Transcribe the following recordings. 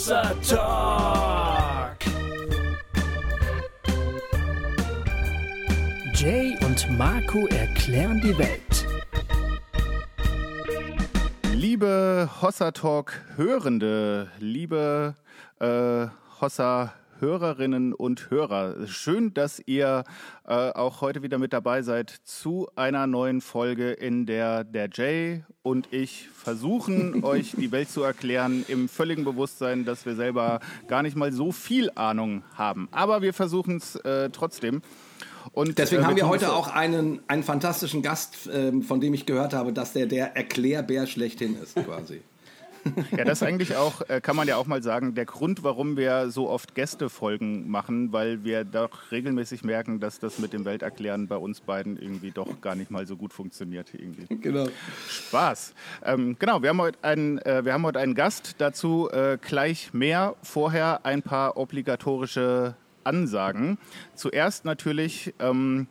Hossa Talk. Jay und Marco erklären die Welt. Liebe Hossa Talk Hörende, liebe äh, Hossa Hörerinnen und Hörer. Schön, dass ihr äh, auch heute wieder mit dabei seid zu einer neuen Folge, in der der Jay und ich versuchen, euch die Welt zu erklären, im völligen Bewusstsein, dass wir selber gar nicht mal so viel Ahnung haben. Aber wir versuchen es äh, trotzdem. Und, Deswegen äh, haben wir heute auch einen, einen fantastischen Gast, äh, von dem ich gehört habe, dass der der Erklärbär schlechthin ist, quasi. Ja, das ist eigentlich auch, äh, kann man ja auch mal sagen, der Grund, warum wir so oft Gästefolgen machen, weil wir doch regelmäßig merken, dass das mit dem Welterklären bei uns beiden irgendwie doch gar nicht mal so gut funktioniert. Irgendwie. Genau. Spaß. Ähm, genau, wir haben, heute einen, äh, wir haben heute einen Gast, dazu äh, gleich mehr. Vorher ein paar obligatorische Ansagen. Zuerst natürlich ähm,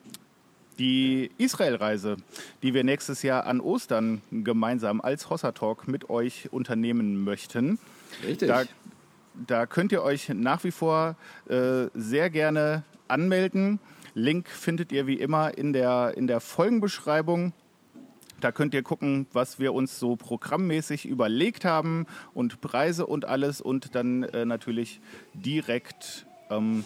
die Israel-Reise, die wir nächstes Jahr an Ostern gemeinsam als Hossa Talk mit euch unternehmen möchten. Richtig. Da, da könnt ihr euch nach wie vor äh, sehr gerne anmelden. Link findet ihr wie immer in der, in der Folgenbeschreibung. Da könnt ihr gucken, was wir uns so programmmäßig überlegt haben und Preise und alles und dann äh, natürlich direkt ähm,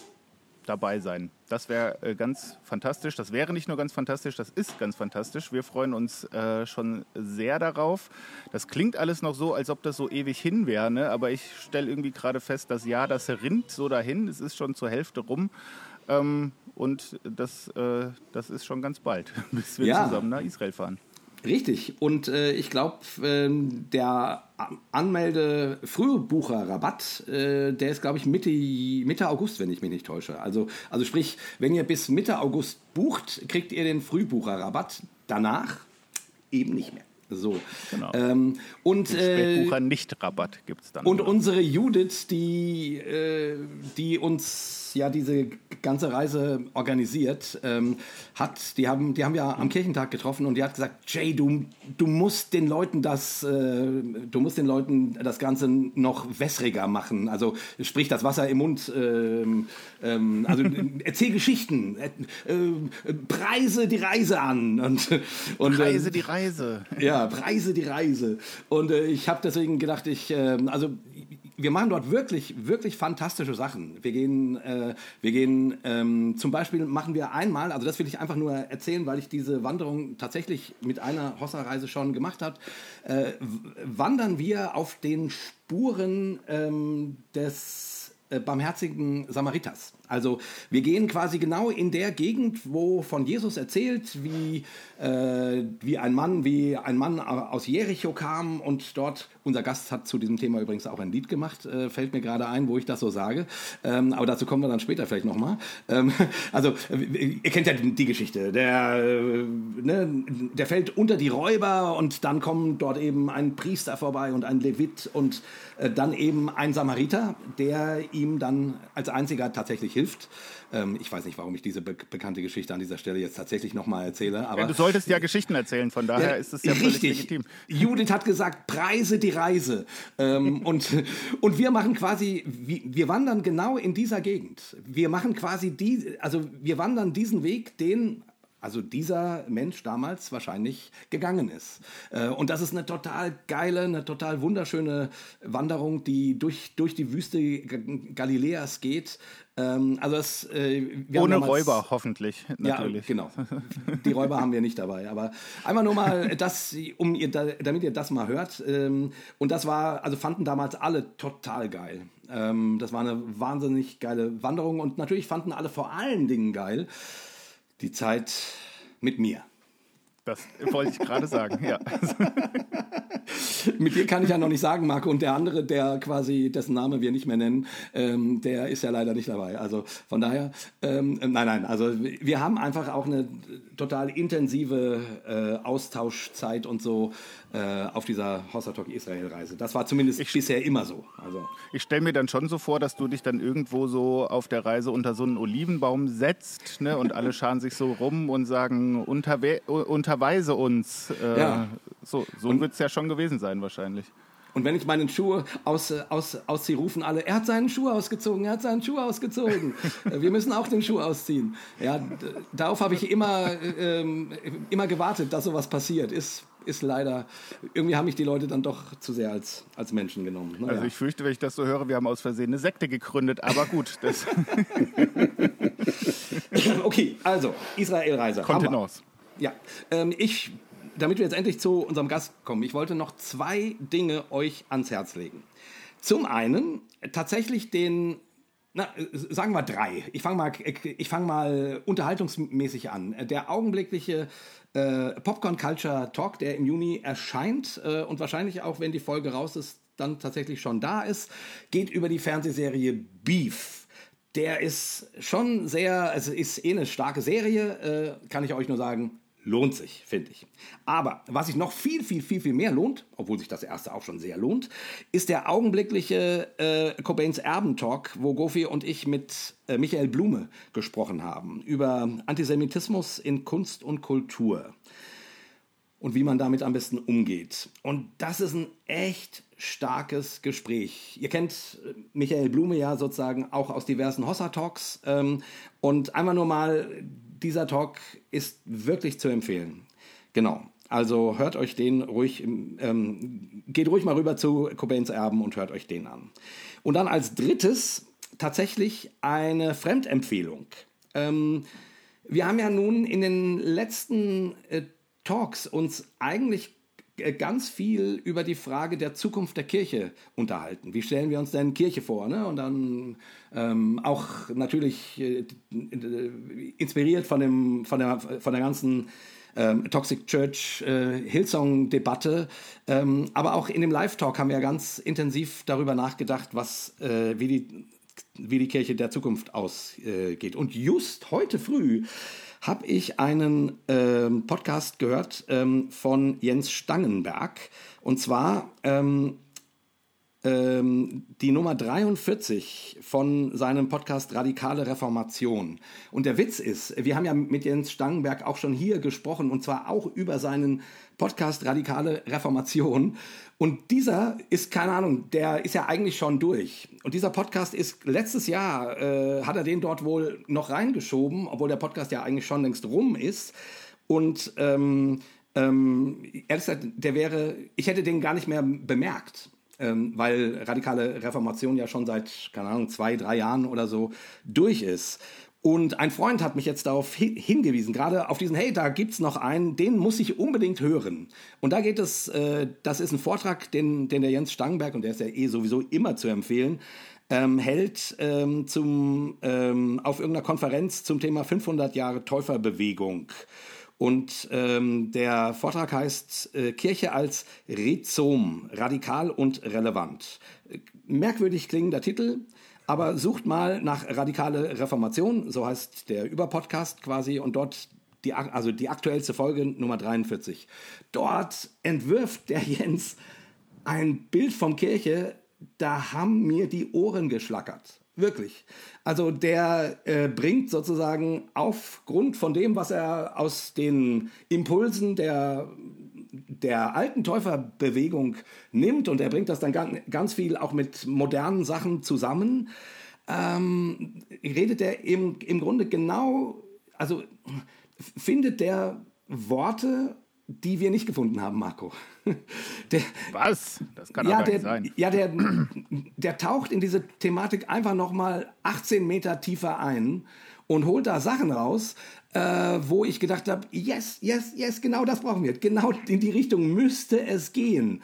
dabei sein. Das wäre äh, ganz fantastisch. Das wäre nicht nur ganz fantastisch, das ist ganz fantastisch. Wir freuen uns äh, schon sehr darauf. Das klingt alles noch so, als ob das so ewig hin wäre, ne? aber ich stelle irgendwie gerade fest, das Jahr, das rinnt so dahin. Es ist schon zur Hälfte rum. Ähm, und das, äh, das ist schon ganz bald, bis wir ja. zusammen nach Israel fahren. Richtig. Und äh, ich glaube, äh, der Anmelde-Frühbucher-Rabatt, äh, der ist, glaube ich, Mitte, Mitte August, wenn ich mich nicht täusche. Also, also sprich, wenn ihr bis Mitte August bucht, kriegt ihr den Frühbucher-Rabatt. Danach eben nicht mehr. So. Genau. Ähm, und Spätbucher äh, nicht Rabatt gibt es dann. Und unsere Judith, die, äh, die uns ja diese ganze Reise organisiert, ähm, hat, die haben, die haben wir am Kirchentag getroffen und die hat gesagt, Jay, du, du musst den Leuten das, äh, du musst den Leuten das Ganze noch wässriger machen. Also sprich das Wasser im Mund, ähm, ähm, also erzähl Geschichten, äh, äh, preise die Reise an und, und preise die Reise. Ja, preise die Reise. Und äh, ich habe deswegen gedacht, ich, ähm, also wir machen dort wirklich, wirklich fantastische Sachen. Wir gehen, äh, wir gehen ähm, zum Beispiel machen wir einmal, also das will ich einfach nur erzählen, weil ich diese Wanderung tatsächlich mit einer Hossa-Reise schon gemacht habe, äh, wandern wir auf den Spuren ähm, des äh, barmherzigen Samariters. Also wir gehen quasi genau in der Gegend, wo von Jesus erzählt, wie, äh, wie ein Mann, wie ein Mann aus Jericho kam und dort, unser Gast hat zu diesem Thema übrigens auch ein Lied gemacht, äh, fällt mir gerade ein, wo ich das so sage. Ähm, aber dazu kommen wir dann später vielleicht nochmal. Ähm, also ihr kennt ja die, die Geschichte. Der, äh, ne, der fällt unter die Räuber und dann kommen dort eben ein Priester vorbei und ein Levit und äh, dann eben ein Samariter, der ihm dann als einziger tatsächlich hilft. Ähm, ich weiß nicht, warum ich diese be bekannte Geschichte an dieser Stelle jetzt tatsächlich nochmal erzähle. Aber ja, du solltest ja Geschichten erzählen, von daher ja, ist es ja völlig richtig. legitim. Judith hat gesagt, preise die Reise. ähm, und, und wir machen quasi, wir wandern genau in dieser Gegend. Wir machen quasi die, also wir wandern diesen Weg, den also dieser Mensch damals wahrscheinlich gegangen ist. Äh, und das ist eine total geile, eine total wunderschöne Wanderung, die durch, durch die Wüste Galiläas geht. Ähm, also das, äh, Ohne damals, Räuber hoffentlich, natürlich. Ja, genau. Die Räuber haben wir nicht dabei. Aber einfach nur mal, das, um ihr, damit ihr das mal hört. Ähm, und das war, also fanden damals alle total geil. Ähm, das war eine wahnsinnig geile Wanderung und natürlich fanden alle vor allen Dingen geil, die Zeit mit mir. Das wollte ich gerade sagen, ja. Mit dir kann ich ja noch nicht sagen, Marco. Und der andere, der quasi, dessen Name wir nicht mehr nennen, ähm, der ist ja leider nicht dabei. Also von daher, ähm, nein, nein. Also wir haben einfach auch eine total intensive äh, Austauschzeit und so äh, auf dieser Hossatok Israel Reise. Das war zumindest ich, bisher immer so. Also ich stelle mir dann schon so vor, dass du dich dann irgendwo so auf der Reise unter so einen Olivenbaum setzt, ne, und alle scharen sich so rum und sagen unterwe unterweise uns. Äh, ja. So, so wird es ja schon gewesen sein wahrscheinlich. Und wenn ich meinen Schuh aus, äh, aus, ausziehe, rufen alle, er hat seinen Schuh ausgezogen, er hat seinen Schuh ausgezogen. Äh, wir müssen auch den Schuh ausziehen. Ja, darauf habe ich immer, ähm, immer gewartet, dass sowas passiert. Ist, ist leider, irgendwie haben mich die Leute dann doch zu sehr als, als Menschen genommen. Naja. Also ich fürchte, wenn ich das so höre, wir haben aus Versehen eine Sekte gegründet, aber gut. Das okay, also Israel-Reise. Kontenance. Ja, ähm, ich damit wir jetzt endlich zu unserem Gast kommen, ich wollte noch zwei Dinge euch ans Herz legen. Zum einen tatsächlich den, na, sagen wir drei. Ich fange mal, ich fang mal unterhaltungsmäßig an. Der augenblickliche äh, Popcorn Culture Talk, der im Juni erscheint äh, und wahrscheinlich auch, wenn die Folge raus ist, dann tatsächlich schon da ist, geht über die Fernsehserie Beef. Der ist schon sehr, also ist eh eine starke Serie, äh, kann ich euch nur sagen, lohnt sich, finde ich. Aber was sich noch viel, viel, viel, viel mehr lohnt, obwohl sich das erste auch schon sehr lohnt, ist der augenblickliche äh, Cobains Erben-Talk, wo Gofi und ich mit äh, Michael Blume gesprochen haben über Antisemitismus in Kunst und Kultur und wie man damit am besten umgeht. Und das ist ein echt starkes Gespräch. Ihr kennt äh, Michael Blume ja sozusagen auch aus diversen Hossa-Talks ähm, und einmal nur mal dieser Talk ist wirklich zu empfehlen. Genau. Also hört euch den ruhig, ähm, geht ruhig mal rüber zu Cobains Erben und hört euch den an. Und dann als drittes tatsächlich eine Fremdempfehlung. Ähm, wir haben ja nun in den letzten äh, Talks uns eigentlich ganz viel über die Frage der Zukunft der Kirche unterhalten. Wie stellen wir uns denn Kirche vor? Ne? Und dann ähm, auch natürlich äh, inspiriert von, dem, von, der, von der ganzen ähm, Toxic Church äh, Hillsong-Debatte. Ähm, aber auch in dem Live-Talk haben wir ganz intensiv darüber nachgedacht, was, äh, wie, die, wie die Kirche der Zukunft ausgeht. Und just heute früh habe ich einen ähm, Podcast gehört ähm, von Jens Stangenberg. Und zwar ähm, ähm, die Nummer 43 von seinem Podcast Radikale Reformation. Und der Witz ist, wir haben ja mit Jens Stangenberg auch schon hier gesprochen und zwar auch über seinen Podcast Radikale Reformation. Und dieser ist, keine Ahnung, der ist ja eigentlich schon durch. Und dieser Podcast ist letztes Jahr, äh, hat er den dort wohl noch reingeschoben, obwohl der Podcast ja eigentlich schon längst rum ist. Und ähm, ähm, ehrlich gesagt, der wäre, ich hätte den gar nicht mehr bemerkt ähm, weil radikale Reformation ja schon seit, keine Ahnung, zwei, drei Jahren oder so durch ist. Und ein Freund hat mich jetzt darauf hingewiesen, gerade auf diesen, hey, da gibt es noch einen, den muss ich unbedingt hören. Und da geht es, äh, das ist ein Vortrag, den, den der Jens Stangenberg, und der ist ja eh sowieso immer zu empfehlen, ähm, hält ähm, zum, ähm, auf irgendeiner Konferenz zum Thema 500 Jahre Täuferbewegung. Und ähm, der Vortrag heißt äh, Kirche als Rhizom, radikal und relevant. Merkwürdig klingender Titel, aber sucht mal nach radikale Reformation, so heißt der Überpodcast quasi, und dort die, also die aktuellste Folge Nummer 43. Dort entwirft der Jens ein Bild von Kirche, da haben mir die Ohren geschlackert. Wirklich. Also der äh, bringt sozusagen aufgrund von dem, was er aus den Impulsen der, der alten Täuferbewegung nimmt, und er bringt das dann ganz viel auch mit modernen Sachen zusammen, ähm, redet er im, im Grunde genau, also findet der Worte die wir nicht gefunden haben, Marco. Der, Was? Das kann ja, aber der, nicht sein. Ja, der, der taucht in diese Thematik einfach nochmal 18 Meter tiefer ein und holt da Sachen raus, äh, wo ich gedacht habe, yes, yes, yes, genau das brauchen wir. Genau in die Richtung müsste es gehen.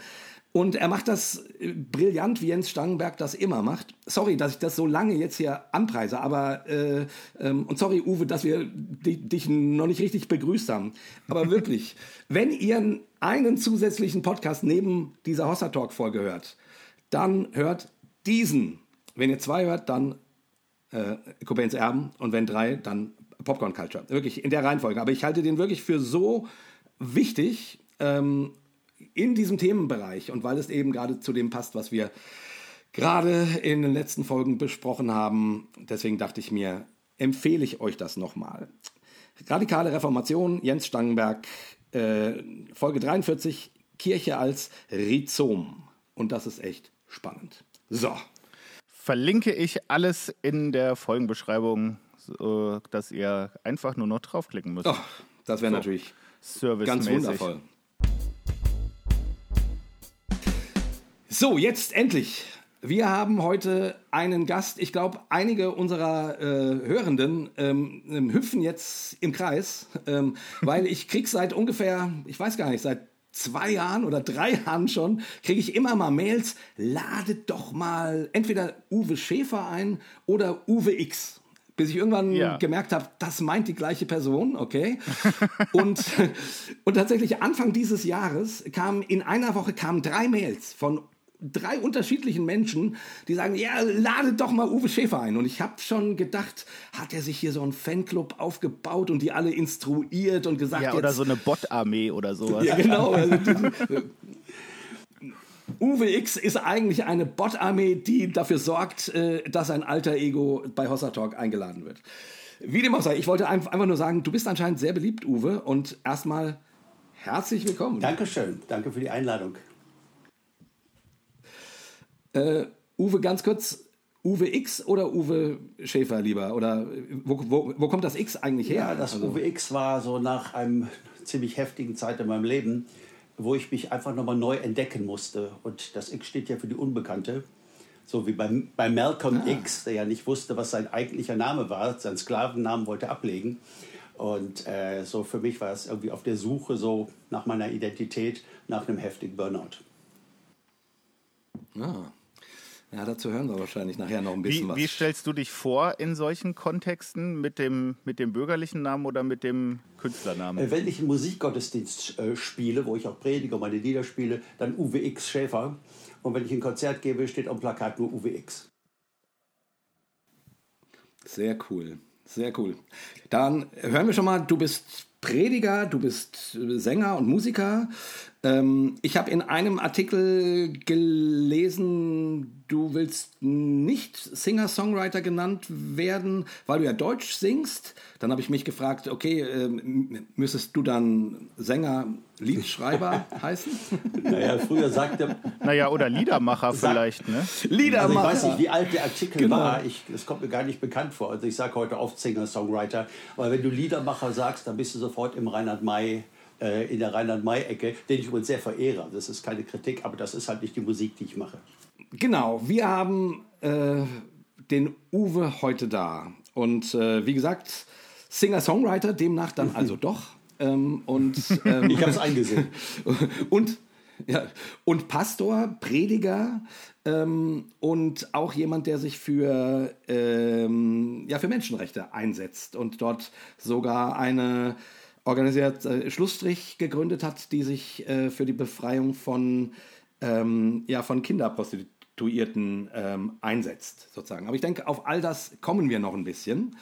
Und er macht das äh, brillant, wie Jens Stangenberg das immer macht. Sorry, dass ich das so lange jetzt hier anpreise, aber äh, ähm, und sorry, Uwe, dass wir dich noch nicht richtig begrüßt haben. Aber wirklich, wenn ihr einen zusätzlichen Podcast neben dieser Hossa Talk Folge hört, dann hört diesen. Wenn ihr zwei hört, dann äh, Cobains Erben und wenn drei, dann Popcorn Culture. Wirklich in der Reihenfolge. Aber ich halte den wirklich für so wichtig. Ähm, in diesem Themenbereich und weil es eben gerade zu dem passt, was wir gerade in den letzten Folgen besprochen haben, deswegen dachte ich mir, empfehle ich euch das nochmal. Radikale Reformation, Jens Stangenberg, äh, Folge 43, Kirche als Rhizom. und das ist echt spannend. So. Verlinke ich alles in der Folgenbeschreibung, so, dass ihr einfach nur noch draufklicken müsst. Oh, das wäre so. natürlich ganz wundervoll. So, jetzt endlich. Wir haben heute einen Gast. Ich glaube, einige unserer äh, Hörenden ähm, ähm hüpfen jetzt im Kreis, ähm, weil ich krieg seit ungefähr, ich weiß gar nicht, seit zwei Jahren oder drei Jahren schon, kriege ich immer mal Mails, ladet doch mal entweder Uwe Schäfer ein oder Uwe X. Bis ich irgendwann ja. gemerkt habe, das meint die gleiche Person, okay. und, und tatsächlich Anfang dieses Jahres kamen in einer Woche kamen drei Mails von drei unterschiedlichen Menschen, die sagen, ja, lade doch mal Uwe Schäfer ein. Und ich habe schon gedacht, hat er sich hier so einen Fanclub aufgebaut und die alle instruiert und gesagt, ja, oder so eine Bot-Armee oder sowas. Ja, genau. Also Uwe X ist eigentlich eine Bot-Armee, die dafür sorgt, äh, dass ein alter Ego bei Hossa Talk eingeladen wird. Wie dem auch sei, ich wollte einfach nur sagen, du bist anscheinend sehr beliebt, Uwe, und erstmal herzlich willkommen. Dankeschön, danke für die Einladung. Äh, Uwe, ganz kurz, Uwe X oder Uwe Schäfer lieber? Oder wo, wo, wo kommt das X eigentlich her? Ja, das also. Uwe X war so nach einem ziemlich heftigen Zeit in meinem Leben, wo ich mich einfach nochmal neu entdecken musste. Und das X steht ja für die Unbekannte. So wie bei, bei Malcolm ah. X, der ja nicht wusste, was sein eigentlicher Name war, seinen Sklavennamen wollte ablegen. Und äh, so für mich war es irgendwie auf der Suche so nach meiner Identität, nach einem heftigen Burnout. Ah. Ja, dazu hören wir wahrscheinlich nachher noch ein bisschen wie, was. Wie stellst du dich vor in solchen Kontexten mit dem, mit dem bürgerlichen Namen oder mit dem Künstlernamen? Äh, wenn ich einen Musikgottesdienst äh, spiele, wo ich auch predige und meine Lieder spiele, dann Uwe X Schäfer. Und wenn ich ein Konzert gebe, steht am Plakat nur Uwe X. Sehr cool, sehr cool. Dann hören wir schon mal, du bist Prediger, du bist Sänger und Musiker. Ähm, ich habe in einem Artikel gelesen, du willst nicht Singer-Songwriter genannt werden, weil du ja Deutsch singst. Dann habe ich mich gefragt, okay, äh, müsstest du dann Sänger, Liedschreiber heißen? Naja, früher sagte... Naja, oder Liedermacher vielleicht, ne? Liedermacher. Also ich weiß nicht, wie alt der Artikel genau. war. Ich, das kommt mir gar nicht bekannt vor. Also ich sage heute oft Singer-Songwriter. Aber wenn du Liedermacher sagst, dann bist du sofort im Reinhard-May äh, in der Rheinland-Main-Ecke, den ich übrigens sehr verehre. Das ist keine Kritik, aber das ist halt nicht die Musik, die ich mache. Genau, wir haben äh, den Uwe heute da. Und äh, wie gesagt, Singer-Songwriter, demnach dann also doch. Ähm, und, ähm, ich habe es eingesehen. und, ja, und Pastor, Prediger ähm, und auch jemand, der sich für, ähm, ja, für Menschenrechte einsetzt und dort sogar eine organisiert äh, Schlussstrich gegründet hat, die sich äh, für die Befreiung von, ähm, ja, von Kinderprostituierten ähm, einsetzt, sozusagen. Aber ich denke, auf all das kommen wir noch ein bisschen.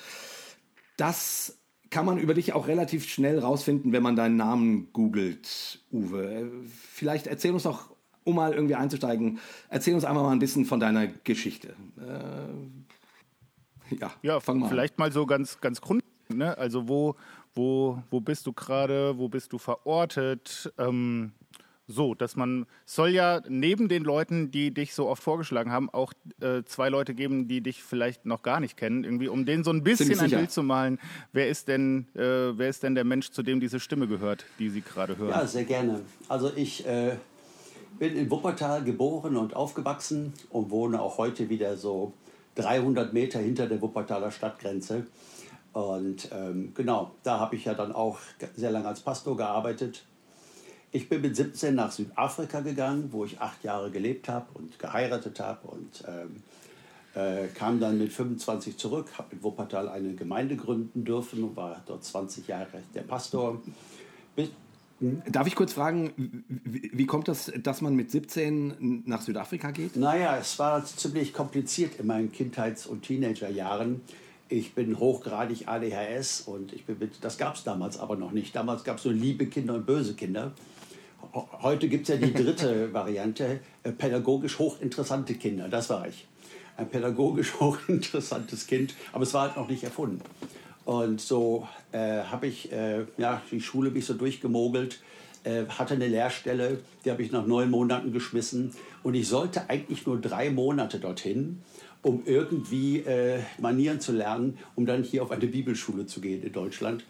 Das kann man über dich auch relativ schnell rausfinden, wenn man deinen Namen googelt, Uwe. Vielleicht erzähl uns doch, um mal irgendwie einzusteigen, erzähl uns einfach mal ein bisschen von deiner Geschichte. Äh, ja, ja, fang mal Vielleicht mal so ganz, ganz grundlegend. Ne? Also wo, wo, wo bist du gerade, wo bist du verortet. Ähm, so, dass man soll ja neben den Leuten, die dich so oft vorgeschlagen haben, auch äh, zwei Leute geben, die dich vielleicht noch gar nicht kennen, irgendwie, um denen so ein bisschen ein Bild zu malen. Wer ist denn, äh, wer ist denn der Mensch, zu dem diese Stimme gehört, die Sie gerade hören? Ja, sehr gerne. Also ich äh, bin in Wuppertal geboren und aufgewachsen und wohne auch heute wieder so 300 Meter hinter der Wuppertaler Stadtgrenze. Und ähm, genau, da habe ich ja dann auch sehr lange als Pastor gearbeitet. Ich bin mit 17 nach Südafrika gegangen, wo ich acht Jahre gelebt habe und geheiratet habe und ähm, äh, kam dann mit 25 zurück, habe in Wuppertal eine Gemeinde gründen dürfen und war dort 20 Jahre der Pastor. Bis? Darf ich kurz fragen, wie, wie, kommt das, dass man mit 17 nach Südafrika geht? Naja, es war ziemlich kompliziert in meinen Kindheits- und Teenagerjahren. Ich bin hochgradig ADHS und ich bin mit, das gab es damals aber noch nicht. Damals gab es so liebe Kinder und böse Kinder. Heute gibt es ja die dritte Variante, äh, pädagogisch hochinteressante Kinder. Das war ich. Ein pädagogisch hochinteressantes Kind, aber es war halt noch nicht erfunden. Und so äh, habe ich äh, ja, die Schule mich so durchgemogelt. äh, hatte eine Lehrstelle, die habe ich nach neun Monaten geschmissen. Und ich sollte eigentlich nur drei Monate dorthin, um irgendwie äh, Manieren zu lernen, um dann hier auf eine Bibelschule zu gehen in Deutschland.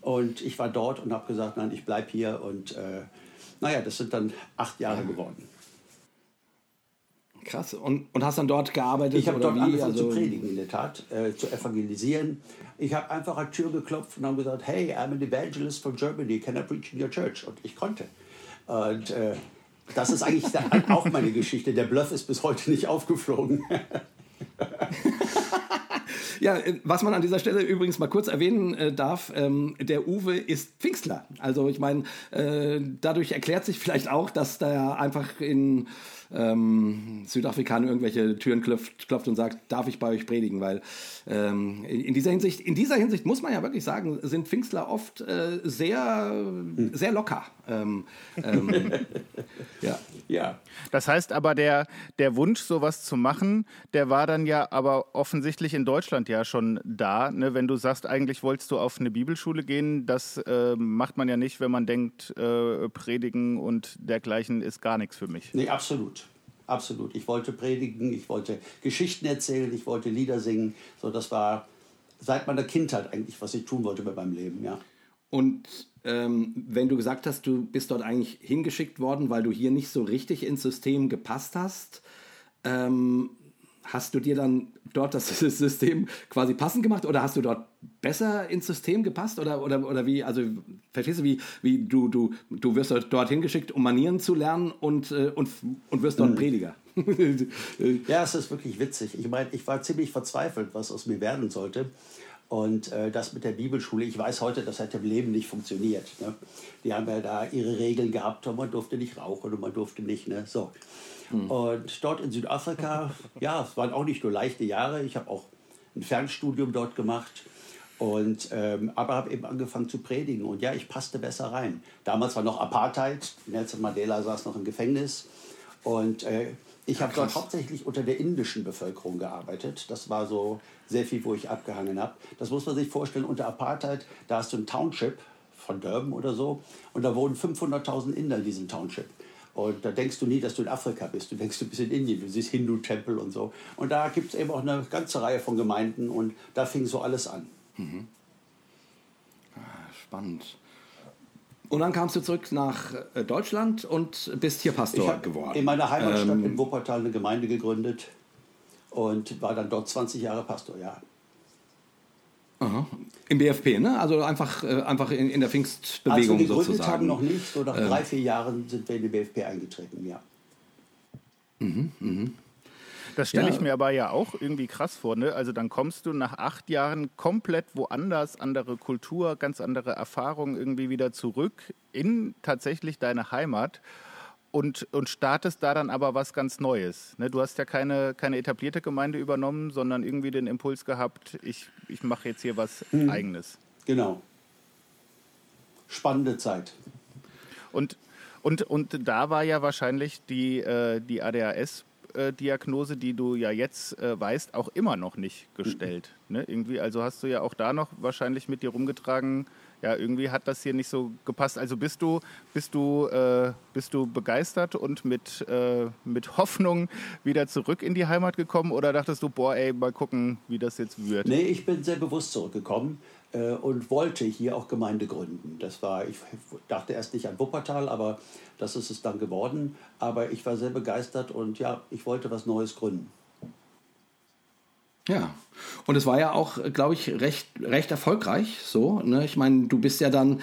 Und ich war dort und habe gesagt, nein, ich bleibe hier. Und äh, naja, das sind dann acht Jahre geworden. Krass. Und, und hast dann dort gearbeitet? Ich habe oder dort wie? angefangen Also- zu predigen, in der Tat, äh, zu evangelisieren. Ich habe einfach an die Tür geklopft und habe gesagt, hey, I'm an evangelist from Germany, can I preach in your church? Und ich konnte. Und äh, das ist eigentlich auch meine Geschichte. Der Bluff ist bis heute nicht aufgeflogen. Ja, äh, was man an dieser Stelle übrigens mal kurz erwähnen äh, darf, ähm, der Uwe ist Pfingstler. Also ich meine, äh, dadurch erklärt sich vielleicht auch, dass da einfach in ähm, Südafrikaner irgendwelche Türen klopft, klopft und sagt, darf ich bei euch predigen? Weil ähm, in, dieser Hinsicht, in dieser Hinsicht muss man ja wirklich sagen, sind Pfingstler oft äh, sehr, sehr locker. Ähm, ähm, ja. ja. Das heißt aber, der, der Wunsch, sowas zu machen, der war dann ja aber offensichtlich in Deutschland ja schon da. Ne? Wenn du sagst, eigentlich wolltest du auf eine Bibelschule gehen, das äh, macht man ja nicht, wenn man denkt, äh, predigen und dergleichen ist gar nichts für mich. Nee, absolut. Absolut. Ich wollte predigen, ich wollte Geschichten erzählen, ich wollte Lieder singen. So, das war seit meiner Kindheit eigentlich, was ich tun wollte mit meinem Leben, ja. Und ähm, wenn du gesagt hast, du bist dort eigentlich hingeschickt worden, weil du hier nicht so richtig ins System gepasst hast, ähm, hast du dir dann dort das System quasi passend gemacht oder hast du dort besser ins System gepasst oder, oder, oder wie, also verstehst du, wie, wie du, du, du wirst dort, hingeschickt, um Manieren zu lernen und, äh, und, und wirst dort Prediger. Ja, es ist wirklich witzig. Ich meine, ich war ziemlich verzweifelt, was aus mir werden sollte. Und äh, das mit der Bibelschule, ich weiß heute, das hätte im Leben nicht funktioniert. Ne? Die haben ja da ihre Regeln gehabt und man durfte nicht rauchen und man durfte nicht. Ne? So. Und dort in Südafrika, ja, es waren auch nicht nur leichte Jahre. Ich habe auch ein Fernstudium dort gemacht. Und, ähm, aber habe eben angefangen zu predigen. Und ja, ich passte besser rein. Damals war noch Apartheid. Nelson Mandela saß noch im Gefängnis. Und äh, ich habe dort hauptsächlich unter der indischen Bevölkerung gearbeitet. Das war so sehr viel, wo ich abgehangen habe. Das muss man sich vorstellen, unter Apartheid, da hast du ein Township von Durban oder so. Und da wohnen 500.000 Inder in diesem Township. Und da denkst du nie, dass du in Afrika bist. Du denkst, du bist in Indien. Du siehst Hindu-Tempel und so. Und da gibt es eben auch eine ganze Reihe von Gemeinden. Und da fing so alles an. Spannend. Und dann kamst du zurück nach äh, Deutschland und bist hier Ich Pastor habe geworden. in meiner Heimatstadt in Wuppertal eine Gemeinde gegründet und war dann dort 20 Jahre Pastor, ja. Aha. Im BFP, ne? Also einfach, äh, einfach in, in der Pfingstbewegung gegründet sozusagen. haben, noch nicht. So nach drei, vier Jahren sind wir in die BFP eingetreten, ja. Das stelle Ja. ich mir aber ja auch irgendwie krass vor. Ne? Also dann kommst du nach acht Jahren komplett woanders, andere Kultur, ganz andere Erfahrungen irgendwie wieder zurück in tatsächlich deine Heimat und, und startest da dann aber was ganz Neues. Ne? Du hast ja keine, keine etablierte Gemeinde übernommen, sondern irgendwie den Impuls gehabt, ich, ich mache jetzt hier was Eigenes. Genau. Spannende Zeit. Und, und, und da war ja wahrscheinlich die, äh, die ADHS-Diagnose, die du ja jetzt äh, weißt, auch immer noch nicht gestellt. Ne? Irgendwie, also hast du ja auch da noch wahrscheinlich mit dir rumgetragen, ja, irgendwie hat das hier nicht so gepasst. Also bist du, bist du, äh, bist du begeistert und mit, äh, mit Hoffnung wieder zurück in die Heimat gekommen oder dachtest du, boah, ey, mal gucken, wie das jetzt wird? Nee, ich bin sehr bewusst zurückgekommen äh, und wollte hier auch Gemeinde gründen. Das war, ich dachte erst nicht an Wuppertal, aber das ist es dann geworden. Aber ich war sehr begeistert und ja, ich wollte was Neues gründen. Ja, und es war ja auch, glaube ich, recht, recht erfolgreich so. Ne? Ich meine, du bist ja dann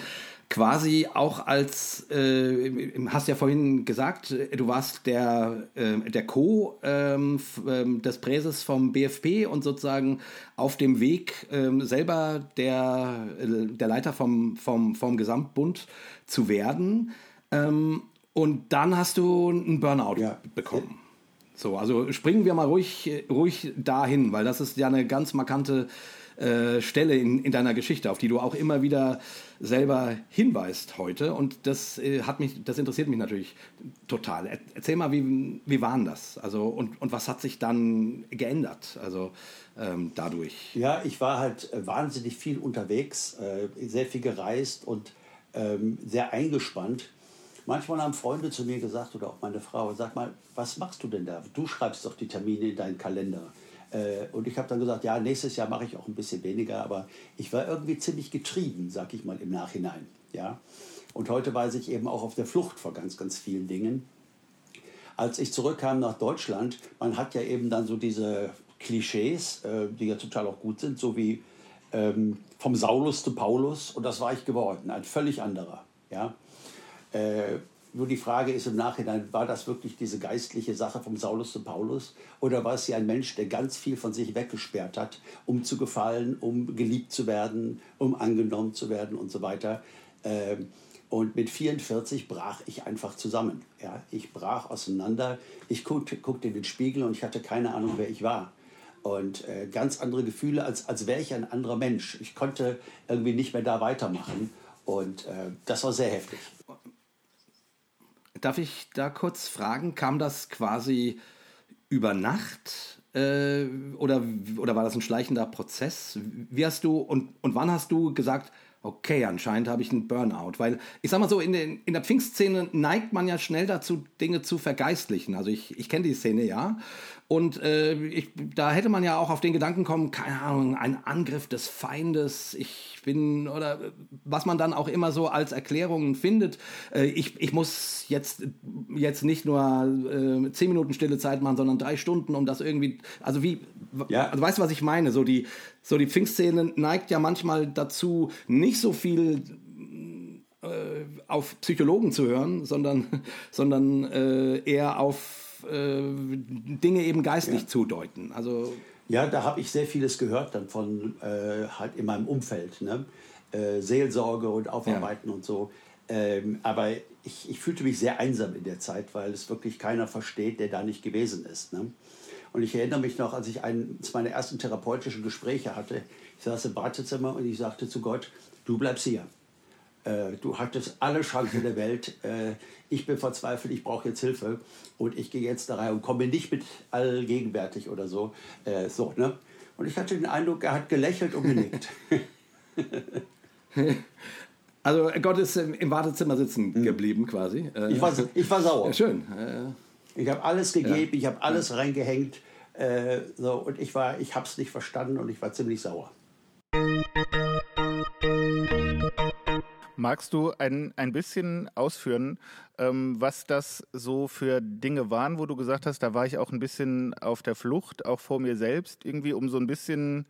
quasi auch als, äh, hast ja vorhin gesagt, du warst der, äh, der Co. Ähm, ähm, des Präses vom BFP und sozusagen auf dem Weg ähm, selber der, äh, der Leiter vom, vom, vom Gesamtbund zu werden. Ähm, und dann hast du einen Burnout Ja. bekommen. So, also springen wir mal ruhig, ruhig dahin, weil das ist ja eine ganz markante äh, Stelle in, in deiner Geschichte, auf die du auch immer wieder selber hinweist heute. Und das äh, hat mich, das interessiert mich natürlich total. Er, erzähl mal, wie, wie war denn das? Also, und, und was hat sich dann geändert? Also ähm, dadurch. Ja, ich war halt äh, wahnsinnig viel unterwegs, äh, sehr viel gereist und ähm, sehr eingespannt. Manchmal haben Freunde zu mir gesagt oder auch meine Frau, sag mal, was machst du denn da? Du schreibst doch die Termine in deinen Kalender. Äh, und ich habe dann gesagt, ja, nächstes Jahr mache ich auch ein bisschen weniger, aber ich war irgendwie ziemlich getrieben, sag ich mal im Nachhinein. Ja? Und heute weiß ich eben auch auf der Flucht vor ganz, ganz vielen Dingen. Als ich zurückkam nach Deutschland, man hat ja eben dann so diese Klischees, äh, die ja total auch gut sind, so wie ähm, vom Saulus zu Paulus und das war ich geworden, ein völlig anderer. Ja? Äh, nur die Frage ist im Nachhinein, war das wirklich diese geistliche Sache vom Saulus zu Paulus oder war es hier ein Mensch, der ganz viel von sich weggesperrt hat, um zu gefallen, um geliebt zu werden, um angenommen zu werden und so weiter. Ähm, und mit 44 brach ich einfach zusammen. Ich brach auseinander. Ich guckte, guckte in den Spiegel und ich hatte keine Ahnung, wer ich war. Und äh, ganz andere Gefühle, als, als wäre ich ein anderer Mensch. Ich konnte irgendwie nicht mehr da weitermachen. Und äh, das war sehr heftig. Darf ich da kurz fragen, kam das quasi über Nacht äh, oder, oder war das ein schleichender Prozess? Wie hast du und, und wann hast du gesagt, okay, anscheinend habe ich einen Burnout. Weil ich sag mal so, in, den, in der Pfingstszene neigt man ja schnell dazu, Dinge zu vergeistlichen. Also ich, ich kenne die Szene ja. Und äh, ich, da hätte man ja auch auf den Gedanken kommen, keine Ahnung, ein Angriff des Feindes, ich bin, oder was man dann auch immer so als Erklärungen findet. Äh, ich, ich muss jetzt, jetzt nicht nur äh, zehn Minuten stille Zeit machen, sondern drei Stunden, um das irgendwie, also wie, ja. also weißt du, was ich meine? So die, so die Pfingstszene neigt ja manchmal dazu, nicht so viel äh, auf Psychologen zu hören, sondern, sondern äh, eher auf äh, Dinge eben geistlich ja. zudeuten. Also ja, da habe ich sehr vieles gehört dann von äh, halt in meinem Umfeld, ne? Äh, Seelsorge und Aufarbeiten ja. und so. Ähm, aber ich, ich, fühlte mich sehr einsam in der Zeit, weil es wirklich keiner versteht, der da nicht gewesen ist. Ne? Und ich erinnere mich noch, als ich eines meiner ersten therapeutischen Gespräche hatte, ich saß im Wartezimmer und ich sagte zu Gott, du bleibst hier. Äh, du hattest alle Chancen der Welt. Äh, ich bin verzweifelt, ich brauche jetzt Hilfe und ich gehe jetzt da rein und komme nicht mit allgegenwärtig oder so. Äh, so ne? Und ich hatte den Eindruck, er hat gelächelt und genickt. also Gott ist im Wartezimmer sitzen mhm. geblieben quasi. Äh, ich war, ich war sauer. Ja, schön. Ich habe alles gegeben, ja. ich habe alles ja. reingehängt. Äh, so, und ich, ich habe es nicht verstanden und ich war ziemlich sauer. Magst du ein, ein bisschen ausführen, ähm, was das so für Dinge waren, wo du gesagt hast, da war ich auch ein bisschen auf der Flucht, auch vor mir selbst, irgendwie, um so ein bisschen,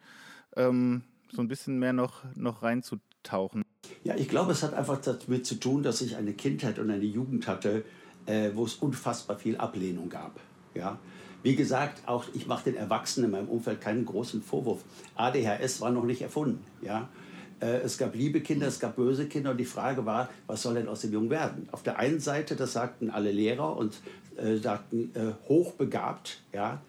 ähm, so ein bisschen mehr noch, noch reinzutauchen? Ja, ich glaube, es hat einfach damit zu tun, dass ich eine Kindheit und eine Jugend hatte, äh, wo es unfassbar viel Ablehnung gab. Ja? Wie gesagt, auch ich mache den Erwachsenen in meinem Umfeld keinen großen Vorwurf. ADHS war noch nicht erfunden. Ja? Äh, es gab liebe Kinder, es gab böse Kinder und die Frage war, was soll denn aus dem Jungen werden? Auf der einen Seite, das sagten alle Lehrer und äh, sagten äh, hochbegabt, ja,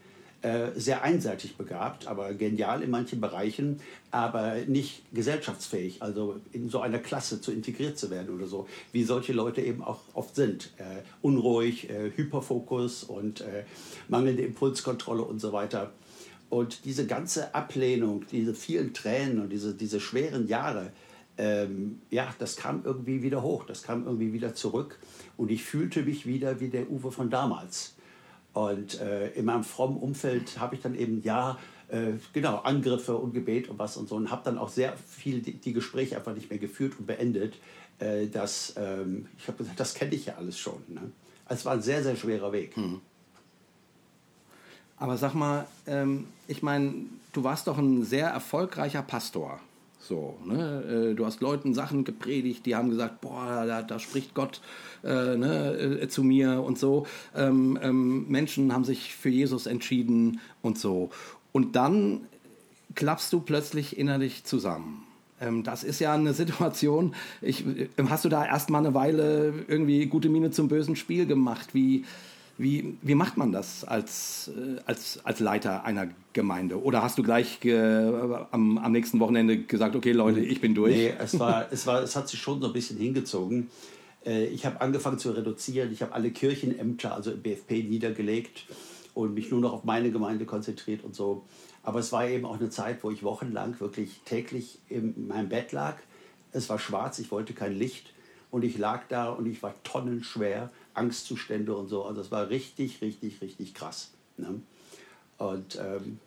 äh, sehr einseitig begabt, aber genial in manchen Bereichen, aber nicht gesellschaftsfähig, also in so einer Klasse zu integriert zu werden oder so, wie solche Leute eben auch oft sind. Äh, unruhig, äh, Hyperfokus und mangelnde Impulskontrolle und so weiter. Und diese ganze Ablehnung, diese vielen Tränen und diese, diese schweren Jahre, ähm, ja, das kam irgendwie wieder hoch, das kam irgendwie wieder zurück. Und ich fühlte mich wieder wie der Uwe von damals. Und äh, in meinem frommen Umfeld habe ich dann eben, ja, äh, genau, Angriffe und Gebet und was und so. Und habe dann auch sehr viel die, die, Gespräche einfach nicht mehr geführt und beendet. Äh, das, ähm, ich habe gesagt, das kenne ich ja alles schon. Ne? Es war ein sehr, sehr schwerer Weg. Mhm. Aber sag mal, ähm, ich meine, du warst doch ein sehr erfolgreicher Pastor. So, ne? Äh, du hast Leuten Sachen gepredigt, die haben gesagt, boah, da, da spricht Gott äh, ne, äh, zu mir und so. Ähm, ähm, Menschen haben sich für Jesus entschieden und so. Und dann klappst du plötzlich innerlich zusammen. Ähm, das ist ja eine Situation. Ich, äh, hast du da erst mal eine Weile irgendwie gute Miene zum bösen Spiel gemacht? Wie, wie, wie macht man das als, äh, als, als Leiter einer Gemeinde? Oder hast du gleich äh, am, am nächsten Wochenende gesagt, okay Leute, ich bin durch? Nee, es, war, es, war, es hat sich schon so ein bisschen hingezogen. Äh, ich habe angefangen zu reduzieren. Ich habe alle Kirchenämter, also im BFP, niedergelegt und mich nur noch auf meine Gemeinde konzentriert und so. Aber es war eben auch eine Zeit, wo ich wochenlang wirklich täglich in meinem Bett lag. Es war schwarz, ich wollte kein Licht und ich lag da und ich war tonnenschwer, Angstzustände und so. Also es war richtig, richtig, richtig krass. Ne? Und ähm,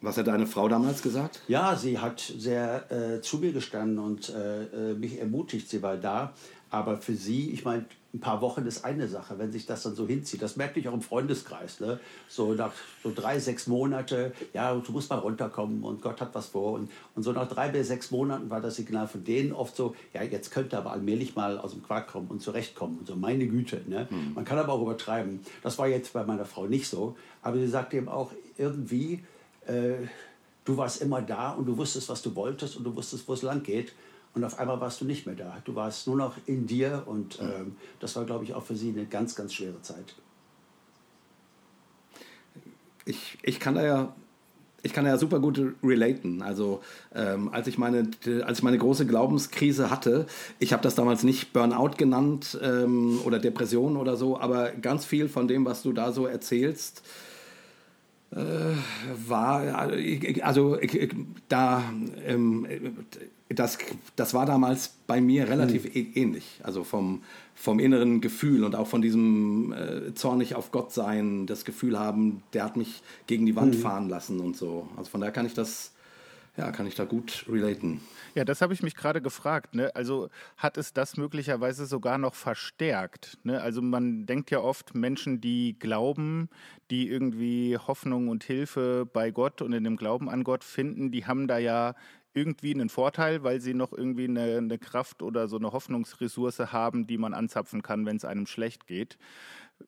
was hat deine Frau damals gesagt? Ja, sie hat sehr äh, zu mir gestanden und äh, äh mich ermutigt. Sie war da. Aber für sie, ich meine, ein paar Wochen ist eine Sache, wenn sich das dann so hinzieht. Das merke ich auch im Freundeskreis. Ne? So nach so drei, sechs Monate, ja, du musst mal runterkommen und Gott hat was vor. Und, und so nach drei bis sechs Monaten war das Signal von denen oft so, ja, jetzt könnte aber allmählich mal aus dem Quark kommen und zurechtkommen. Und so, meine Güte. Ne? Hm. Man kann aber auch übertreiben. Das war jetzt bei meiner Frau nicht so. Aber sie sagte eben auch irgendwie, äh, du warst immer da und du wusstest, was du wolltest und du wusstest, wo es lang geht. Und auf einmal warst du nicht mehr da. Du warst nur noch in dir und ähm, das war, glaube ich, auch für sie eine ganz, ganz schwere Zeit. Ich, ich kann da ja ich kann ja super gut relaten. Also ähm, als, ich meine, als ich meine große Glaubenskrise hatte, ich habe das damals nicht Burnout genannt ähm, oder Depression oder so, aber ganz viel von dem, was du da so erzählst, äh, war, also da, ähm, das, das war damals bei mir relativ mhm. ähnlich. Also vom, vom inneren Gefühl und auch von diesem äh, zornig auf Gott sein, das Gefühl haben, der hat mich gegen die Wand mhm. fahren lassen und so. Also von daher kann ich das, ja, kann ich da gut relaten. Ja, das habe ich mich gerade gefragt. Ne? Also hat es das möglicherweise sogar noch verstärkt? Ne? Also man denkt ja oft, Menschen, die glauben, die irgendwie Hoffnung und Hilfe bei Gott und in dem Glauben an Gott finden, die haben da ja irgendwie einen Vorteil, weil sie noch irgendwie eine, eine Kraft oder so eine Hoffnungsressource haben, die man anzapfen kann, wenn es einem schlecht geht.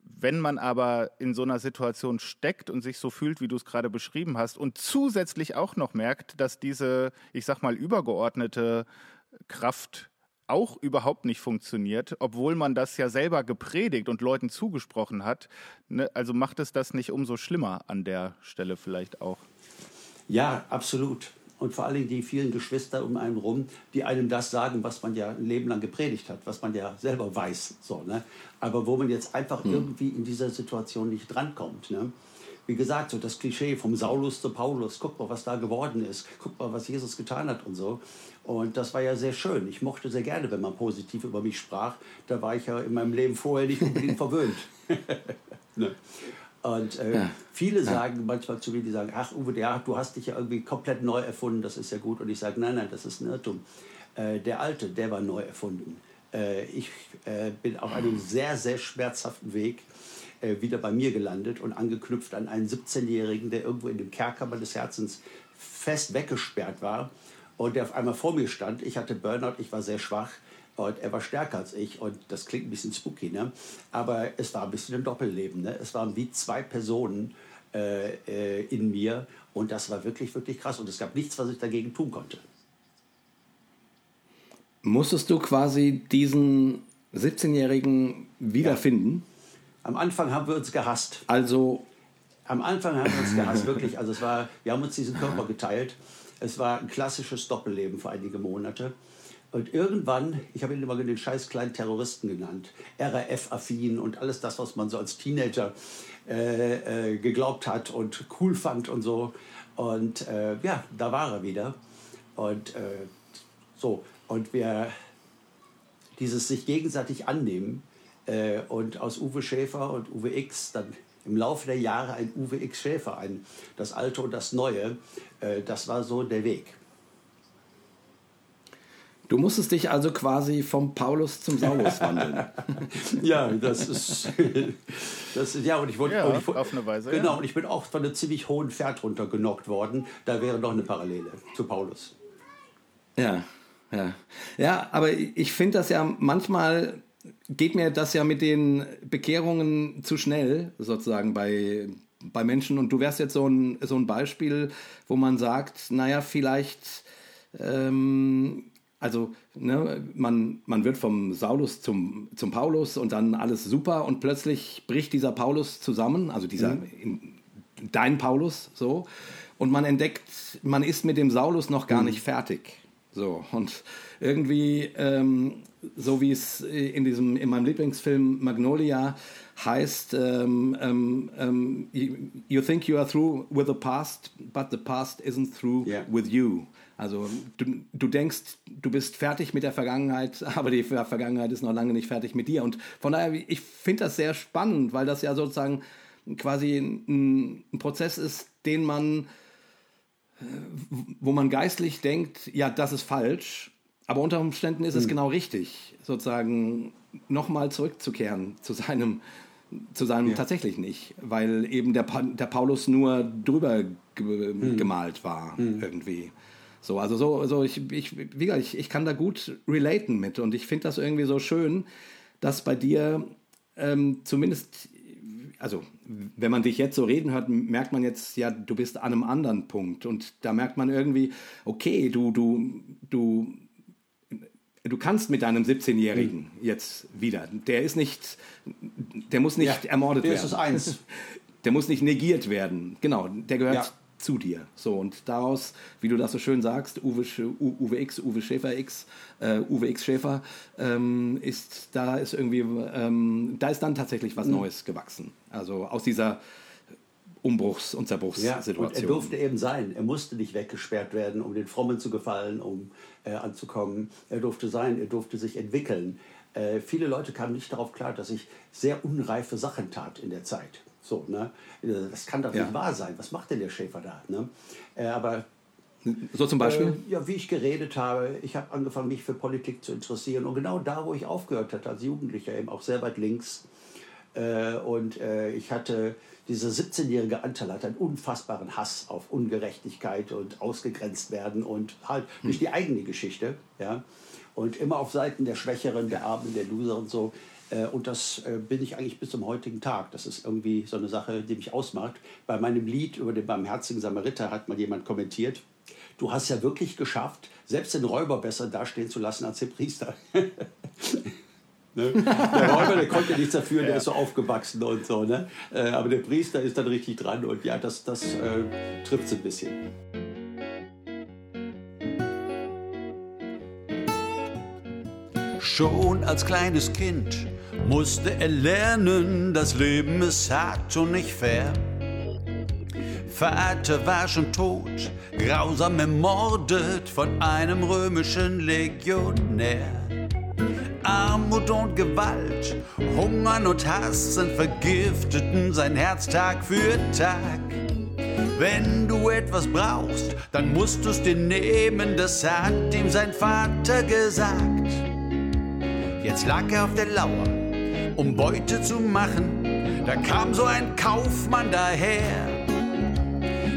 Wenn man aber in so einer Situation steckt und sich so fühlt, wie du es gerade beschrieben hast, und zusätzlich auch noch merkt, dass diese, ich sag mal, übergeordnete Kraft auch überhaupt nicht funktioniert, obwohl man das ja selber gepredigt und Leuten zugesprochen hat. Ne? Also macht es das nicht umso schlimmer an der Stelle vielleicht auch? Ja, absolut und vor allen Dingen die vielen Geschwister um einen rum, die einem das sagen, was man ja ein Leben lang gepredigt hat, was man ja selber weiß. So, ne? Aber wo man jetzt einfach hm. irgendwie in dieser Situation nicht drankommt. Ne? Wie gesagt, so das Klischee vom Saulus zu Paulus, guck mal, was da geworden ist, guck mal, was Jesus getan hat und so. Und das war ja sehr schön. Ich mochte sehr gerne, wenn man positiv über mich sprach. Da war ich ja in meinem Leben vorher nicht unbedingt verwöhnt. ne? Und äh, ja. viele sagen manchmal zu mir, die sagen, ach Uwe, ja, du hast dich ja irgendwie komplett neu erfunden, das ist ja gut. Und ich sage, nein, nein, das ist ein Irrtum. Äh, der Alte, der war neu erfunden. Äh, ich äh, bin auf einem sehr, sehr schmerzhaften Weg äh, wieder bei mir gelandet und angeknüpft an einen 17-Jährigen, der irgendwo in dem Kerker meines Herzens fest weggesperrt war und der auf einmal vor mir stand. Ich hatte Burnout, ich war sehr schwach und er war stärker als ich und das klingt ein bisschen spooky, ne? aber es war ein bisschen ein Doppelleben. Ne? Es waren wie zwei Personen äh, äh, in mir und das war wirklich, wirklich krass und es gab nichts, was ich dagegen tun konnte. Musstest du quasi diesen 17-Jährigen wiederfinden? Ja. Am Anfang haben wir uns gehasst. Also. Am Anfang haben wir uns gehasst, wirklich. Also es war, wir haben uns diesen Körper geteilt. Es war ein klassisches Doppelleben für einige Monate. Und irgendwann, ich habe ihn immer den scheiß kleinen Terroristen genannt, RAF-affin und alles das, was man so als Teenager äh, äh, geglaubt hat und cool fand und so. Und äh, ja, da war er wieder. Und äh, so, und wir dieses sich gegenseitig annehmen äh, und aus Uwe Schäfer und Uwe X dann im Laufe der Jahre ein Uwe X Schäfer, ein, das Alte und das Neue, äh, das war so der Weg. Du musstest dich also quasi vom Paulus zum Saulus wandeln. ja, das ist, das ja und ich wurde ja, und ich, auf eine Weise. Genau, ja. und ich bin auch von einem ziemlich hohen Pferd runtergenockt worden. Da wäre noch eine Parallele zu Paulus. Ja, ja, ja, aber ich finde das ja manchmal geht mir das ja mit den Bekehrungen zu schnell sozusagen bei bei Menschen und du wärst jetzt so ein so ein Beispiel, wo man sagt, naja, vielleicht ähm, also ne, man, man wird vom Saulus zum, zum Paulus und dann alles super und plötzlich bricht dieser Paulus zusammen, also dieser mhm. in, dein Paulus so und man entdeckt, man ist mit dem Saulus noch gar mhm. nicht fertig. So, und irgendwie, ähm, so wie es in, diesem, in meinem Lieblingsfilm Magnolia heißt, ähm, ähm, ähm you, think you are through with the past, but the past isn't through yeah. with you. Also du, du denkst, du bist fertig mit der Vergangenheit, aber die Vergangenheit ist noch lange nicht fertig mit dir. Und von daher, ich finde das sehr spannend, weil das ja sozusagen quasi ein, ein Prozess ist, den man, äh, wo man geistlich denkt, ja, das ist falsch, aber unter Umständen ist es hm. genau richtig, sozusagen nochmal zurückzukehren zu seinem, zu seinem ja. tatsächlich nicht, weil eben der, pa der Paulus nur drüber ge hm. gemalt war hm. irgendwie. So, also so, so ich, ich, wie gesagt, ich, ich kann da gut relaten mit und ich finde das irgendwie so schön, dass bei dir ähm, zumindest, also wenn man dich jetzt so reden hört, merkt man jetzt, ja, du bist an einem anderen Punkt und da merkt man irgendwie, okay, du, du, du, du kannst mit deinem 17-Jährigen mhm. jetzt wieder. Der ist nicht, der muss nicht ja, ermordet der werden. Ist eins. Der muss nicht negiert werden. Genau, der gehört ja zu dir. So, und daraus, wie du das so schön sagst, Uwe, Uwe X, Uwe Schäfer X, äh, Uwe X Schäfer, ähm, ist, da ist irgendwie, ähm, da ist dann tatsächlich was mhm. Neues gewachsen. Also aus dieser Umbruchs- und Zerbruchssituation. Ja, und er durfte eben sein. Er musste nicht weggesperrt werden, um den Frommen zu gefallen, um äh, anzukommen. Er durfte sein, er durfte sich entwickeln. Äh, viele Leute kamen nicht darauf klar, dass ich sehr unreife Sachen tat in der Zeit. So, ne? Das kann doch ja. nicht wahr sein. Was macht denn der Schäfer da? Ne? Äh, aber so zum Beispiel? Äh, ja, wie ich geredet habe, ich habe angefangen, mich für Politik zu interessieren. Und genau da, wo ich aufgehört hatte, als Jugendlicher, eben auch sehr weit links. Äh, und äh, ich hatte, dieser 17-jährige Anteil hat einen unfassbaren Hass auf Ungerechtigkeit und ausgegrenzt werden und halt hm. durch die eigene Geschichte. Ja? Und immer auf Seiten der Schwächeren, der Armen, der Loser und so. Äh, und das äh, bin ich eigentlich bis zum heutigen Tag. Das ist irgendwie so eine Sache, die mich ausmacht. Bei meinem Lied über den barmherzigen Samariter hat mal jemand kommentiert, du hast ja wirklich geschafft, selbst den Räuber besser dastehen zu lassen als den Priester. ne? Der Räuber, der konnte nichts dafür, der ja. ist so aufgewachsen und so. Ne? Äh, aber der Priester ist dann richtig dran und ja, das, das äh, trifft es ein bisschen. Schon als kleines Kind musste er lernen, das Leben ist hart und nicht fair. Vater war schon tot, grausam ermordet von einem römischen Legionär. Armut und Gewalt, Hungern und Hassen vergifteten sein Herz Tag für Tag. Wenn du etwas brauchst, dann musst du's dir nehmen, das hat ihm sein Vater gesagt. Jetzt lag er auf der Lauer, um Beute zu machen. Da kam so ein Kaufmann daher.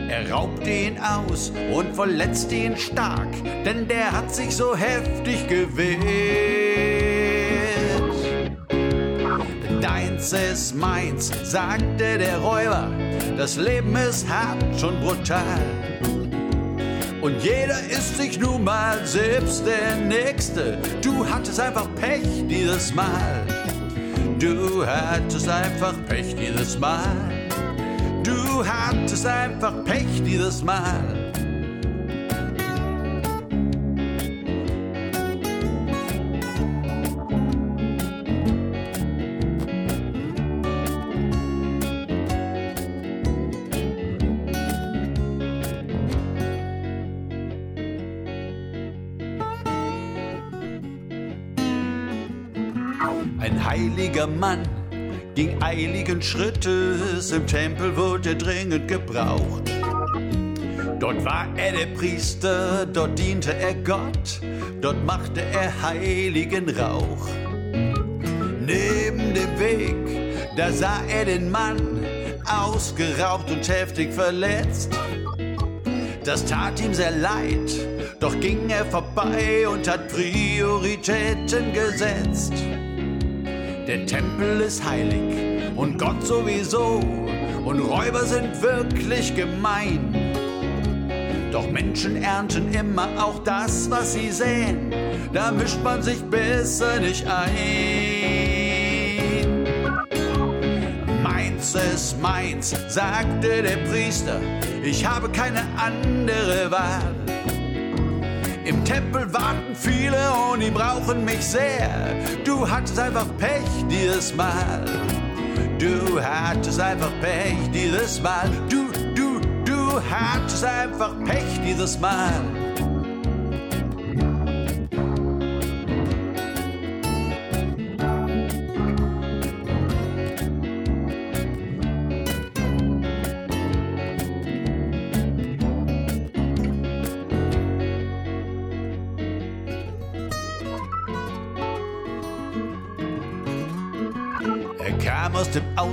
Er raubte ihn aus und verletzte ihn stark, denn der hat sich so heftig gewehrt. Deins ist meins, sagte der Räuber, das Leben ist hart und brutal. Und jeder ist sich nun mal selbst der Nächste. Du hattest einfach Pech dieses Mal. Du hattest einfach Pech dieses Mal. Du hattest einfach Pech dieses Mal. Mann ging eiligen Schrittes, im Tempel wurde dringend gebraucht. Dort war er der Priester, dort diente er Gott, dort machte er heiligen Rauch. Neben dem Weg, da sah er den Mann, ausgeraubt und heftig verletzt. Das tat ihm sehr leid, doch ging er vorbei und hat Prioritäten gesetzt. Der Tempel ist heilig und Gott sowieso und Räuber sind wirklich gemein. Doch Menschen ernten immer auch das, was sie säen. Da mischt man sich besser nicht ein. Meins ist meins, sagte der Priester. Ich habe keine andere Wahl. Im Tempel warten viele und die brauchen mich sehr. Du hattest einfach Pech dieses Mal. Du hattest einfach Pech dieses Mal. Du, du, du hattest einfach Pech dieses Mal.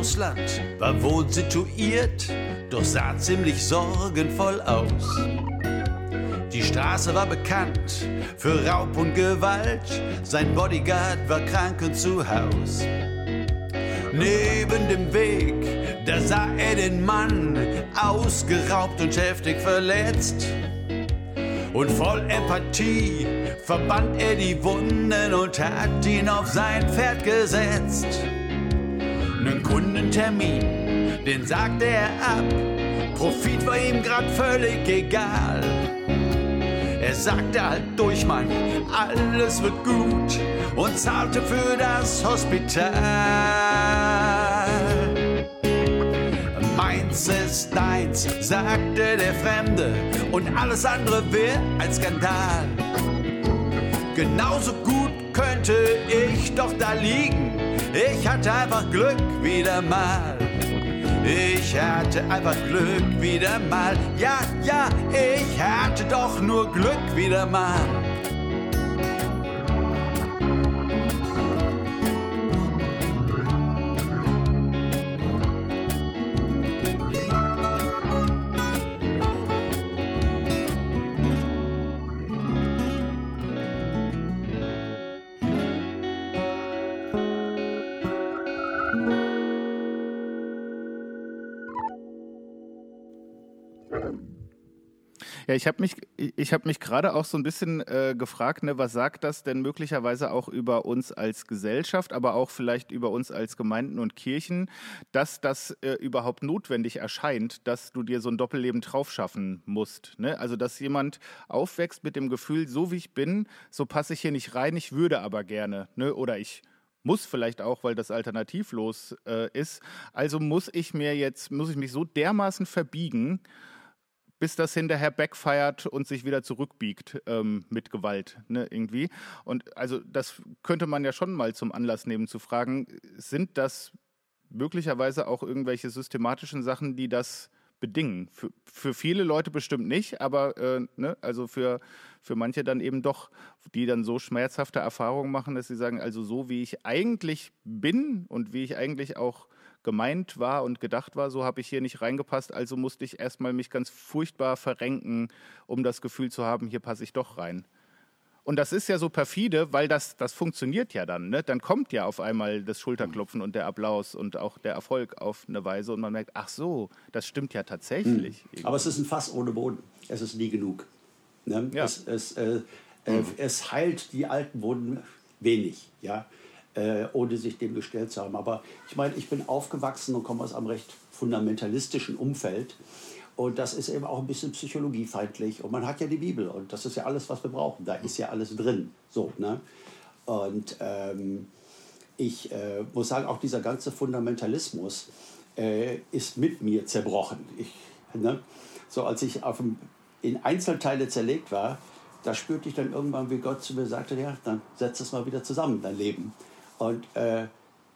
Ausland, war wohl situiert, doch sah ziemlich sorgenvoll aus. Die Straße war bekannt für Raub und Gewalt, sein Bodyguard war krank und zu Haus. Neben dem Weg, da sah er den Mann, ausgeraubt und heftig verletzt. Und voll Empathie verband er die Wunden und hat ihn auf sein Pferd gesetzt. Nen Kundentermin, den sagte er ab. Profit war ihm grad völlig egal. Er sagte halt durch, Mann, alles wird gut und zahlte für das Hospital. Meins ist deins, sagte der Fremde, und alles andere wäre ein Skandal. Genauso gut könnte ich doch da liegen. Ich hatte einfach Glück wieder mal. Ich hatte einfach Glück wieder mal. Ja, ja, ich hatte doch nur Glück wieder mal. Ja, ich habe mich, ich mich gerade auch so ein bisschen äh, gefragt, ne, was sagt das denn möglicherweise auch über uns als Gesellschaft, aber auch vielleicht über uns als Gemeinden und Kirchen, dass das äh, überhaupt notwendig erscheint, dass du dir so ein Doppelleben drauf schaffen musst. Ne? Also dass jemand aufwächst mit dem Gefühl, so wie ich bin, so passe ich hier nicht rein, ich würde aber gerne, ne? Oder ich muss vielleicht auch, weil das alternativlos äh, ist. Also muss ich mir jetzt, muss ich mich so dermaßen verbiegen, bis das hinterher backfeiert und sich wieder zurückbiegt ähm, mit Gewalt, ne, irgendwie. Und also das könnte man ja schon mal zum Anlass nehmen zu fragen, sind das möglicherweise auch irgendwelche systematischen Sachen, die das bedingen? Für, für viele Leute bestimmt nicht, aber äh, ne, also für, für manche dann eben doch, die dann so schmerzhafte Erfahrungen machen, dass sie sagen, also so wie ich eigentlich bin und wie ich eigentlich auch gemeint war und gedacht war, so habe ich hier nicht reingepasst, also musste ich erstmal mich ganz furchtbar verrenken, um das Gefühl zu haben, hier passe ich doch rein. Und das ist ja so perfide, weil das, das funktioniert ja dann. Ne? Dann kommt ja auf einmal das Schulterklopfen und der Applaus und auch der Erfolg auf eine Weise und man merkt, ach so, das stimmt ja tatsächlich. Mhm. Aber es ist ein Fass ohne Boden. Es ist nie genug. Ne? Ja. Es, es, äh, äh, es heilt die alten Wunden wenig. Ja? Äh, ohne sich dem gestellt zu haben. Aber ich meine, ich bin aufgewachsen und komme aus einem recht fundamentalistischen Umfeld. Und das ist eben auch ein bisschen psychologiefeindlich. Und man hat ja die Bibel und das ist ja alles, was wir brauchen. Da ist ja alles drin. So, ne? Und ähm, ich äh, muss sagen, auch dieser ganze Fundamentalismus äh, ist mit mir zerbrochen. Ich, ne? So als ich auf dem, in Einzelteile zerlegt war, da spürte ich dann irgendwann, wie Gott zu mir sagte, ja, dann setz es mal wieder zusammen, dein Leben. Und äh,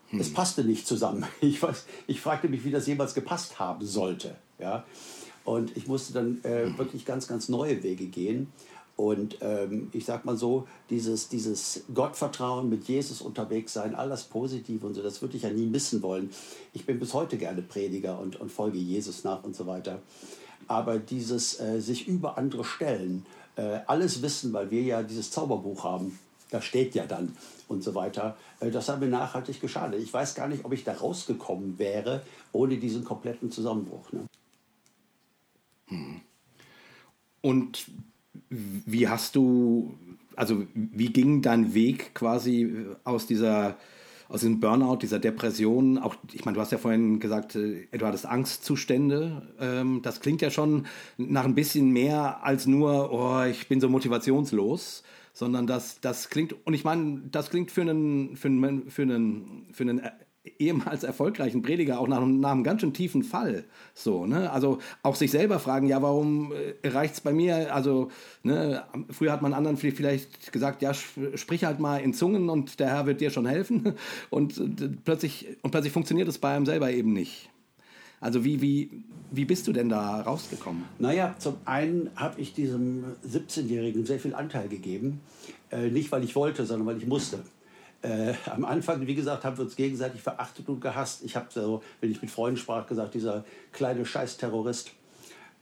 hm. es passte nicht zusammen. Ich, weiß, ich fragte mich, wie das jemals gepasst haben sollte. Ja? Und ich musste dann äh, hm. wirklich ganz, ganz neue Wege gehen. Und ähm, ich sag mal so, dieses, dieses Gottvertrauen mit Jesus unterwegs sein, all das Positive und so, das würde ich ja nie missen wollen. Ich bin bis heute gerne Prediger und, und folge Jesus nach und so weiter. Aber dieses äh, sich über andere stellen, äh, alles wissen, weil wir ja dieses Zauberbuch haben, da steht ja dann und so weiter. Äh, das hat mir nachhaltig geschadet. Ich weiß gar nicht, ob ich da rausgekommen wäre ohne diesen kompletten Zusammenbruch. Ne? Hm. Und wie hast du, also wie ging dein Weg quasi aus dieser aus diesem Burnout, dieser Depression, auch, ich meine, du hast ja vorhin gesagt, äh, du hattest Angstzustände. Ähm, das klingt ja schon nach ein bisschen mehr als nur, oh, ich bin so motivationslos, sondern das, das klingt, und ich meine, das klingt für einen, für einen, für einen, für einen ehemals erfolgreichen Prediger auch nach, nach einem ganz schön tiefen Fall. So, ne? Also auch sich selber fragen, ja, warum äh, reicht es bei mir? Also, ne, früher hat man anderen vielleicht gesagt, ja, sprich halt mal in Zungen und der Herr wird dir schon helfen. Und äh, plötzlich, und plötzlich funktioniert es bei einem selber eben nicht. Also wie, wie, wie bist du denn da rausgekommen? Naja, zum einen habe ich diesem 17-Jährigen sehr viel Anteil gegeben. Äh, nicht, weil ich wollte, sondern weil ich musste. Äh, am Anfang, wie gesagt, haben wir uns gegenseitig verachtet und gehasst. Ich habe so, wenn ich mit Freunden sprach, gesagt, dieser kleine Scheiß-Terrorist.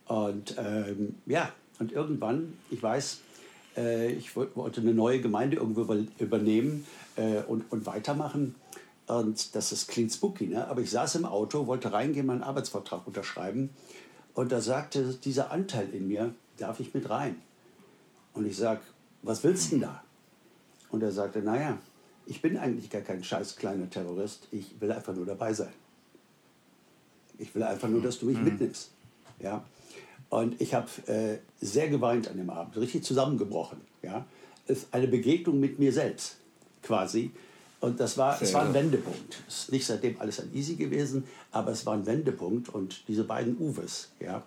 Und ähm, ja, und irgendwann, ich weiß, äh, ich wollte eine neue Gemeinde irgendwo übernehmen äh, und, und weitermachen. Und das ist klingt spooky, ne? aber ich saß im Auto, wollte reingehen, meinen Arbeitsvertrag unterschreiben. Und da sagte dieser Anteil in mir, darf ich mit rein? Und ich sag, was willst du denn da? Und er sagte, naja, ich bin eigentlich gar kein scheiß kleiner Terrorist, ich will einfach nur dabei sein. Ich will einfach nur, dass du mich mhm. mitnimmst. Ja? Und ich habe äh, sehr geweint an dem Abend, richtig zusammengebrochen. Ja? Es ist eine Begegnung mit mir selbst, quasi. Und das war, es war ein Wendepunkt. Es ist nicht seitdem alles ein easy gewesen, aber es war ein Wendepunkt. Und diese beiden Uwes, ja,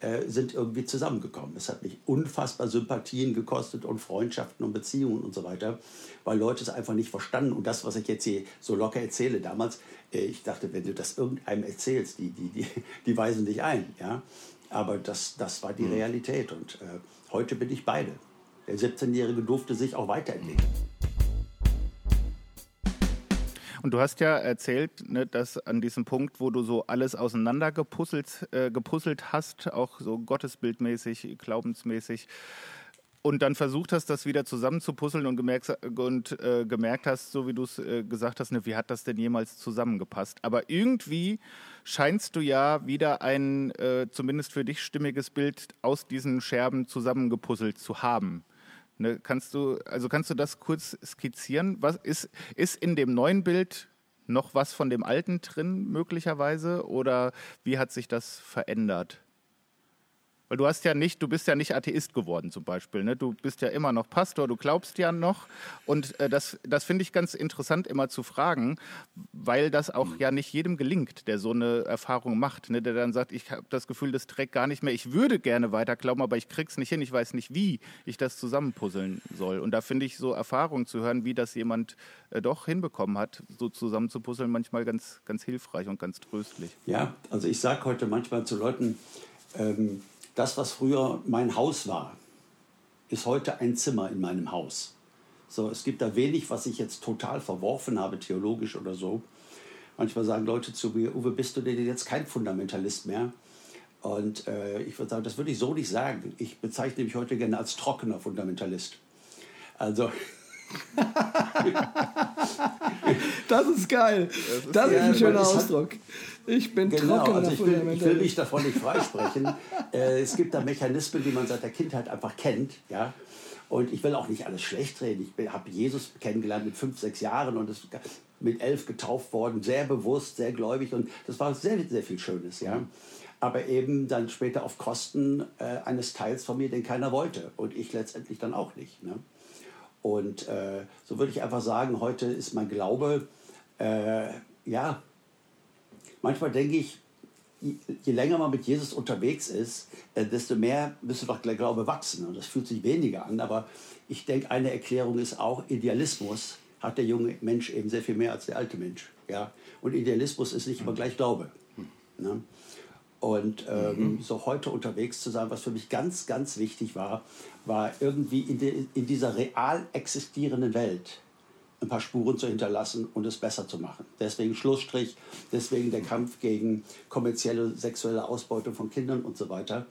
äh, sind irgendwie zusammengekommen. Es hat mich unfassbar Sympathien gekostet und Freundschaften und Beziehungen und so weiter, weil Leute es einfach nicht verstanden. Und das, was ich jetzt hier so locker erzähle, damals, äh, ich dachte, wenn du das irgendeinem erzählst, die, die, die, die weisen dich ein. Ja? Aber das, das war die mhm. Realität. Und äh, heute bin ich beide. Der 17-Jährige durfte sich auch weiterentwickeln. Und du hast ja erzählt, ne, dass an diesem Punkt, wo du so alles auseinander gepuzzelt, äh, gepuzzelt hast, auch so gottesbildmäßig, glaubensmäßig, und dann versucht hast, das wieder zusammenzupuzzeln und gemerkt, und, äh, gemerkt hast, so wie du es äh, gesagt hast, ne, wie hat das denn jemals zusammengepasst? Aber irgendwie scheinst du ja wieder ein äh, zumindest für dich stimmiges Bild aus diesen Scherben zusammengepuzzelt zu haben. Ne, kannst du, also kannst du das kurz skizzieren? Was ist, ist in dem neuen Bild noch was von dem alten drin möglicherweise oder wie hat sich das verändert? Weil du hast ja nicht, du bist ja nicht Atheist geworden zum Beispiel. Ne? Du bist ja immer noch Pastor, du glaubst ja noch. Und äh, das, das finde ich ganz interessant immer zu fragen, weil das auch ja nicht jedem gelingt, der so eine Erfahrung macht. Ne? Der dann sagt, ich habe das Gefühl, das trägt gar nicht mehr. Ich würde gerne weiter glauben, aber ich krieg's nicht hin. Ich weiß nicht, wie ich das zusammenpuzzeln soll. Und da finde ich so Erfahrungen zu hören, wie das jemand äh, doch hinbekommen hat, so zusammenzupuzzeln, manchmal ganz, ganz hilfreich und ganz tröstlich. Ja, also ich sage heute manchmal zu Leuten, ähm, das, was früher mein Haus war, ist heute ein Zimmer in meinem Haus. So, es gibt da wenig, was ich jetzt total verworfen habe, theologisch oder so. Manchmal sagen Leute zu mir, Uwe, bist du denn jetzt kein Fundamentalist mehr? Und äh, ich würde sagen, das würde ich so nicht sagen. Ich bezeichne mich heute gerne als trockener Fundamentalist. Also das ist geil. Das ist, das ist ein schöner Ausdruck. Ich bin genau. Also ich, will, ich will mich davon nicht freisprechen. äh, es gibt da Mechanismen, die man seit der Kindheit einfach kennt. Ja? Und ich will auch nicht alles schlecht reden. Ich habe Jesus kennengelernt mit fünf, sechs Jahren und ist mit elf getauft worden, sehr bewusst, sehr gläubig und das war sehr, sehr viel Schönes. Ja? Aber eben dann später auf Kosten äh, eines Teils von mir, den keiner wollte und ich letztendlich dann auch nicht. Ne? Und äh, so würde ich einfach sagen, heute ist mein Glaube, äh, ja, manchmal denke ich, je länger man mit Jesus unterwegs ist, äh, desto mehr müsste doch der Glaube wachsen. Und das fühlt sich weniger an. Aber ich denke, eine Erklärung ist auch, Idealismus hat der junge Mensch eben sehr viel mehr als der alte Mensch. Ja? Und Idealismus ist nicht immer gleich Glaube. Ne? Und ähm, mhm. so heute unterwegs zu sein, was für mich ganz, ganz wichtig war, war irgendwie in, de, in dieser real existierenden Welt ein paar Spuren zu hinterlassen und es besser zu machen. Deswegen Schlussstrich, deswegen der Kampf gegen kommerzielle sexuelle Ausbeutung von Kindern und so weiter.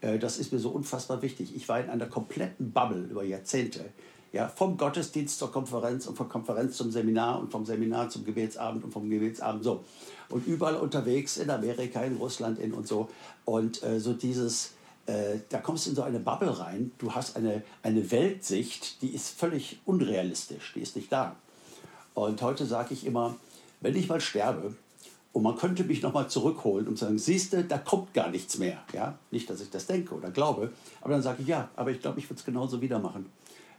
Äh, das ist mir so unfassbar wichtig. Ich war in einer kompletten Bubble über Jahrzehnte. Ja, vom Gottesdienst zur Konferenz und von Konferenz zum Seminar und vom Seminar zum Gebetsabend und vom Gebetsabend so und überall unterwegs in Amerika, in Russland, in und so. Und äh, so dieses, äh, da kommst du in so eine Bubble rein, du hast eine, eine Weltsicht, die ist völlig unrealistisch, die ist nicht da. Und heute sage ich immer, wenn ich mal sterbe und man könnte mich nochmal zurückholen und sagen, siehst du, da kommt gar nichts mehr. Ja? Nicht, dass ich das denke oder glaube, aber dann sage ich ja, aber ich glaube, ich würde es genauso wieder machen.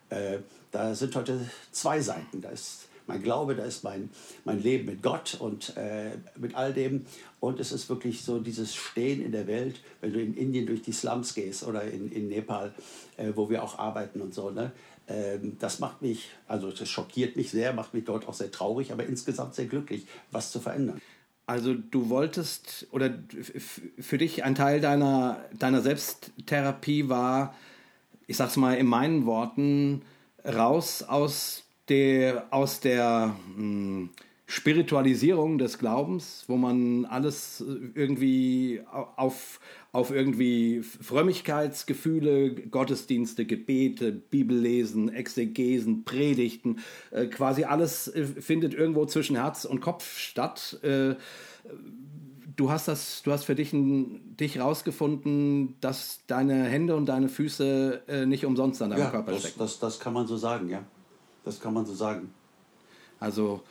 Äh, da sind heute zwei Seiten. Da ist mein Glaube, da ist mein, mein Leben mit Gott und äh, mit all dem. Und es ist wirklich so dieses Stehen in der Welt, wenn du in Indien durch die Slums gehst oder in, in Nepal, äh, wo wir auch arbeiten und so. Ne? Ähm, das macht mich, also das schockiert mich sehr, macht mich dort auch sehr traurig, aber insgesamt sehr glücklich, was zu verändern. Also du wolltest oder für dich ein Teil deiner, deiner Selbsttherapie war, ich sag's mal in meinen Worten, raus aus der, aus der mh, hm, Spiritualisierung des Glaubens, wo man alles irgendwie auf, auf irgendwie Frömmigkeitsgefühle, Gottesdienste, Gebete, Bibellesen, Exegesen, Predigten, äh, quasi alles äh, findet irgendwo zwischen Herz und Kopf statt. Äh, du hast das, du hast für dich, ein, dich rausgefunden, dass deine Hände und deine Füße äh, nicht umsonst an deinem ja, Körper das, stecken. Das, das kann man so sagen, ja. Das kann man so sagen. Also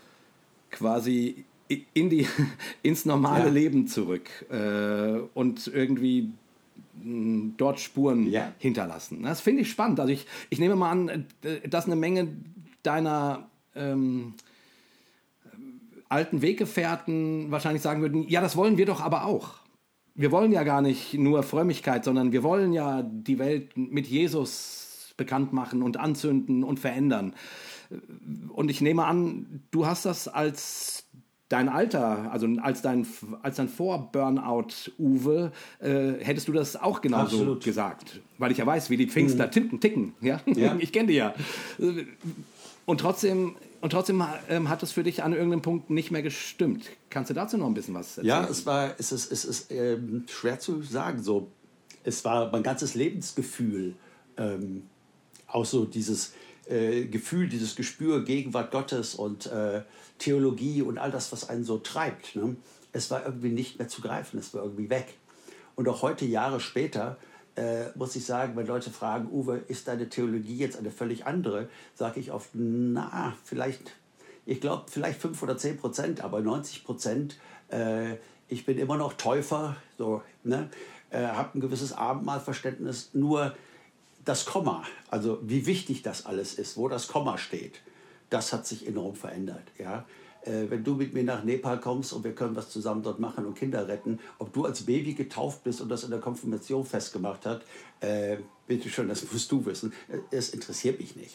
quasi in die, ins normale ja. Leben zurück äh, und irgendwie mh, dort Spuren ja. hinterlassen. Das finde ich spannend. Also ich, ich nehme mal an, äh, dass eine Menge deiner ähm, alten Weggefährten wahrscheinlich sagen würden, ja, das wollen wir doch aber auch. Wir wollen ja gar nicht nur Frömmigkeit, sondern wir wollen ja die Welt mit Jesus bekannt machen und anzünden und verändern. Und ich nehme an, du hast das als dein Alter, also als dein, als dein Vor-Burnout, Uwe, äh, hättest du das auch genauso Absolut. gesagt. Weil ich ja weiß, wie die Pfingster mhm. ticken, ticken. Ja? ja. Ich kenne die ja. Und trotzdem, und trotzdem ähm, hat es für dich an irgendeinem Punkt nicht mehr gestimmt. Kannst du dazu noch ein bisschen was erzählen? Ja, es war, es ist, es ist ähm, schwer zu sagen. So, es war mein ganzes Lebensgefühl, ähm, auch so dieses, äh, Gefühl, dieses Gespür, Gegenwart Gottes und äh, Theologie und all das, was einen so treibt. Ne? Es war irgendwie nicht mehr zu greifen, es war irgendwie weg. Und auch heute, Jahre später, äh, muss ich sagen, wenn Leute fragen, Uwe, ist deine Theologie jetzt eine völlig andere, sage ich oft, na, vielleicht, ich glaube, vielleicht 5 oder 10 Prozent, aber 90 Prozent, äh, ich bin immer noch Täufer, so, ne? äh, habe ein gewisses Abendmahlverständnis, nur das Komma, also wie wichtig das alles ist, wo das Komma steht, das hat sich enorm verändert. Ja? Äh, wenn du mit mir nach Nepal kommst und wir können was zusammen dort machen und Kinder retten, ob du als Baby getauft bist und das in der Konfirmation festgemacht hat, äh, bitte schön, das musst du wissen. Es interessiert mich nicht.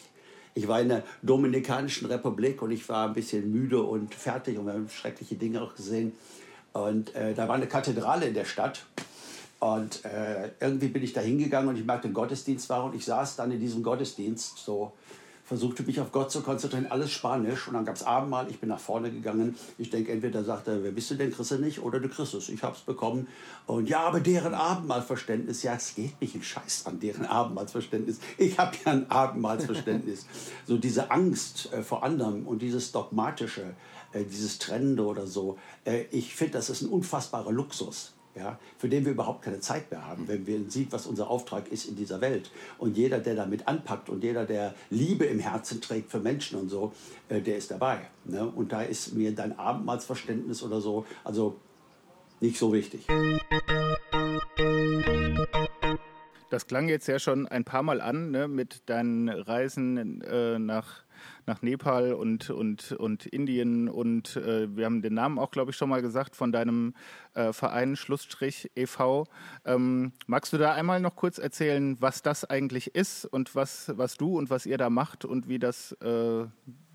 Ich war in der Dominikanischen Republik und ich war ein bisschen müde und fertig und wir haben schreckliche Dinge auch gesehen. Und äh, da war eine Kathedrale in der Stadt und äh, irgendwie bin ich da hingegangen und ich merkte, ein Gottesdienst war und ich saß dann in diesem Gottesdienst, so versuchte mich auf Gott zu konzentrieren, alles Spanisch. Und dann gab es Abendmahl, ich bin nach vorne gegangen. Ich denke, entweder sagt er, wer bist du denn, Christus nicht, oder du Christus. Ich habe es bekommen. Und ja, aber deren Abendmahlverständnis, ja, es geht mich ein Scheiß an deren Abendmahlsverständnis. Ich habe ja ein Abendmahlsverständnis. so diese Angst äh, vor anderem und dieses Dogmatische, äh, dieses Trennende oder so. Äh, ich finde, das ist ein unfassbarer Luxus ja, für den wir überhaupt keine Zeit mehr haben, wenn wir sehen, was unser Auftrag ist in dieser Welt. Und jeder, der damit anpackt und jeder, der Liebe im Herzen trägt für Menschen und so, äh, der ist dabei. Ne? Und da ist mir dein Abendmahlsverständnis oder so, also nicht so wichtig. Das klang jetzt ja schon ein paar Mal an ne, mit deinen Reisen äh, nach nach Nepal und, und, und Indien. Und äh, wir haben den Namen auch, glaube ich, schon mal gesagt von deinem äh, Verein Schlussstrich e.V. Ähm, magst du da einmal noch kurz erzählen, was das eigentlich ist und was, was du und was ihr da macht und wie das äh,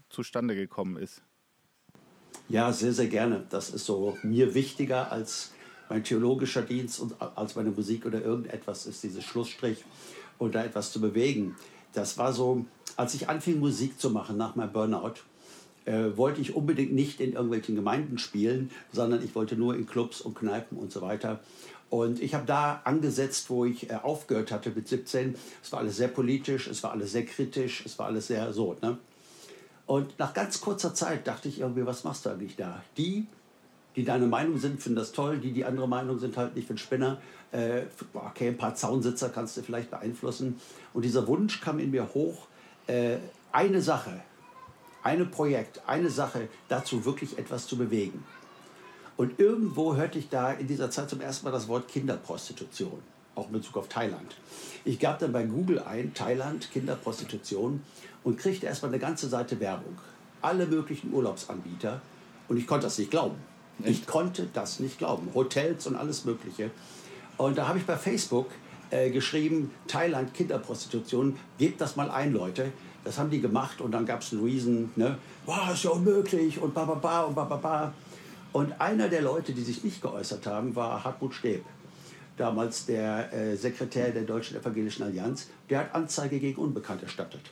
zustande gekommen ist? Ja, sehr, sehr gerne. Das ist so mir wichtiger als mein theologischer Dienst und als meine Musik oder irgendetwas ist dieses Schlussstrich und da etwas zu bewegen. Das war so als ich anfing, Musik zu machen nach meinem Burnout, äh, wollte ich unbedingt nicht in irgendwelchen Gemeinden spielen, sondern ich wollte nur in Clubs und Kneipen und so weiter. Und ich habe da angesetzt, wo ich äh, aufgehört hatte mit 17. Es war alles sehr politisch, es war alles sehr kritisch, es war alles sehr so. Ne? Und nach ganz kurzer Zeit dachte ich irgendwie, was machst du eigentlich da? Die, die deine Meinung sind, finden das toll. Die, die andere Meinung sind, halt nicht für Spinner. Äh, okay, ein paar Zaunsitzer kannst du vielleicht beeinflussen. Und dieser Wunsch kam in mir hoch, äh, eine Sache, ein Projekt, eine Sache dazu wirklich etwas zu bewegen. Und irgendwo hörte ich da in dieser Zeit zum ersten Mal das Wort Kinderprostitution, auch in Bezug auf Thailand. Ich gab dann bei Google ein, Thailand, Kinderprostitution, und kriegte erstmal eine ganze Seite Werbung. Alle möglichen Urlaubsanbieter. Und ich konnte das nicht glauben. Ich konnte das nicht glauben. Hotels und alles Mögliche. Und da habe ich bei Facebook äh, geschrieben, Thailand, Kinderprostitution, gebt das mal ein, Leute. Das haben die gemacht und dann gab es einen Riesen, ne, wow, ist ja unmöglich und ba, ba, ba und ba, ba, ba. Und einer der Leute, die sich nicht geäußert haben, war Hartmut Steb, damals der äh, Sekretär der Deutschen Evangelischen Allianz. Der hat Anzeige gegen Unbekannt erstattet.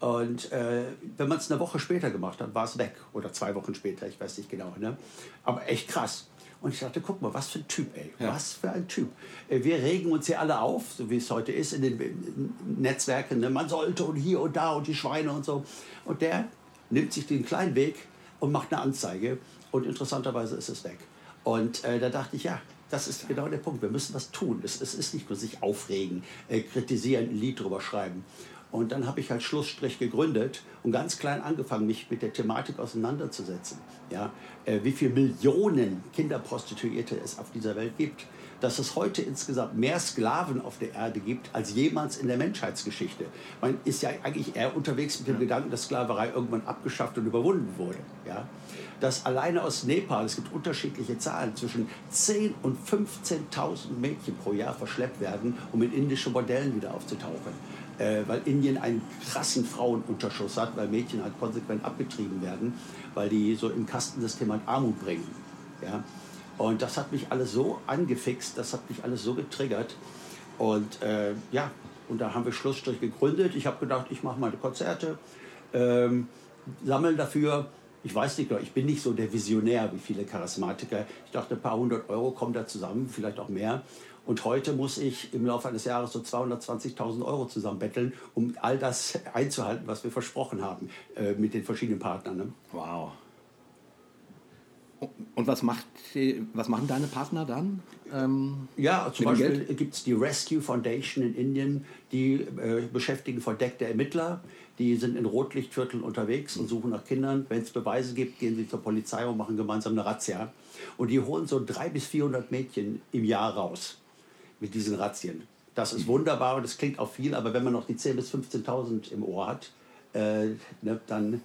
Und äh, wenn man es eine Woche später gemacht hat, war es weg. Oder zwei Wochen später, ich weiß nicht genau. Ne? Aber echt krass. Und ich dachte, guck mal, was für ein Typ, ey. Ja. Was für ein Typ. Äh, wir regen uns hier alle auf, so wie es heute ist in den Netzwerken. Ne? Man sollte und hier und da und die Schweine und so. Und der nimmt sich den kleinen Weg und macht eine Anzeige. Und interessanterweise ist es weg. Und äh, da dachte ich, ja, das ist genau der Punkt. Wir müssen was tun. Es, es ist nicht nur sich aufregen, äh, kritisieren, ein Lied drüber schreiben. Und dann habe ich halt Schlussstrich gegründet und ganz klein angefangen, mich mit der Thematik auseinanderzusetzen. Ja, äh, wie viele Millionen Kinderprostituierte es auf dieser Welt gibt. Dass es heute insgesamt mehr Sklaven auf der Erde gibt als jemals in der Menschheitsgeschichte. Man ist ja eigentlich eher unterwegs mit dem Gedanken, dass Sklaverei irgendwann abgeschafft und überwunden wurde. Ja? Dass alleine aus Nepal, es gibt unterschiedliche Zahlen, zwischen 10.000 und 15.000 Mädchen pro Jahr verschleppt werden, um in indische Bordellen wieder aufzutauchen äh, weil Indien einen krassen Frauenunterschuss hat, weil Mädchen halt konsequent abgetrieben werden, weil die so im Kastensystem halt Armut bringen. Ja? Und das hat mich alles so angefixt, das hat mich alles so getriggert. Und äh, ja, und da haben wir Schlussstrich gegründet. Ich habe gedacht, ich mache meine Konzerte, ähm, sammeln dafür. Ich weiß nicht, ich bin nicht so der Visionär wie viele Charismatiker. Ich dachte, ein paar hundert Euro kommen da zusammen, vielleicht auch mehr. Und heute muss ich im Laufe eines Jahres so 220.000 Euro zusammenbetteln, um all das einzuhalten, was wir versprochen haben äh, mit den verschiedenen Partnern. Ne? Wow. Und was, macht, was machen deine Partner dann? Ähm, ja, zum Beispiel gibt es die Rescue Foundation in Indien, die äh, beschäftigen verdeckte Ermittler. Die sind in Rotlichtvierteln unterwegs und suchen nach Kindern. Wenn es Beweise gibt, gehen sie zur Polizei und machen gemeinsam eine Razzia. Und die holen so 300 bis 400 Mädchen im Jahr raus mit diesen Razzien. Das ist wunderbar und das klingt auch viel, aber wenn man noch die 10.000 bis 15.000 im Ohr hat, äh, ne, dann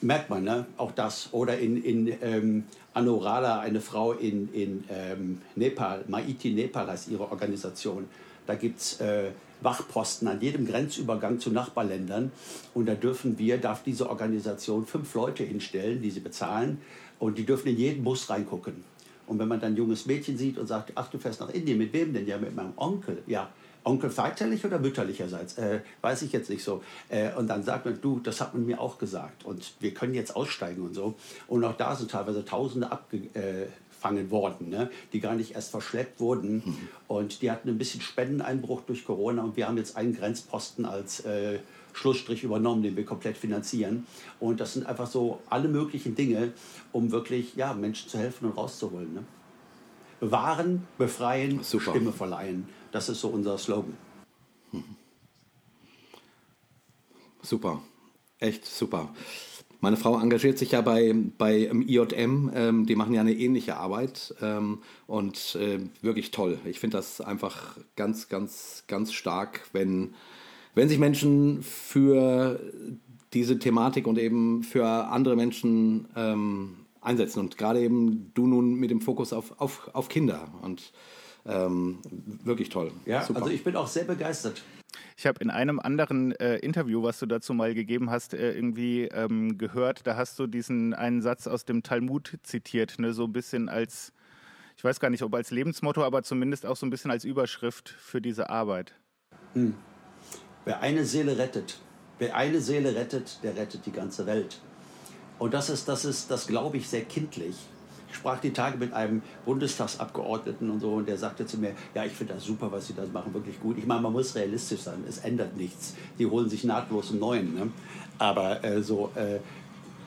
merkt man ne, auch das. Oder in, in ähm, Anorala, eine Frau in, in ähm, Nepal, Maiti Nepal heißt ihre Organisation. Da gibt es äh, Wachposten an jedem Grenzübergang zu Nachbarländern. Und da dürfen wir, darf diese Organisation fünf Leute hinstellen, die sie bezahlen. Und die dürfen in jeden Bus reingucken. Und wenn man dann ein junges Mädchen sieht und sagt, ach, du fährst nach Indien, mit wem denn? Ja, mit meinem Onkel. Ja, Onkel väterlich oder mütterlicherseits? Äh, weiß ich jetzt nicht so. Äh, und dann sagt man, du, das hat man mir auch gesagt. Und wir können jetzt aussteigen und so. Und auch da sind teilweise Tausende abgefangen worden, ne? die gar nicht erst verschleppt wurden. Mhm. Und die hatten ein bisschen Spendeneinbruch durch Corona. Und wir haben jetzt einen Grenzposten als äh, Schlussstrich übernommen, den wir komplett finanzieren. Und das sind einfach so alle möglichen Dinge, um wirklich ja, Menschen zu helfen und rauszuholen. Ne? Bewahren, befreien, Super. Stimme verleihen. Das ist so unser Slogan. Super, echt super. Meine Frau engagiert sich ja bei, bei IJM, ähm, die machen ja eine ähnliche Arbeit ähm, und äh, wirklich toll. Ich finde das einfach ganz, ganz, ganz stark, wenn wenn sich Menschen für diese Thematik und eben für andere Menschen ähm, einsetzen und gerade eben du nun mit dem Fokus auf, auf, auf Kinder und ähm, wirklich toll. Ja, Super. also ich bin auch sehr begeistert. Ich habe in einem anderen äh, Interview, was du dazu mal gegeben hast, äh, irgendwie ähm, gehört, da hast du diesen einen Satz aus dem Talmud zitiert, ne, so ein bisschen als, ich weiß gar nicht, ob als Lebensmotto, aber zumindest auch so ein bisschen als Überschrift für diese Arbeit. Hm. Wer eine Seele rettet, wer eine Seele rettet, der rettet die ganze Welt. Und das ist, das ist, das glaube ich, sehr kindlich. Ich sprach die Tage mit einem Bundestagsabgeordneten und so und der sagte zu mir, ja, ich finde das super, was Sie da machen, wirklich gut. Ich meine, man muss realistisch sein, es ändert nichts. Die holen sich nahtlos einen neuen. Ne? Aber äh, so, äh,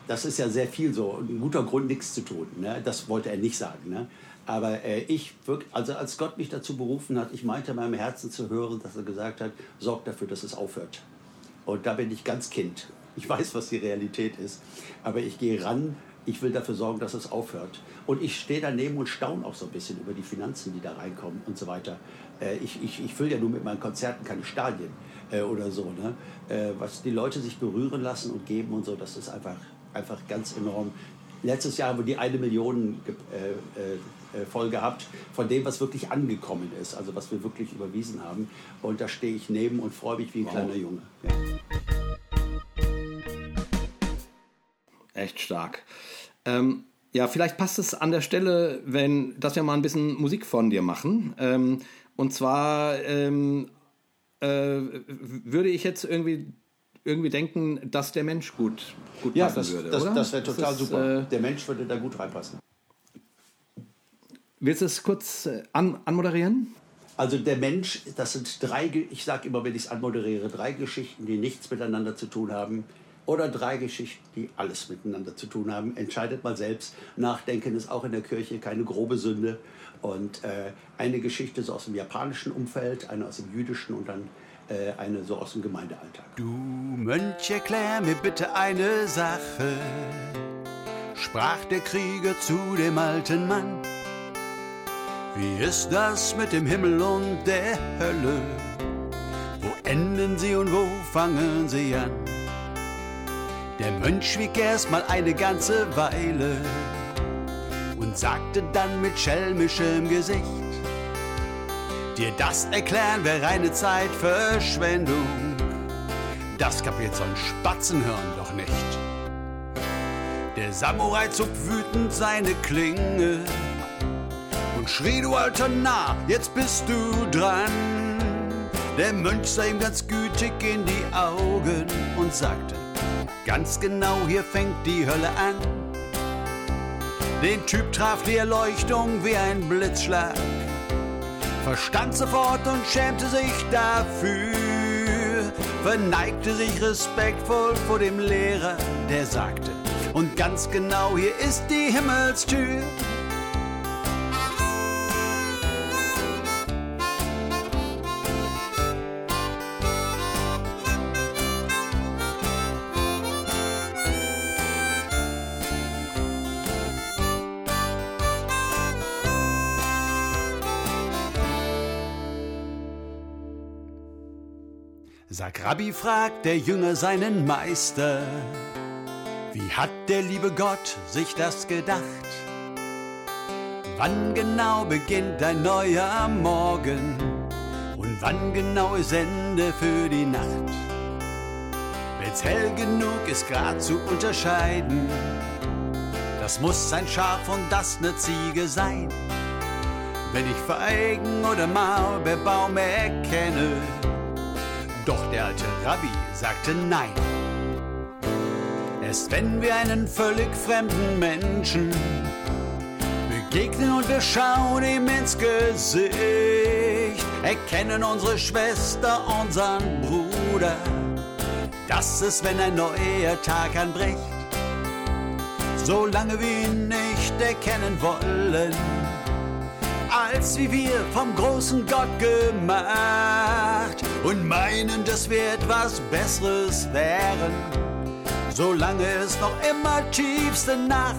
das ist ja sehr viel so, ein guter Grund, nichts zu tun. Ne? Das wollte er nicht sagen. Ne? Aber äh, ich, also als Gott mich dazu berufen hat, ich meinte in meinem Herzen zu hören, dass er gesagt hat, sorgt dafür, dass es aufhört. Und da bin ich ganz Kind. Ich weiß, was die Realität ist. Aber ich gehe ran, ich will dafür sorgen, dass es aufhört. Und ich stehe daneben und staune auch so ein bisschen über die Finanzen, die da reinkommen und so weiter. Äh, ich, ich, ich fülle ja nur mit meinen Konzerten keine Stadien äh, oder so. Ne? Äh, was die Leute sich berühren lassen und geben und so, das ist einfach, einfach ganz enorm. Letztes Jahr haben wir die eine Million äh, äh, voll gehabt von dem, was wirklich angekommen ist, also was wir wirklich überwiesen haben. Und da stehe ich neben und freue mich wie ein wow. kleiner Junge. Ja. Echt stark. Ähm, ja, vielleicht passt es an der Stelle, wenn, dass wir mal ein bisschen Musik von dir machen. Ähm, und zwar ähm, äh, würde ich jetzt irgendwie irgendwie denken, dass der Mensch gut, gut ja, passen das, würde. Das, oder? das wäre total ist, super. Äh, der Mensch würde da gut reinpassen. Willst du es kurz äh, an, anmoderieren? Also der Mensch, das sind drei, ich sage immer, wenn ich es anmoderiere, drei Geschichten, die nichts miteinander zu tun haben. Oder drei Geschichten, die alles miteinander zu tun haben. Entscheidet mal selbst. Nachdenken ist auch in der Kirche keine grobe Sünde. Und äh, eine Geschichte so aus dem japanischen Umfeld, eine aus dem jüdischen und dann äh, eine so aus dem Gemeindealltag. Du Mönch, erklär mir bitte eine Sache, sprach der Krieger zu dem alten Mann. Wie ist das mit dem Himmel und der Hölle? Wo enden sie und wo fangen sie an? Der Mönch schwieg erst mal eine ganze Weile und sagte dann mit schelmischem Gesicht, dir das erklären wäre reine Zeitverschwendung. Das kapiert so ein Spatzenhirn doch nicht. Der Samurai zog wütend seine Klinge und schrie, du alter Narr, jetzt bist du dran. Der Mönch sah ihm ganz gütig in die Augen und sagte, ganz genau hier fängt die Hölle an. Den Typ traf die Erleuchtung wie ein Blitzschlag, verstand sofort und schämte sich dafür, verneigte sich respektvoll vor dem Lehrer, der sagte, und ganz genau hier ist die Himmelstür. Rabbi, fragt der Jünger seinen Meister, wie hat der liebe Gott sich das gedacht? Wann genau beginnt ein neuer Morgen und wann genau ist Ende für die Nacht? Wenn's hell genug ist, grad zu unterscheiden, das muss ein Schaf und das ne Ziege sein. Wenn ich Feigen oder Maulbeerbaum erkenne, doch der alte Rabbi sagte nein. Erst wenn wir einen völlig fremden Menschen begegnen und wir schauen ihm ins Gesicht, erkennen unsere Schwester, unseren Bruder, dass es, wenn ein neuer Tag anbricht, solange wir ihn nicht erkennen wollen, als wie wir vom großen Gott gemacht und meinen, dass wir etwas Besseres wären, solange es noch immer tiefste Nacht.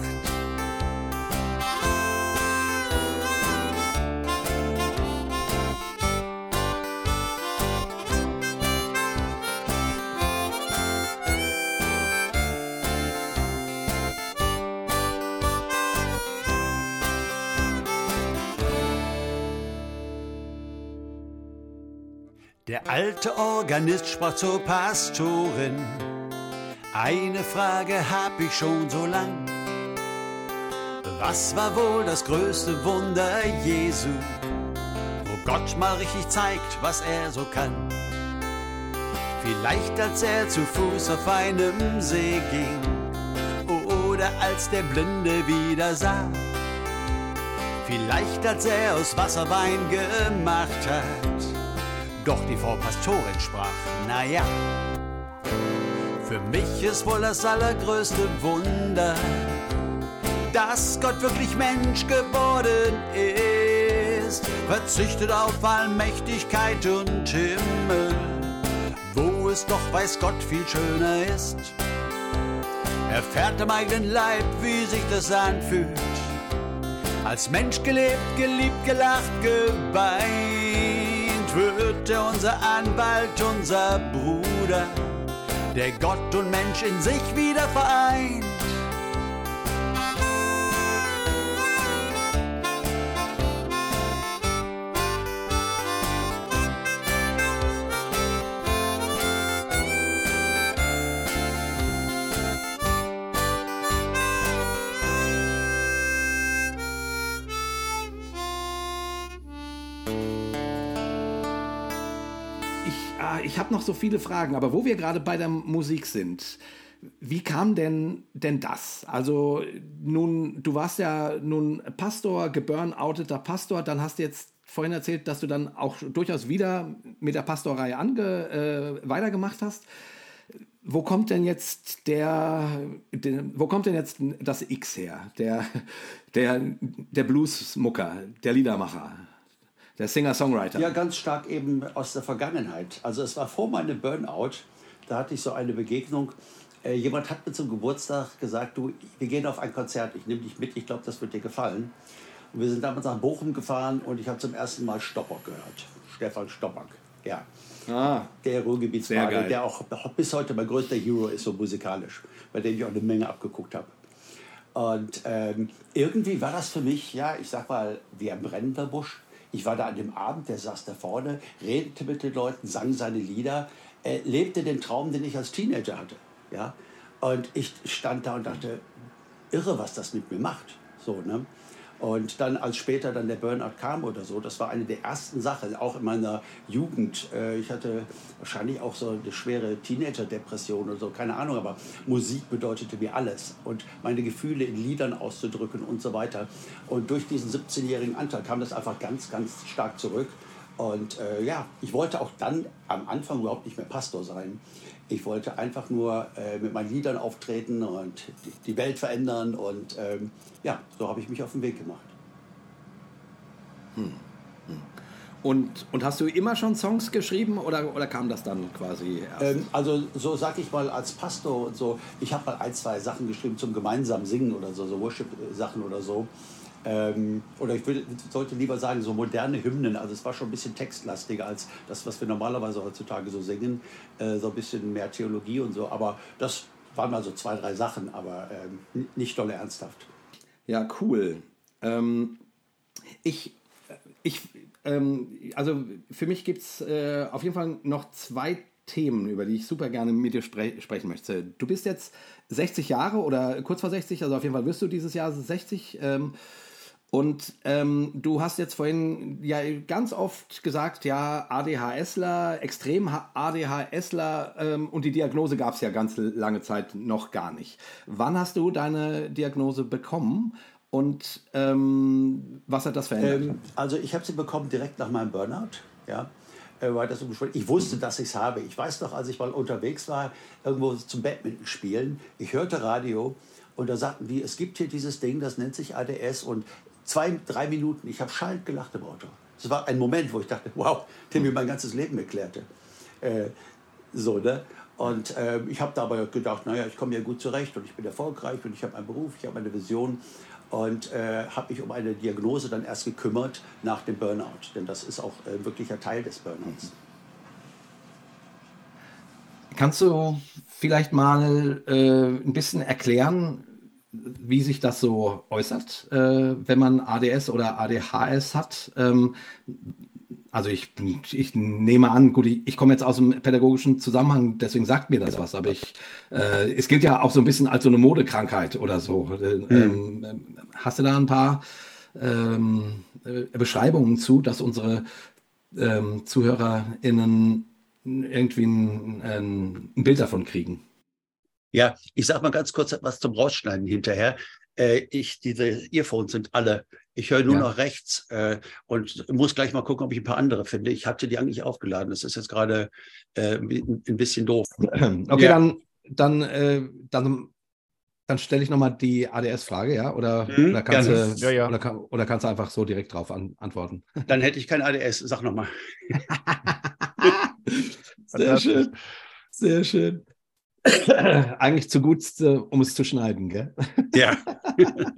Der alte Organist sprach zur Pastorin. Eine Frage hab ich schon so lang. Was war wohl das größte Wunder Jesu, wo Gott mal richtig zeigt, was er so kann? Vielleicht als er zu Fuß auf einem See ging oder als der Blinde wieder sah. Vielleicht als er aus Wasser Wein gemacht hat doch die Frau Pastorin sprach, naja, für mich ist wohl das allergrößte Wunder, dass Gott wirklich Mensch geworden ist, verzichtet auf Allmächtigkeit und Himmel, wo es doch weiß Gott viel schöner ist. erfährt am eigenen Leib, wie sich das anfühlt. Als Mensch gelebt, geliebt, gelacht, geweint, wird er unser Anwalt, unser Bruder, der Gott und Mensch in sich wieder vereint. Noch so viele Fragen, aber wo wir gerade bei der Musik sind, wie kam denn denn das? Also nun, du warst ja nun Pastor, geburnouteter Pastor, dann hast du jetzt vorhin erzählt, dass du dann auch durchaus wieder mit der Pastorei ange, äh, weitergemacht hast. Wo kommt denn jetzt der, der, wo kommt denn jetzt das X her? Der, der, der Bluesmucker, der Liedermacher? Der Singer-Songwriter. Ja, ganz stark eben aus der Vergangenheit. Also es war vor meinem Burnout, da hatte ich so eine Begegnung. Äh, jemand hat mir zum Geburtstag gesagt, du, wir gehen auf ein Konzert, ich nehme dich mit, ich glaube, das wird dir gefallen. Und wir sind damals nach Bochum gefahren und ich habe zum ersten Mal Stoppock gehört. Stefan Stoppock, ja. Ah, der Ruhrgebietsbade, der auch bis heute mein größter Hero ist, so musikalisch, bei dem ich auch eine Menge abgeguckt habe. Und ähm, irgendwie war das für mich, ja, ich sag mal, wie ein brennender Busch. Ich war da an dem Abend, der saß da vorne, redete mit den Leuten, sang seine Lieder, äh, lebte den Traum, den ich als Teenager hatte. Ja? Und ich stand da und dachte, irre, was das mit mir macht. So, ne? Und dann, als später dann der Burnout kam oder so, das war eine der ersten Sachen, auch in meiner Jugend. Äh, ich hatte wahrscheinlich auch so eine schwere Teenager-Depression oder so, keine Ahnung, aber Musik bedeutete mir alles. Und meine Gefühle in Liedern auszudrücken und so weiter. Und durch diesen 17-jährigen Anteil kam das einfach ganz, ganz stark zurück. Und äh, ja, ich wollte auch dann am Anfang überhaupt nicht mehr Pastor sein. Ich wollte einfach nur äh, mit meinen Liedern auftreten und die, Welt verändern. Und ähm, ja, so habe ich mich auf den Weg gemacht. Hm. Hm. Und, und hast du immer schon Songs geschrieben oder, oder kam das dann quasi erst? Ähm, also so sag ich mal als Pastor und so, ich habe mal ein, zwei Sachen geschrieben zum gemeinsamen Singen oder so, so Worship-Sachen oder so. Ähm, oder ich will, sollte lieber sagen, so moderne Hymnen. Also es war schon ein bisschen textlastiger als das, was wir normalerweise heutzutage so singen. Äh, so ein bisschen mehr Theologie und so. Aber das waren mal so zwei, drei Sachen, aber ähm, nicht dolle ernsthaft. Ja, cool. Ähm, ich, ich, ähm, also für mich gibt es äh, auf jeden Fall noch zwei Themen, über die ich super gerne mit dir spre sprechen möchte. Du bist jetzt 60 Jahre oder kurz vor 60, also auf jeden Fall wirst du dieses Jahr 60. Ähm, und ähm, du hast jetzt vorhin ja ganz oft gesagt, ja, ADHSler, extrem ADHSler ähm, und die Diagnose gab es ja ganz lange Zeit noch gar nicht. Wann hast du deine Diagnose bekommen und ähm, was hat das verändert? Ähm, also ich habe sie bekommen direkt nach meinem Burnout, ja. Äh, das so ich wusste, dass ich es habe. Ich weiß noch, als ich mal unterwegs war, irgendwo zum Badminton spielen, ich hörte Radio und da sagten die, es gibt hier dieses Ding, das nennt sich ADS und zwei, drei Minuten, ich habe schallend gelacht im Auto. Es war ein Moment, wo ich dachte, wow, der mir mein ganzes Leben erklärte. Äh, so, ne? Und äh, ich habe dabei gedacht, naja, ich komme ja gut zurecht und ich bin erfolgreich und ich habe einen Beruf, ich habe eine Vision und äh, habe mich um eine Diagnose dann erst gekümmert nach dem Burnout, denn das ist auch äh, wirklicher Teil des Burnouts. Kannst du vielleicht mal äh, ein bisschen erklären, wie sich das so äußert, äh, wenn man ADS oder ADHS hat. Ähm, also ich, ich nehme an, gut, ich, ich komme jetzt aus dem pädagogischen Zusammenhang, deswegen sagt mir das was, aber ich, äh, es gilt ja auch so ein bisschen als so eine Modekrankheit oder so. Mhm. Ähm, hast du da ein paar ähm, äh, Beschreibungen zu, dass unsere ähm, ZuhörerInnen irgendwie ein, ein Bild davon kriegen? Ja, ich sage mal ganz kurz etwas zum Rausschneiden hinterher. Äh, ich, diese Earphones sind alle. Ich höre nur ja. noch rechts äh, und muss gleich mal gucken, ob ich ein paar andere finde. Ich hatte die eigentlich aufgeladen. Das ist jetzt gerade äh, ein bisschen doof. Okay, ja. dann, dann, äh, dann, dann stelle ich nochmal die ADS-Frage, ja? Oder, mhm, oder, kannst du, ja, ja. Oder, kann, oder, kannst du einfach so direkt drauf an, antworten? Dann hätte ich kein ADS. Sag nochmal. Sehr schön. Sehr schön. Eigentlich zu gut, um es zu schneiden, gell? Ja.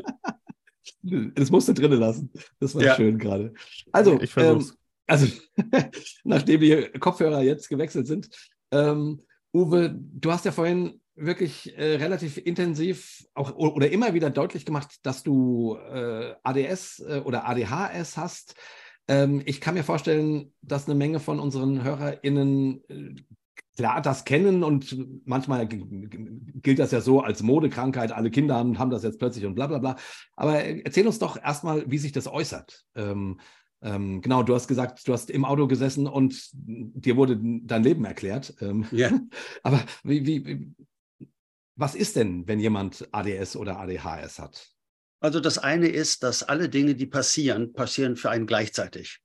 Das musst du drinnen lassen. Das war Ja. schön gerade. Also, Ich versuch's. ähm, also nachdem die Kopfhörer jetzt gewechselt sind, ähm, Uwe, du hast ja vorhin wirklich äh, relativ intensiv auch oder immer wieder deutlich gemacht, dass du äh, ADS äh, oder ADHS hast. Ähm, ich kann mir vorstellen, dass eine Menge von unseren HörerInnen äh, klar das kennen und manchmal gilt das ja so als Modekrankheit. Alle Kinder haben, haben das jetzt plötzlich und bla bla bla. Aber äh, erzähl uns doch erstmal, wie sich das äußert. Ähm, ähm, genau, du hast gesagt, du hast im Auto gesessen und dir wurde dein Leben erklärt. Ähm, Ja. aber wie, wie, was ist denn, wenn jemand ADS oder ADHS hat? Also das eine ist, dass alle Dinge, die passieren, passieren für einen gleichzeitig.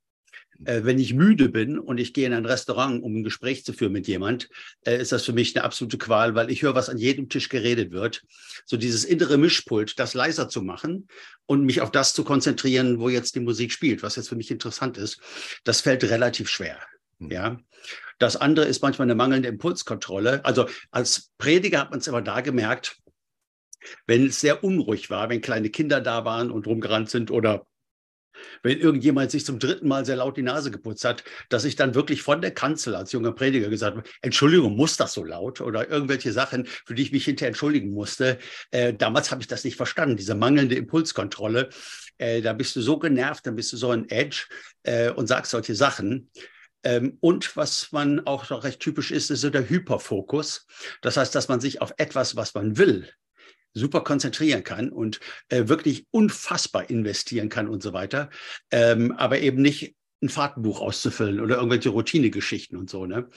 Äh, wenn ich müde bin und ich gehe in ein Restaurant, um ein Gespräch zu führen mit jemand, äh, ist das für mich eine absolute Qual, weil ich höre, was an jedem Tisch geredet wird. So dieses innere Mischpult, das leiser zu machen und mich auf das zu konzentrieren, wo jetzt die Musik spielt, was jetzt für mich interessant ist, das fällt relativ schwer. Hm. Ja. Das andere ist manchmal eine mangelnde Impulskontrolle. Also als Prediger hat man es immer da gemerkt, wenn es sehr unruhig war, wenn kleine Kinder da waren und rumgerannt sind oder wenn irgendjemand sich zum dritten Mal sehr laut die Nase geputzt hat, dass ich dann wirklich von der Kanzel als junger Prediger gesagt habe, Entschuldigung, muss das so laut? Oder irgendwelche Sachen, für die ich mich hinterher entschuldigen musste. Äh, damals habe ich das nicht verstanden, diese mangelnde Impulskontrolle. Äh, da bist du so genervt, dann bist du so ein Edge äh, und sagst solche Sachen. Ähm, und was man auch noch recht typisch ist, ist so der Hyperfokus. Das heißt, dass man sich auf etwas, was man will, super konzentrieren kann und äh, wirklich unfassbar investieren kann und so weiter, ähm, aber eben nicht ein Fahrtenbuch auszufüllen oder irgendwelche Routinegeschichten und so. Ne?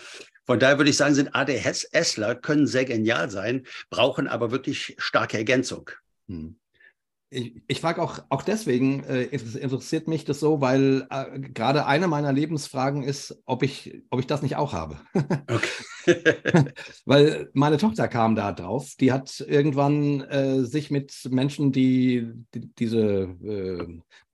Von daher würde ich sagen, sind ADHSler können sehr genial sein, brauchen aber wirklich starke Ergänzung. Hm. Ich, ich frage auch, auch deswegen, äh, inter- interessiert mich das so, weil äh, gerade eine meiner Lebensfragen ist, ob ich, ob ich das nicht auch habe. Weil meine Tochter kam da drauf. Die hat irgendwann äh, sich mit Menschen, die, die diese, äh,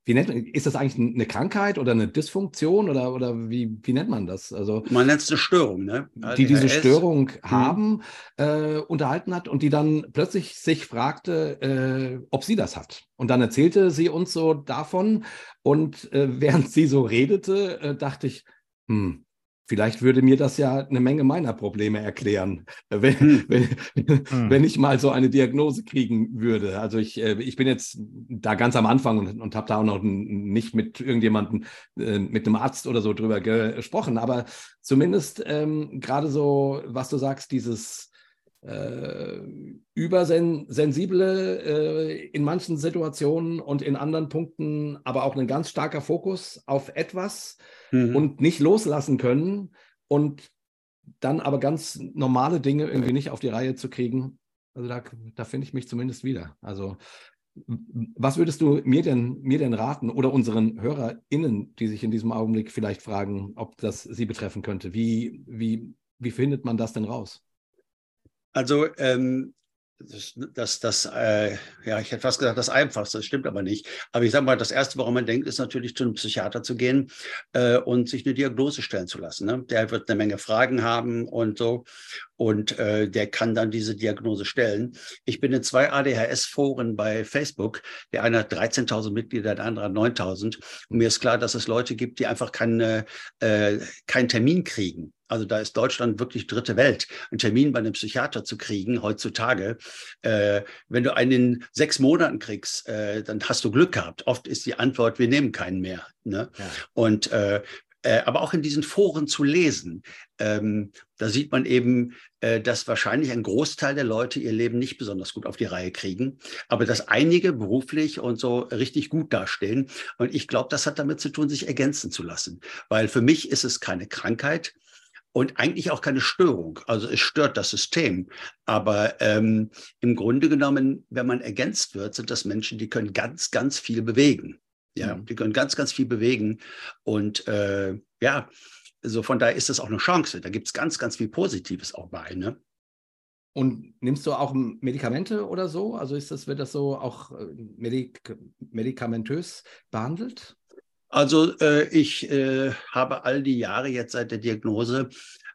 wie nennt man, ist das eigentlich eine Krankheit oder eine Dysfunktion oder, oder wie, wie nennt man das? Also Man nennt es eine Störung. Ne? die diese ADHS. Störung haben, äh, unterhalten hat und die dann plötzlich sich fragte, äh, ob sie das hat. Und dann erzählte sie uns so davon und äh, während sie so redete, äh, dachte ich, hm, vielleicht würde mir das ja eine Menge meiner Probleme erklären, wenn, Hm. wenn, Hm. wenn ich mal so eine Diagnose kriegen würde. Also ich, äh, ich bin jetzt da ganz am Anfang und, und habe da auch noch nicht mit irgendjemandem, äh, mit einem Arzt oder so drüber gesprochen, aber zumindest ähm, gerade so, was du sagst, dieses äh, übersensible äh, in manchen Situationen und in anderen Punkten, aber auch ein ganz starker Fokus auf etwas Mhm. und nicht loslassen können und dann aber ganz normale Dinge irgendwie nicht auf die Reihe zu kriegen. Also da, da finde ich mich zumindest wieder. Also was würdest du mir denn, mir denn raten oder unseren HörerInnen, die sich in diesem Augenblick vielleicht fragen, ob das sie betreffen könnte? Wie, wie, wie findet man das denn raus? Also ähm, das, das, das äh, ja, ich hätte fast gesagt, das Einfachste, das stimmt aber nicht. Aber ich sage mal, das Erste, woran man denkt, ist natürlich zu einem Psychiater zu gehen äh, und sich eine Diagnose stellen zu lassen. Ne? Der wird eine Menge Fragen haben und so. Und äh, der kann dann diese Diagnose stellen. Ich bin in zwei ADHS-Foren bei Facebook. Der eine hat 13.000 Mitglieder, der andere hat 9.000. Und mir ist klar, dass es Leute gibt, die einfach keine, äh, keinen Termin kriegen. Also da ist Deutschland wirklich dritte Welt. Einen Termin bei einem Psychiater zu kriegen heutzutage, äh, wenn du einen in sechs Monaten kriegst, äh, dann hast du Glück gehabt. Oft ist die Antwort, wir nehmen keinen mehr. Ne? Ja. Und äh, äh, aber auch in diesen Foren zu lesen, ähm, da sieht man eben, äh, dass wahrscheinlich ein Großteil der Leute ihr Leben nicht besonders gut auf die Reihe kriegen, aber dass einige beruflich und so richtig gut dastehen. Und ich glaube, das hat damit zu tun, sich ergänzen zu lassen. Weil für mich ist es keine Krankheit, und eigentlich auch keine Störung. Also es stört das System. Aber ähm, im Grunde genommen, wenn man ergänzt wird, sind das Menschen, die können ganz, ganz viel bewegen. Ja, Mhm. die können ganz, ganz viel bewegen. Und äh, ja, also von daher ist das auch eine Chance. Da gibt es ganz, ganz viel Positives auch bei. Ne? Und nimmst du auch Medikamente oder so? Also ist das, wird das so auch äh, medik medikamentös behandelt? Also äh, ich äh, habe all die Jahre jetzt seit der Diagnose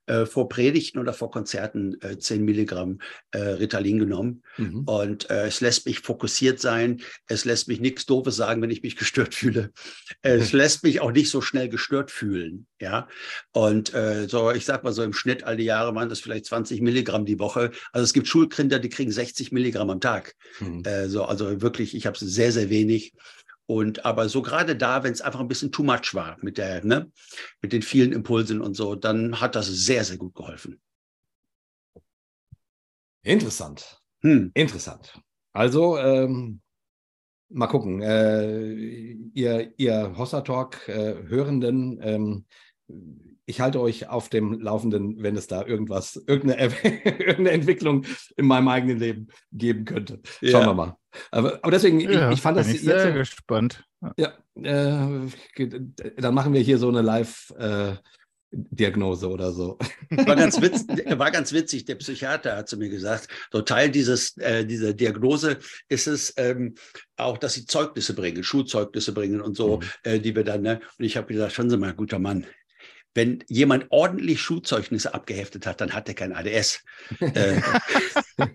äh, vor Predigten oder vor Konzerten äh, 10 Milligramm äh, Ritalin genommen. Mhm. Und äh, es lässt mich fokussiert sein. Es lässt mich nichts Doofes sagen, wenn ich mich gestört fühle. Es lässt mich auch nicht so schnell gestört fühlen. Ja. Und äh, so, ich sag mal so im Schnitt all die Jahre waren das vielleicht 20 Milligramm die Woche. Also es gibt Schulkinder, die kriegen 60 Milligramm am Tag. Mhm. So, also wirklich, ich habe es sehr, sehr wenig. Und aber so gerade da, wenn es einfach ein bisschen too much war mit der, ne, mit den vielen Impulsen und so, dann hat das sehr, sehr gut geholfen. Interessant. Hm. Interessant. Also, ähm, mal gucken. Äh, ihr, ihr Hossa Talk äh, Hörenden, ähm, ich halte euch auf dem Laufenden, wenn es da irgendwas, irgendeine, irgendeine Entwicklung in meinem eigenen Leben geben könnte. Schauen ja. wir mal. Aber, aber deswegen, ja, ich, ich, fand das ich sehr jetzt, gespannt. Ja, äh, dann machen wir hier so eine Live- äh, Diagnose oder so. War ganz, witz, war ganz witzig, der Psychiater hat zu mir gesagt, so Teil dieses, äh, dieser Diagnose ist es ähm, auch, dass sie Zeugnisse bringen, Schulzeugnisse bringen und so, mhm. äh, die wir dann, ne? und ich habe gesagt, schon Sie mal, guter Mann, wenn jemand ordentlich Schulzeugnisse abgeheftet hat, dann hat er kein ADS. Äh,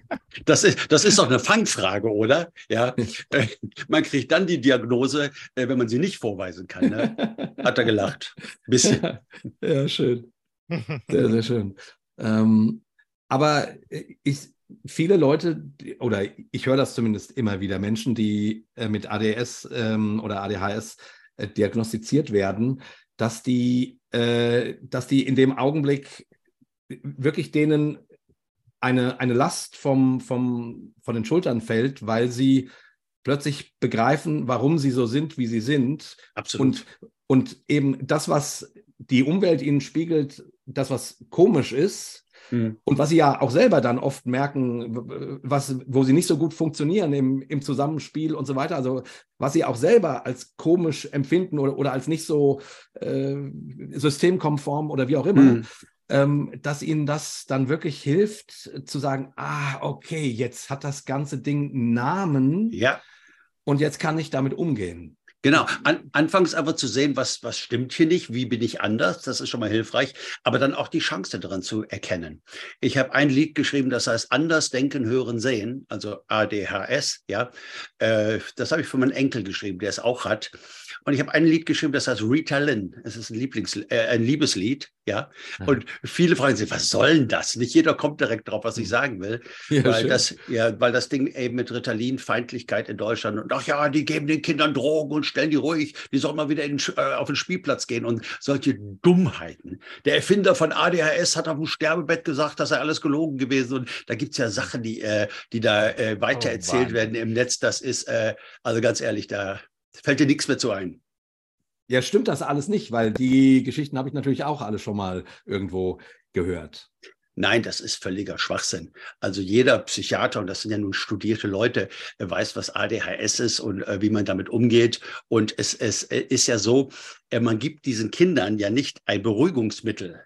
das, ist, das ist doch eine Fangfrage, oder? Ja, äh, man kriegt dann die Diagnose, äh, wenn man sie nicht vorweisen kann. Ne? Hat er gelacht. bisschen. Ja, ja, schön. Sehr, sehr schön. Ähm, aber ich, viele Leute, oder ich höre das zumindest immer wieder, Menschen, die mit ADS ähm, oder ADHS diagnostiziert werden, dass die, äh, dass die in dem Augenblick wirklich denen eine, eine Last vom, vom, von den Schultern fällt, weil sie plötzlich begreifen, warum sie so sind, wie sie sind. Absolut. Und, und eben das, was die Umwelt ihnen spiegelt, das, was komisch ist, Mhm. Und was sie ja auch selber dann oft merken, was, wo sie nicht so gut funktionieren im, im Zusammenspiel und so weiter, also was sie auch selber als komisch empfinden oder, oder als nicht so äh, systemkonform oder wie auch immer, mhm. ähm, dass ihnen das dann wirklich hilft zu sagen, ah, okay, jetzt hat das ganze Ding einen Namen. Ja. Und jetzt kann ich damit umgehen. Genau, An, anfangs einfach zu sehen, was, was stimmt hier nicht, wie bin ich anders, das ist schon mal hilfreich, aber dann auch die Chance daran zu erkennen. Ich habe ein Lied geschrieben, das heißt Anders denken, hören, sehen, also ADHS, ja. Äh, das habe ich für meinen Enkel geschrieben, der es auch hat. Und ich habe ein Lied geschrieben, das heißt Rita Lynn. Es ist ein, Lieblings äh, ein Liebeslied, ja. Mhm. Und viele fragen sich, was soll denn das? Nicht jeder kommt direkt drauf, was ich hm. sagen will. Ja, weil, das, ja, weil das Ding eben mit Ritalin, Feindlichkeit in Deutschland und ach ja, die geben den Kindern Drogen und stellen die ruhig, die sollen mal wieder in, äh, auf den Spielplatz gehen und solche Dummheiten. Der Erfinder von ADHS hat auf dem Sterbebett gesagt, dass er alles gelogen gewesen und da gibt es ja Sachen, die, äh, die da äh, weitererzählt oh, werden im Netz. Das ist, äh, also ganz ehrlich, da fällt dir nichts mehr zu ein. Ja, stimmt das alles nicht, weil die Geschichten habe ich natürlich auch alle schon mal irgendwo gehört. Nein, das ist völliger Schwachsinn. Also jeder Psychiater, und das sind ja nun studierte Leute, weiß, was ADHS ist und äh, wie man damit umgeht. Und es, es äh, ist ja so, äh, man gibt diesen Kindern ja nicht ein Beruhigungsmittel,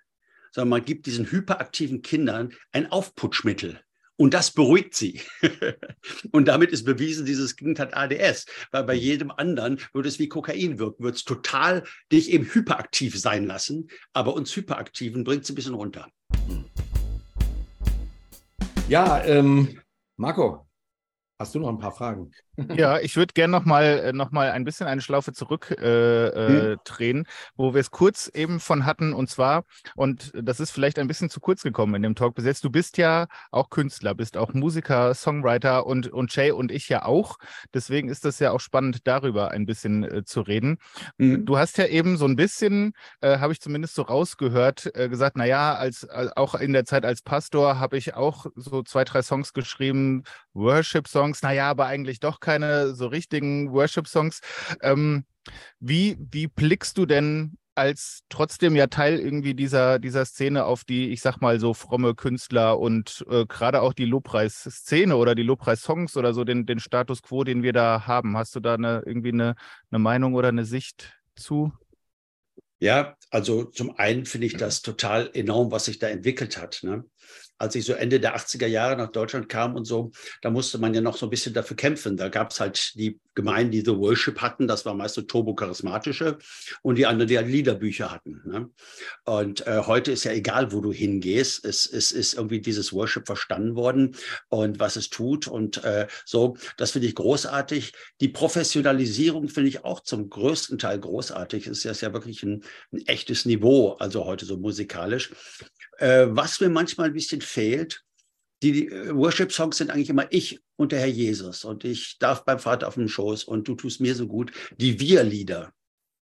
sondern man gibt diesen hyperaktiven Kindern ein Aufputschmittel. Und das beruhigt sie. und damit ist bewiesen, dieses Kind hat ADS. Weil bei mhm. jedem anderen würde es wie Kokain wirken, würde es total dich eben hyperaktiv sein lassen. Aber uns Hyperaktiven bringt es ein bisschen runter. Ja, ähm, Marco, Hast du noch ein paar Fragen? Ja, ich würde gerne noch mal, äh, noch mal ein bisschen eine Schlaufe zurückdrehen, äh, äh, hm. wo wir es kurz eben von hatten. Und zwar, und das ist vielleicht ein bisschen zu kurz gekommen in dem Talk bis jetzt, du bist ja auch Künstler, bist auch Musiker, Songwriter und, und Jay und ich ja auch. Deswegen ist das ja auch spannend, darüber ein bisschen äh, zu reden. Hm. Du hast ja eben so ein bisschen, äh, habe ich zumindest so rausgehört, äh, gesagt, naja, als, als, auch in der Zeit als Pastor habe ich auch so zwei, drei Songs geschrieben, Worship-Songs, naja, aber eigentlich doch keine so richtigen Worship-Songs. Ähm, wie, wie blickst du denn als trotzdem ja Teil irgendwie dieser, dieser Szene auf die, ich sag mal so, fromme Künstler und äh, gerade auch die Lobpreisszene oder die Lobpreis-Songs oder so den, den Status quo, den wir da haben? Hast du da eine, irgendwie eine, eine Meinung oder eine Sicht zu? Ja, also zum einen finde ich das total enorm, was sich da entwickelt hat. Ne? Als ich so Ende der 80er Jahre nach Deutschland kam und so, da musste man ja noch so ein bisschen dafür kämpfen. Da gab es halt die Gemeinden, die so Worship hatten, das war meist so turbo-charismatische und die anderen, die halt Liederbücher hatten. Ne? Und äh, heute ist ja egal, wo du hingehst, es, es ist irgendwie dieses Worship verstanden worden und was es tut und äh, so, das finde ich großartig. Die Professionalisierung finde ich auch zum größten Teil großartig. Es ist ja wirklich ein, ein echtes Niveau, also heute so musikalisch. Äh, was mir manchmal ein bisschen fehlt, die äh, Worship-Songs sind eigentlich immer ich und der Herr Jesus und ich darf beim Vater auf dem Schoß und du tust mir so gut. Die Wir-Lieder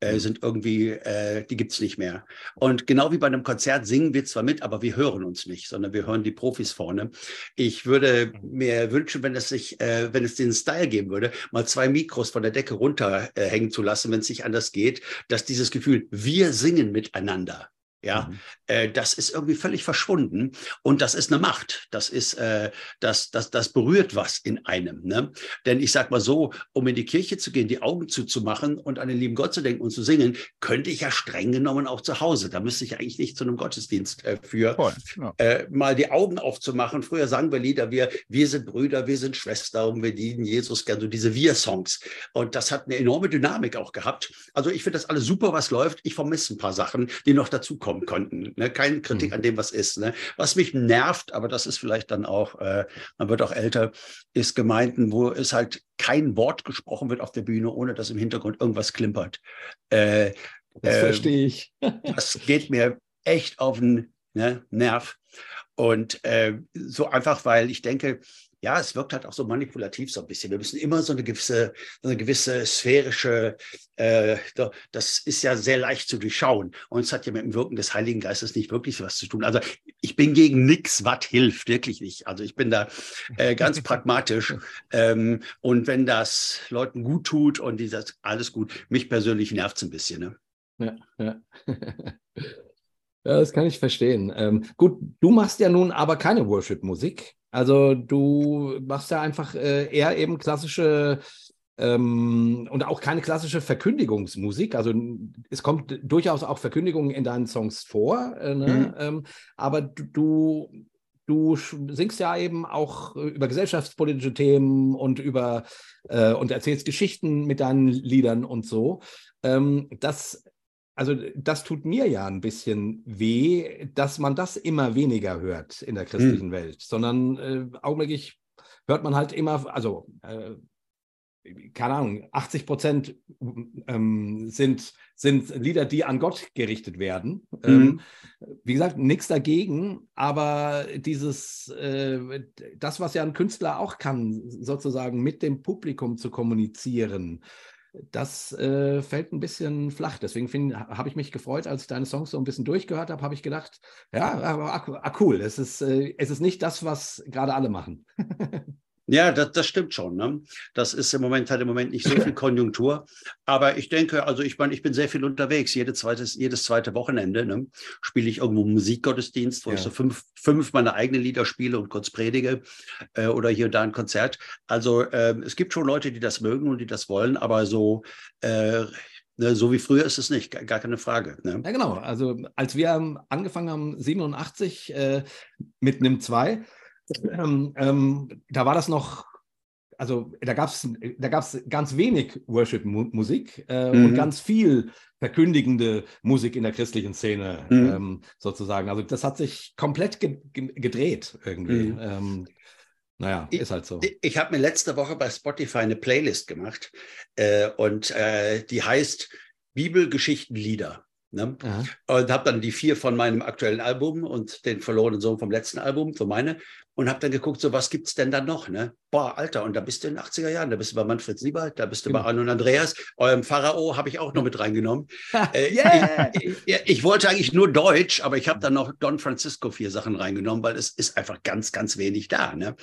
äh, mhm. sind irgendwie, äh, die gibt es nicht mehr. Und genau wie bei einem Konzert singen wir zwar mit, aber wir hören uns nicht, sondern wir hören die Profis vorne. Ich würde mir wünschen, wenn es sich, äh, wenn es den Style geben würde, mal zwei Mikros von der Decke runterhängen zu lassen, wenn es nicht anders geht, dass dieses Gefühl, wir singen miteinander ja, mhm. äh, das ist irgendwie völlig verschwunden und das ist eine Macht. Das ist, äh, das, das, das berührt was in einem. Ne? Denn ich sag mal so, um in die Kirche zu gehen, die Augen zuzumachen und an den lieben Gott zu denken und zu singen, könnte ich ja streng genommen auch zu Hause. Da müsste ich eigentlich nicht zu einem Gottesdienst äh, für Voll, ja. äh, mal die Augen aufzumachen. Früher sagen wir Lieder, wir, wir sind Brüder, wir sind Schwester und wir dienen Jesus gern, so diese Wir-Songs. Und das hat eine enorme Dynamik auch gehabt. Also ich finde das alles super, was läuft. Ich vermisse ein paar Sachen, die noch dazukommen kommen konnten. Ne? Keine Kritik mhm. an dem, was ist. Ne? Was mich nervt, aber das ist vielleicht dann auch, äh, man wird auch älter, ist Gemeinden, wo es halt kein Wort gesprochen wird auf der Bühne, ohne dass im Hintergrund irgendwas klimpert. Äh, das äh, verstehe ich. das geht mir echt auf den ne, Nerv. Und äh, so einfach, weil ich denke, ja, es wirkt halt auch so manipulativ so ein bisschen. Wir müssen immer so eine gewisse, so eine gewisse sphärische, äh, das ist ja sehr leicht zu durchschauen. Und es hat ja mit dem Wirken des Heiligen Geistes nicht wirklich was zu tun. Also ich bin gegen nichts, was hilft, wirklich nicht. Also ich bin da äh, ganz pragmatisch. Ähm, und wenn das Leuten gut tut und die sagt, alles gut, mich persönlich nervt es ein bisschen. Ne? Ja, ja. ja, das kann ich verstehen. Ähm, gut, du machst ja nun aber keine Worship-Musik. Also du machst ja einfach äh, eher eben klassische ähm, und auch keine klassische Verkündigungsmusik. Also es kommt durchaus auch Verkündigungen in deinen Songs vor, äh, ne? mhm. ähm, aber du, du singst ja eben auch über gesellschaftspolitische Themen und über äh, und erzählst Geschichten mit deinen Liedern und so. Ähm, das also das tut mir ja ein bisschen weh, dass man das immer weniger hört in der christlichen hm. Welt, sondern äh, augenblicklich hört man halt immer, also äh, keine Ahnung, 80 Prozent ähm, sind, sind Lieder, die an Gott gerichtet werden. Mhm. Ähm, wie gesagt, nichts dagegen, aber dieses, äh, das, was ja ein Künstler auch kann, sozusagen mit dem Publikum zu kommunizieren, das äh, fällt ein bisschen flach. Deswegen habe ich mich gefreut, als ich deine Songs so ein bisschen durchgehört habe, habe ich gedacht, ja, ah, ah, cool, es ist, äh, es ist nicht das, was gerade alle machen. Ja, das, das stimmt schon. Ne? Das ist im Moment halt im Moment nicht so viel Konjunktur. Aber ich denke, also ich meine, ich bin sehr viel unterwegs. Jede zweites, jedes zweite Wochenende ne, spiele ich irgendwo Musikgottesdienst, wo ja. ich so fünf, fünf meine eigenen Lieder spiele und kurz predige äh, oder hier und da ein Konzert. Also äh, es gibt schon Leute, die das mögen und die das wollen, aber so äh, Ne, so wie früher ist es nicht, gar keine Frage. Ne? Ja, genau. Also als wir angefangen haben, 87 äh, mit NIM 2, ähm, ähm, da war das noch, also da gab es da gab's ganz wenig Worship-Musik äh, mhm. und ganz viel verkündigende Musik in der christlichen Szene mhm. ähm, sozusagen. Also das hat sich komplett ge gedreht irgendwie. Mhm. Ähm, naja, ist halt so. Ich, ich habe mir letzte Woche bei Spotify eine Playlist gemacht äh, und äh, die heißt Bibelgeschichtenlieder. Ne? Und habe dann die vier von meinem aktuellen Album und den verlorenen Sohn vom letzten Album, so meine, und habe dann geguckt, so was gibt es denn da noch? Ne? Boah, Alter, und da bist du in den 80er Jahren, da bist du bei Manfred Siebald, da bist du genau. bei Arno Andreas, eurem Pharao habe ich auch noch mit reingenommen. äh, yeah. ich, ich, ich, wollte eigentlich nur Deutsch, aber ich habe dann noch Don Francisco vier Sachen reingenommen, weil es ist einfach ganz, ganz wenig da. Ne?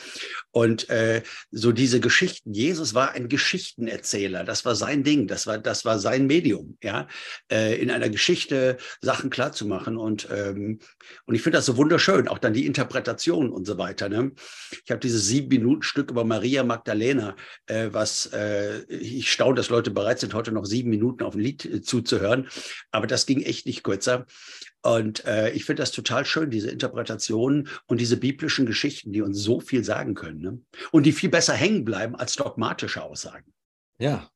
Und äh, so diese Geschichten, Jesus war ein Geschichtenerzähler, das war sein Ding, das war, das war sein Medium, ja, äh, in einer Geschichte Sachen klarzumachen. Und, ähm, und ich finde das so wunderschön, auch dann die Interpretation und so weiter. Weiter. Ne? Ich habe dieses sieben Minuten Stück über Maria Magdalena, äh, was äh, ich staune, dass Leute bereit sind, heute noch sieben Minuten auf ein Lied äh, zuzuhören. Aber das ging echt nicht kürzer. Und äh, ich finde das total schön, diese Interpretationen und diese biblischen Geschichten, die uns so viel sagen können. Ne? Und die viel besser hängen bleiben als dogmatische Aussagen. Ja,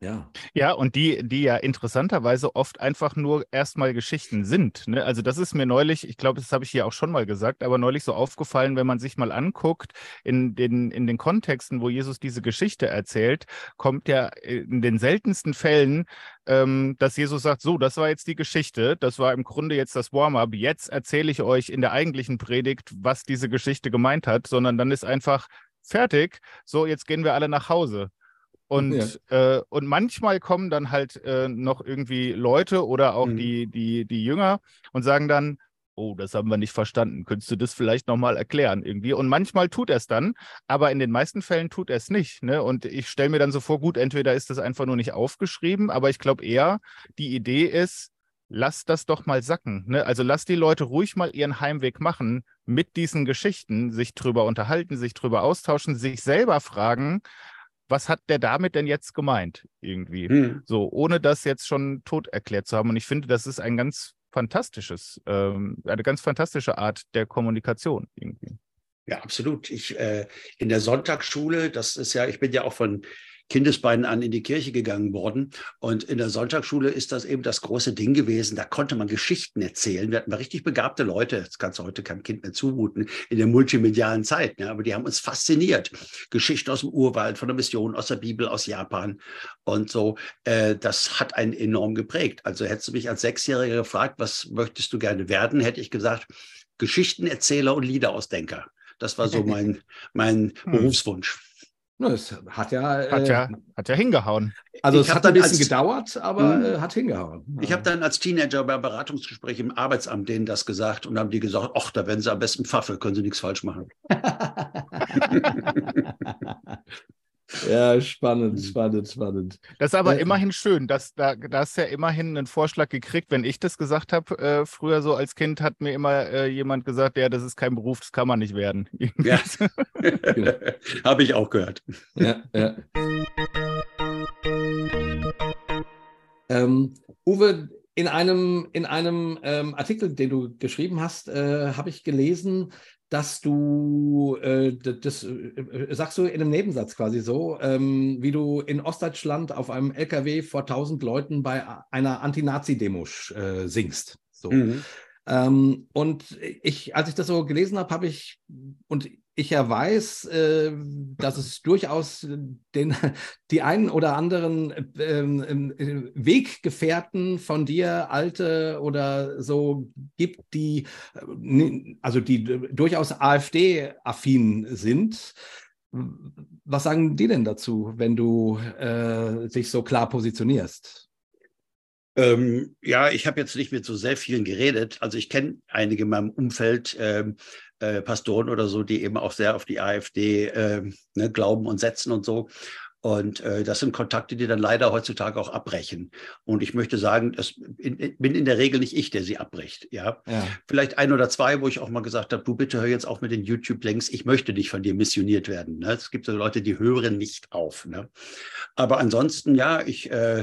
ja. Ja, und die, die ja interessanterweise oft einfach nur erstmal Geschichten sind. Ne? Also das ist mir neulich, ich glaube, das habe ich hier auch schon mal gesagt, aber neulich so aufgefallen, wenn man sich mal anguckt, in den, in den Kontexten, wo Jesus diese Geschichte erzählt, kommt ja in den seltensten Fällen, ähm, dass Jesus sagt, so, das war jetzt die Geschichte, das war im Grunde jetzt das Warm-up, jetzt erzähle ich euch in der eigentlichen Predigt, was diese Geschichte gemeint hat, sondern dann ist einfach fertig, so, jetzt gehen wir alle nach Hause. Und, ja. äh, und manchmal kommen dann halt äh, noch irgendwie Leute oder auch mhm. die, die, die Jünger und sagen dann, oh, das haben wir nicht verstanden. Könntest du das vielleicht nochmal erklären irgendwie? Und manchmal tut er es dann, aber in den meisten Fällen tut er es nicht. Ne? Und ich stelle mir dann so vor, gut, entweder ist das einfach nur nicht aufgeschrieben, aber ich glaube eher, die Idee ist, lass das doch mal sacken. Ne? Also lass die Leute ruhig mal ihren Heimweg machen mit diesen Geschichten, sich drüber unterhalten, sich drüber austauschen, sich selber fragen, was hat der damit denn jetzt gemeint? Irgendwie. Hm. So, ohne das jetzt schon tot erklärt zu haben. Und ich finde, das ist ein ganz fantastisches, ähm, eine ganz fantastische Art der Kommunikation irgendwie. Ja, absolut. Ich äh, in der Sonntagsschule, das ist ja, ich bin ja auch von Kindesbeinen an in die Kirche gegangen worden. Und in der Sonntagsschule ist das eben das große Ding gewesen. Da konnte man Geschichten erzählen. Wir hatten richtig begabte Leute. Das kannst du heute keinem Kind mehr zumuten in der multimedialen Zeit. Ne? Aber die haben uns fasziniert. Geschichten aus dem Urwald, von der Mission, aus der Bibel, aus Japan und so. Äh, das hat einen enorm geprägt. Also hättest du mich als Sechsjähriger gefragt, was möchtest du gerne werden, hätte ich gesagt, Geschichtenerzähler und Liederausdenker. Das war so mein, mein hm. Berufswunsch. Es hat ja, hat ja, äh, hat ja hingehauen. Also ich es hat ein bisschen als, gedauert, aber äh, hat hingehauen. Ich habe dann als Teenager bei Beratungsgespräch im Arbeitsamt denen das gesagt und haben die gesagt, ach, da werden sie am besten Pfaffe, können sie nichts falsch machen. Ja, spannend, spannend, spannend. Das ist aber äh, immerhin schön. Dass, da, da hast ja immerhin einen Vorschlag gekriegt. Wenn ich das gesagt habe, äh, früher so als Kind, hat mir immer äh, jemand gesagt, ja, das ist kein Beruf, das kann man nicht werden. Ja. habe ich auch gehört. Ja, ja. Ähm, Uwe, in einem, in einem ähm, Artikel, den du geschrieben hast, äh, habe ich gelesen, dass du, äh, das äh, äh, sagst du in einem Nebensatz quasi so, ähm, wie du in Ostdeutschland auf einem LKW vor 1000 Leuten bei einer Anti-Nazi-Demo äh, singst. So. Mhm. Ähm, und ich, als ich das so gelesen habe, habe ich, und ich ja weiß, äh, dass es durchaus den, die einen oder anderen ähm, äh, Weggefährten von dir, alte oder so, gibt, die, äh, also die durchaus AfD-affin sind. Was sagen die denn dazu, wenn du äh, dich so klar positionierst? Ähm, ja, ich habe jetzt nicht mit so sehr vielen geredet. Also ich kenne einige in meinem Umfeld, ähm, äh, Pastoren oder so, die eben auch sehr auf die AfD äh, ne, glauben und setzen und so. Und äh, das sind Kontakte, die dann leider heutzutage auch abbrechen. Und ich möchte sagen, das in, bin in der Regel nicht ich, der sie abbricht. Ja? ja? Vielleicht ein oder zwei, wo ich auch mal gesagt habe, du bitte hör jetzt auf mit den YouTube-Links, ich möchte nicht von dir missioniert werden. Ne? Es gibt so Leute, die hören nicht auf. Ne? Aber ansonsten, ja, ich äh,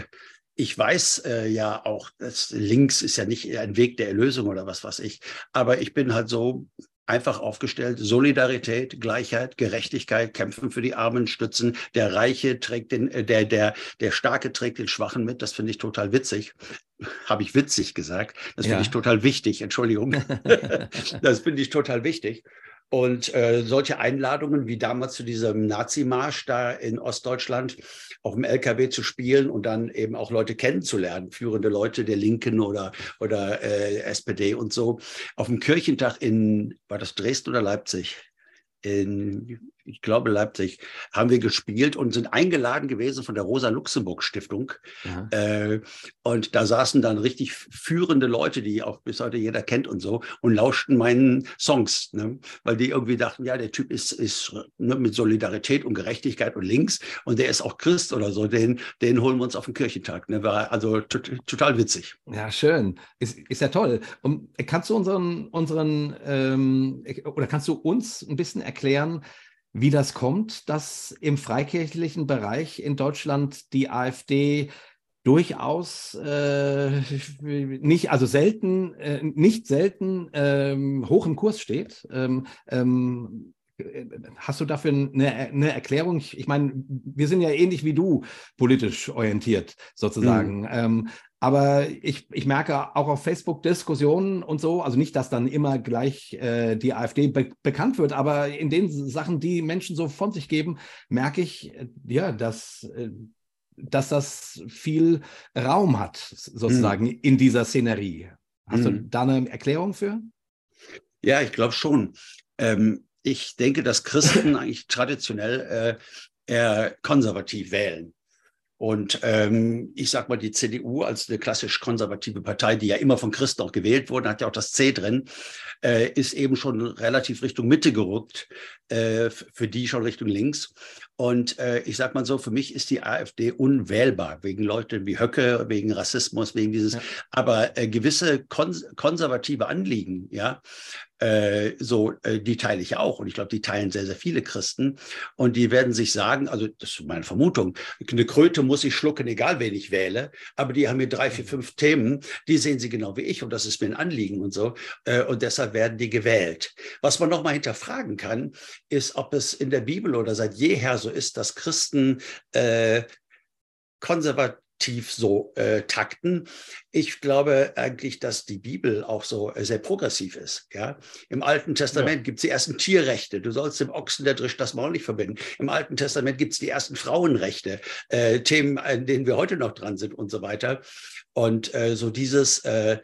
ich weiß äh, ja auch, dass links ist ja nicht ein Weg der Erlösung oder was weiß ich, aber ich bin halt so einfach aufgestellt. Solidarität, Gleichheit, Gerechtigkeit, kämpfen für die Armen, stützen. Der Reiche trägt den, äh, der, der, der Starke trägt den Schwachen mit. Das finde ich total witzig. Habe ich witzig gesagt. Das finde ja. ich total wichtig. Entschuldigung. das finde ich total wichtig. Und äh, solche Einladungen wie damals zu diesem Nazi-Marsch da in Ostdeutschland auf dem LKW zu spielen und dann eben auch Leute kennenzulernen, führende Leute der Linken oder, oder äh, SPD und so. Auf dem Kirchentag in, war das Dresden oder Leipzig? In, ich glaube Leipzig, haben wir gespielt und sind eingeladen gewesen von der Rosa-Luxemburg-Stiftung. Äh, und da saßen dann richtig führende Leute, die auch bis heute jeder kennt und so, und lauschten meinen Songs, ne? weil die irgendwie dachten, ja, der Typ ist, ist ne, mit Solidarität und Gerechtigkeit und links und der ist auch Christ oder so, den, den holen wir uns auf den Kirchentag. Ne? War also total witzig. Ja, schön. Ist, ist ja toll. Und kannst du unseren, unseren ähm, oder kannst du uns ein bisschen erklären, wie das kommt, dass im freikirchlichen Bereich in Deutschland die AfD durchaus äh, nicht, also selten, äh, nicht selten ähm, hoch im Kurs steht. Ähm, ähm, Hast du dafür eine, eine Erklärung? Ich, ich, meine, wir sind ja ähnlich wie du politisch orientiert, sozusagen. Mhm. Ähm, aber ich, ich merke auch auf Facebook Diskussionen und so, also nicht, dass dann immer gleich äh, die AfD be bekannt wird, aber in den Sachen, die Menschen so von sich geben, merke ich, äh, ja, dass, äh, dass das viel Raum hat, sozusagen, mhm. in dieser Szenerie. Hast mhm. du da eine Erklärung für? Ja, ich glaube schon. Ähm, ich denke, dass Christen eigentlich traditionell äh, eher konservativ wählen. Und ähm, ich sage mal, die CDU als eine klassisch konservative Partei, die ja immer von Christen auch gewählt wurde, hat ja auch das C drin, äh, ist eben schon relativ Richtung Mitte gerückt, äh, für die schon Richtung links. Und äh, ich sage mal so, für mich ist die AfD unwählbar, wegen Leuten wie Höcke, wegen Rassismus, wegen dieses, ja. aber äh, gewisse kons konservative Anliegen, ja, äh, so, äh, die teile ich auch. Und ich glaube, die teilen sehr, sehr viele Christen. Und die werden sich sagen, also das ist meine Vermutung, eine Kröte muss ich schlucken, egal wen ich wähle. Aber die haben hier drei, vier, fünf Themen, die sehen sie genau wie ich. Und das ist mir ein Anliegen und so. Äh, und deshalb werden die gewählt. Was man nochmal hinterfragen kann, ist, ob es in der Bibel oder seit jeher so ist, dass Christen äh, konservativ so äh, takten. Ich glaube eigentlich, dass die Bibel auch so äh, sehr progressiv ist. Ja? Im Alten Testament ja. gibt es die ersten Tierrechte. Du sollst dem Ochsen, der drischt, das Maul nicht verbinden. Im Alten Testament gibt es die ersten Frauenrechte, äh, Themen, an denen wir heute noch dran sind und so weiter. Und äh, so dieses, äh,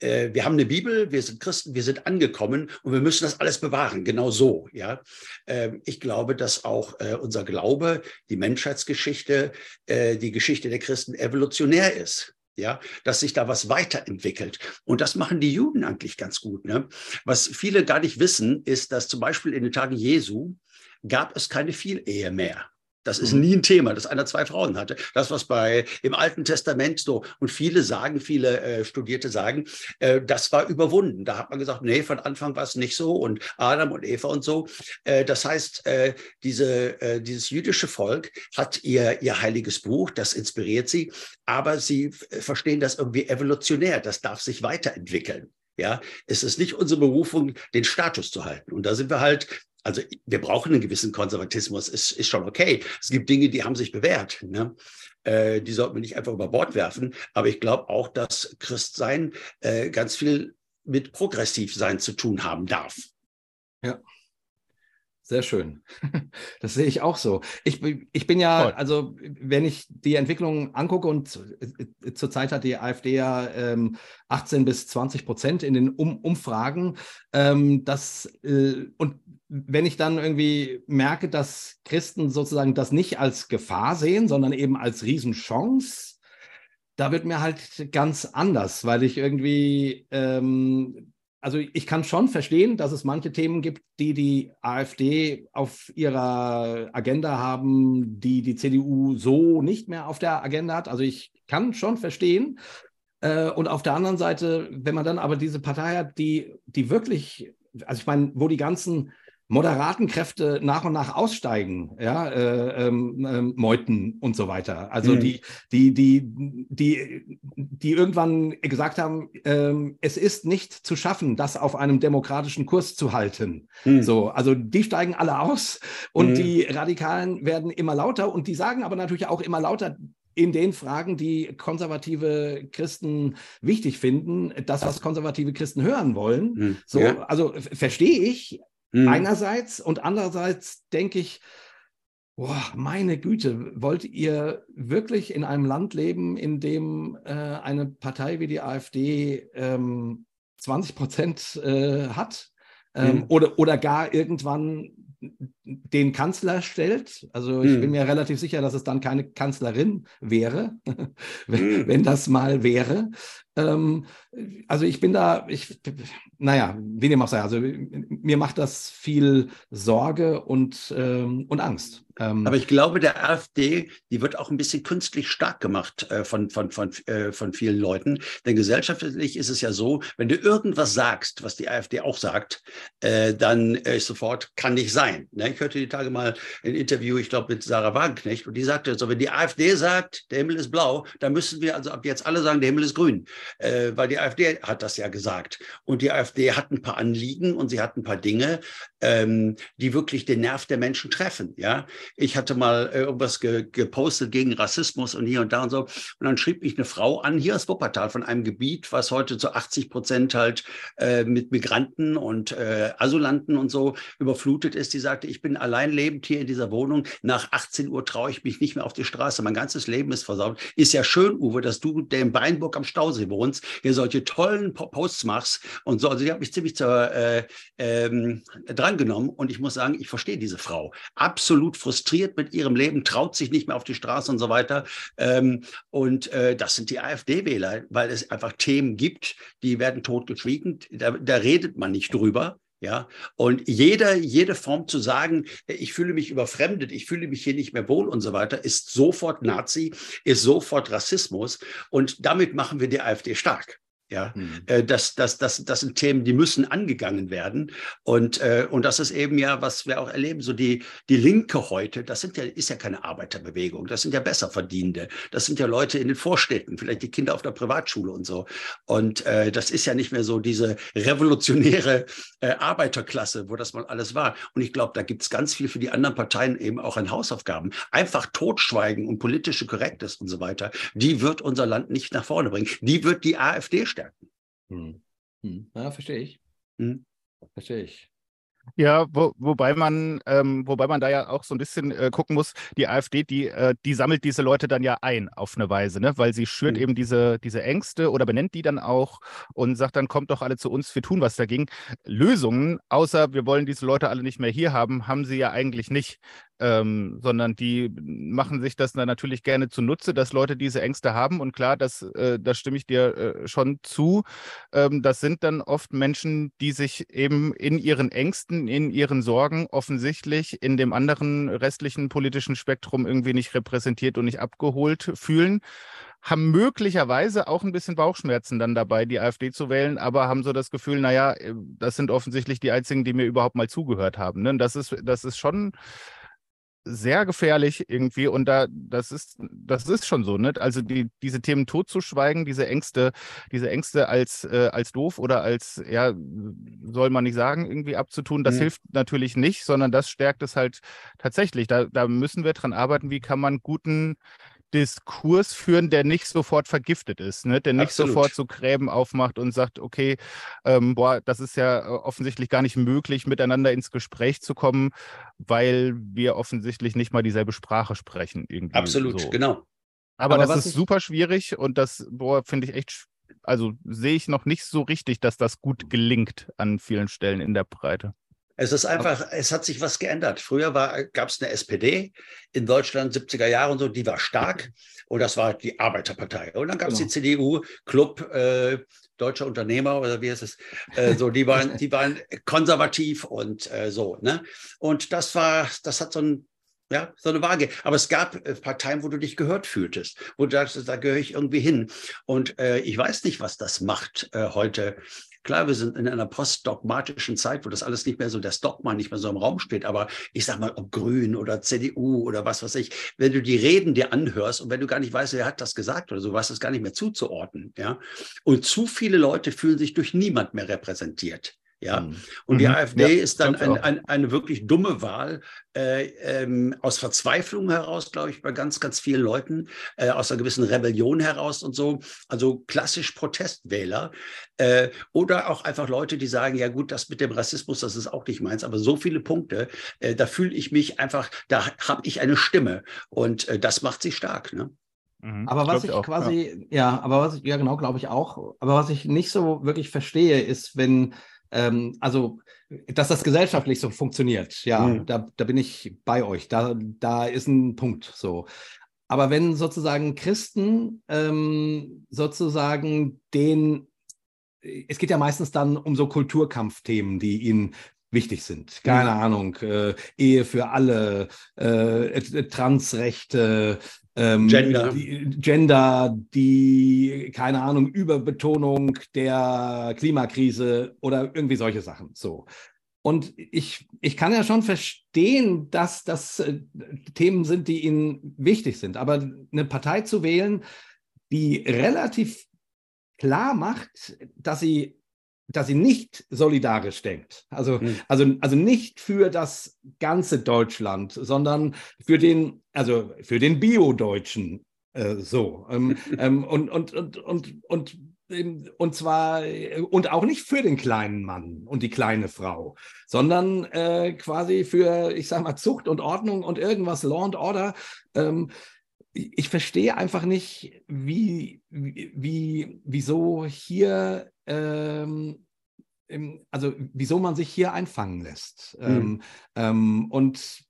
äh, wir haben eine Bibel, wir sind Christen, wir sind angekommen und wir müssen das alles bewahren, genau so. Ja? Ähm, ich glaube, dass auch äh, unser Glaube, die Menschheitsgeschichte, äh, die Geschichte der Christen evolutionär ist. Ja, dass sich da was weiterentwickelt. Und das machen die Juden eigentlich ganz gut. Ne? Was viele gar nicht wissen, ist, dass zum Beispiel in den Tagen Jesu gab es keine Vielehe mehr. Das ist mhm. nie ein Thema, dass einer zwei Frauen hatte. Das, was bei im Alten Testament so, und viele sagen, viele äh, Studierte sagen, äh, das war überwunden. Da hat man gesagt, nee, von Anfang war es nicht so und Adam und Eva und so. Äh, das heißt, äh, diese, äh, dieses jüdische Volk hat ihr, ihr heiliges Buch, das inspiriert sie, aber sie verstehen das irgendwie evolutionär. Das darf sich weiterentwickeln. Ja, es ist nicht unsere Berufung, den Status zu halten. Und da sind wir halt also wir brauchen einen gewissen Konservatismus, ist, ist schon okay. Es gibt Dinge, die haben sich bewährt. Ne? Äh, die sollten wir nicht einfach über Bord werfen. Aber ich glaube auch, dass Christsein äh, ganz viel mit Progressivsein zu tun haben darf. Ja. Sehr schön. Das sehe ich auch so. Ich, ich bin ja, Voll. also wenn ich die Entwicklung angucke und äh, zurzeit hat die AfD ja ähm, 18 bis 20 Prozent in den um Umfragen. Ähm, das, äh, und wenn ich dann irgendwie merke, dass Christen sozusagen das nicht als Gefahr sehen, sondern eben als Riesenchance, da wird mir halt ganz anders, weil ich irgendwie ähm, also ich kann schon verstehen, dass es manche Themen gibt, die die AfD auf ihrer Agenda haben, die die CDU so nicht mehr auf der Agenda hat. Also ich kann schon verstehen. Äh, und auf der anderen Seite, wenn man dann aber diese Partei hat, die, die wirklich, also ich meine, wo die ganzen moderaten Kräfte nach und nach aussteigen, ja, äh, ähm, äh, Meuten und so weiter. Also mhm. die, die, die, die, die irgendwann gesagt haben, äh, es ist nicht zu schaffen, das auf einem demokratischen Kurs zu halten. Mhm. So, also die steigen alle aus und mhm. die Radikalen werden immer lauter und die sagen aber natürlich auch immer lauter, in den Fragen, die konservative Christen wichtig finden, das, was konservative Christen hören wollen. Mhm. So, ja. also verstehe ich, Mhm. Einerseits und andererseits denke ich, boah, meine Güte, wollt ihr wirklich in einem Land leben, in dem äh, eine Partei wie die AfD ähm, 20 Prozent äh, hat? Ähm, mhm. oder, oder gar irgendwann den Kanzler stellt. Also ich hm. bin mir relativ sicher, dass es dann keine Kanzlerin wäre, wenn, hm. wenn, das mal wäre. Ähm, also ich bin da, ich, naja, wie dem auch sei, also mir macht das viel Sorge und, ähm, und Angst. Ähm, Aber ich glaube, der AfD, die wird auch ein bisschen künstlich stark gemacht äh, von, von, von, äh, von vielen Leuten. Denn gesellschaftlich ist es ja so, wenn du irgendwas sagst, was die AfD auch sagt, äh, dann ist sofort, kann nicht sein. Ne? Ich hörte die Tage mal ein Interview, ich glaube, mit Sarah Wagenknecht, und die sagte so, wenn die AfD sagt, der Himmel ist blau, dann müssen wir also ab jetzt alle sagen, der Himmel ist grün. Äh, weil die AfD hat das ja gesagt. Und die AfD hat ein paar Anliegen und sie hat ein paar Dinge, ähm, die wirklich den Nerv der Menschen treffen. Ja, ich hatte mal äh, irgendwas ge gepostet gegen Rassismus und hier und da und so. Und dann schrieb mich eine Frau an, hier aus Wuppertal, von einem Gebiet, was heute zu 80 Prozent halt äh, mit Migranten und äh, Asylanten und so überflutet ist. Die sagte, ich bin allein lebend hier in dieser Wohnung. Nach 18 Uhr traue ich mich nicht mehr auf die Straße. Mein ganzes Leben ist versaut. Ist ja schön, Uwe, dass du, in Beinburg am Stausee wohnst, hier solche tollen Posts machst und so. Also die hat mich ziemlich zur, äh, ähm, drangenommen und ich muss sagen, ich verstehe diese Frau. Absolut frustriert mit ihrem Leben, traut sich nicht mehr auf die Straße und so weiter. Ähm, und äh, das sind die AfD-Wähler, weil es einfach Themen gibt, die werden totgeschwiegen. Da, da redet man nicht drüber. Ja, und jeder, jede Form zu sagen, ich fühle mich überfremdet, ich fühle mich hier nicht mehr wohl und so weiter, ist sofort Nazi, ist sofort Rassismus. Und damit machen wir die AfD stark. Ja, mhm. äh, das, das, das, das sind Themen, die müssen angegangen werden. Und, äh, und das ist eben ja, was wir auch erleben, so die, die Linke heute, das sind ja, ist ja keine Arbeiterbewegung, das sind ja Besserverdienende, das sind ja Leute in den Vorstädten, vielleicht die Kinder auf der Privatschule und so. Und äh, das ist ja nicht mehr so diese revolutionäre äh, Arbeiterklasse, wo das mal alles war. Und ich glaube, da gibt es ganz viel für die anderen Parteien eben auch an Hausaufgaben. Einfach totschweigen und politische Korrektness und so weiter, die wird unser Land nicht nach vorne bringen. Die wird die AfD stellen stärken. Hm. Hm. Ja, verstehe ich. Hm. Verstehe ich. Ja, wo, wobei man, ähm, wobei man da ja auch so ein bisschen äh, gucken muss, die AfD, die, äh, die sammelt diese Leute dann ja ein auf eine Weise, ne? Weil sie schürt mhm. eben diese, diese Ängste oder benennt die dann auch und sagt dann, kommt doch alle zu uns, wir tun was dagegen. Lösungen, außer wir wollen diese Leute alle nicht mehr hier haben, haben sie ja eigentlich nicht ähm, sondern die machen sich das dann natürlich gerne zunutze, dass Leute diese Ängste haben. Und klar, das, äh, da stimme ich dir äh, schon zu. Ähm, das sind dann oft Menschen, die sich eben in ihren Ängsten, in ihren Sorgen offensichtlich in dem anderen restlichen politischen Spektrum irgendwie nicht repräsentiert und nicht abgeholt fühlen haben möglicherweise auch ein bisschen Bauchschmerzen dann dabei, die AfD zu wählen, aber haben so das Gefühl, naja, äh, das sind offensichtlich die einzigen, die mir überhaupt mal zugehört haben. Ne? Das, ist, das ist schon sehr gefährlich irgendwie und da das ist das ist schon so ne also die diese Themen totzuschweigen diese Ängste diese Ängste als äh, als doof oder als ja soll man nicht sagen irgendwie abzutun das mhm. hilft natürlich nicht sondern das stärkt es halt tatsächlich da da müssen wir dran arbeiten wie kann man guten Diskurs führen, der nicht sofort vergiftet ist, ne? der nicht Absolut. sofort so Gräben aufmacht und sagt, okay, ähm, boah, das ist ja äh, offensichtlich gar nicht möglich, miteinander ins Gespräch zu kommen, weil wir offensichtlich nicht mal dieselbe Sprache sprechen. Irgendwie Absolut, so. genau. Aber, Aber das ist super schwierig und das, boah, finde ich echt, also sehe ich noch nicht so richtig, dass das gut gelingt an vielen Stellen in der Breite. Es ist einfach, okay. es hat sich was geändert. Früher gab es eine SPD in Deutschland, 70er Jahre und so, die war stark und das war die Arbeiterpartei. Und dann gab es genau. die CDU, Club äh, Deutscher Unternehmer oder wie heißt es? Äh, so, die waren, die waren konservativ und äh, so. Ne? Und das war, das hat so ein ja, so eine Waage. Aber es gab äh, Parteien, wo du dich gehört fühltest, wo du dachtest, da gehöre ich irgendwie hin. Und äh, ich weiß nicht, was das macht äh, heute Klar, wir sind in einer postdogmatischen Zeit, wo das alles nicht mehr so, das Dogma nicht mehr so im Raum steht. Aber ich sag mal, ob Grün oder CDU oder was weiß ich, wenn du die Reden dir anhörst und wenn du gar nicht weißt, wer hat das gesagt oder so, weißt es gar nicht mehr zuzuordnen. Ja? Und zu viele Leute fühlen sich durch niemand mehr repräsentiert. Ja, mhm. und die mhm. AfD ja, ist dann ein, ein, eine wirklich dumme Wahl äh, ähm, aus Verzweiflung heraus, glaube ich, bei ganz, ganz vielen Leuten, äh, aus einer gewissen Rebellion heraus und so. Also klassisch Protestwähler äh, oder auch einfach Leute, die sagen, ja gut, das mit dem Rassismus, das ist auch nicht meins, aber so viele Punkte, äh, da fühle ich mich einfach, da habe ich eine Stimme und äh, das macht sie stark. Ne? Mhm, aber was ich, auch, quasi, ja. ja. aber was ich, ja genau, glaube ich auch. Aber was ich nicht so wirklich verstehe, ist, wenn ähm, also, dass das gesellschaftlich so funktioniert, ja, mhm. da, da bin ich bei euch. Da, da ist ein Punkt so. Aber wenn sozusagen Christen ähm, sozusagen den, es geht ja meistens dann um so Kulturkampfthemen, die ihnen wichtig sind. Keine mhm. Ahnung, äh, Ehe für alle, äh, Transrechte, ähm, Gender. Die, Gender, die, keine Ahnung, Überbetonung der Klimakrise oder irgendwie solche Sachen. So. Und ich, ich kann ja schon verstehen, dass das äh, Themen sind, die Ihnen wichtig sind. Aber eine Partei zu wählen, die relativ klar macht, dass sie dass sie nicht solidarisch denkt. Also, mhm. also, also nicht für das ganze Deutschland, sondern für den, also für den Bio-Deutschen äh, so. Ähm, ähm, und, und, und, und, und, ähm, und zwar, und auch nicht für den kleinen Mann und die kleine Frau, sondern äh, quasi für, ich sag mal, Zucht und Ordnung und irgendwas, Law and Order. Ähm, ich verstehe einfach nicht, wie, wie, wieso hier, ähm, also wieso man sich hier einfangen lässt. Mhm. Ähm, ähm, und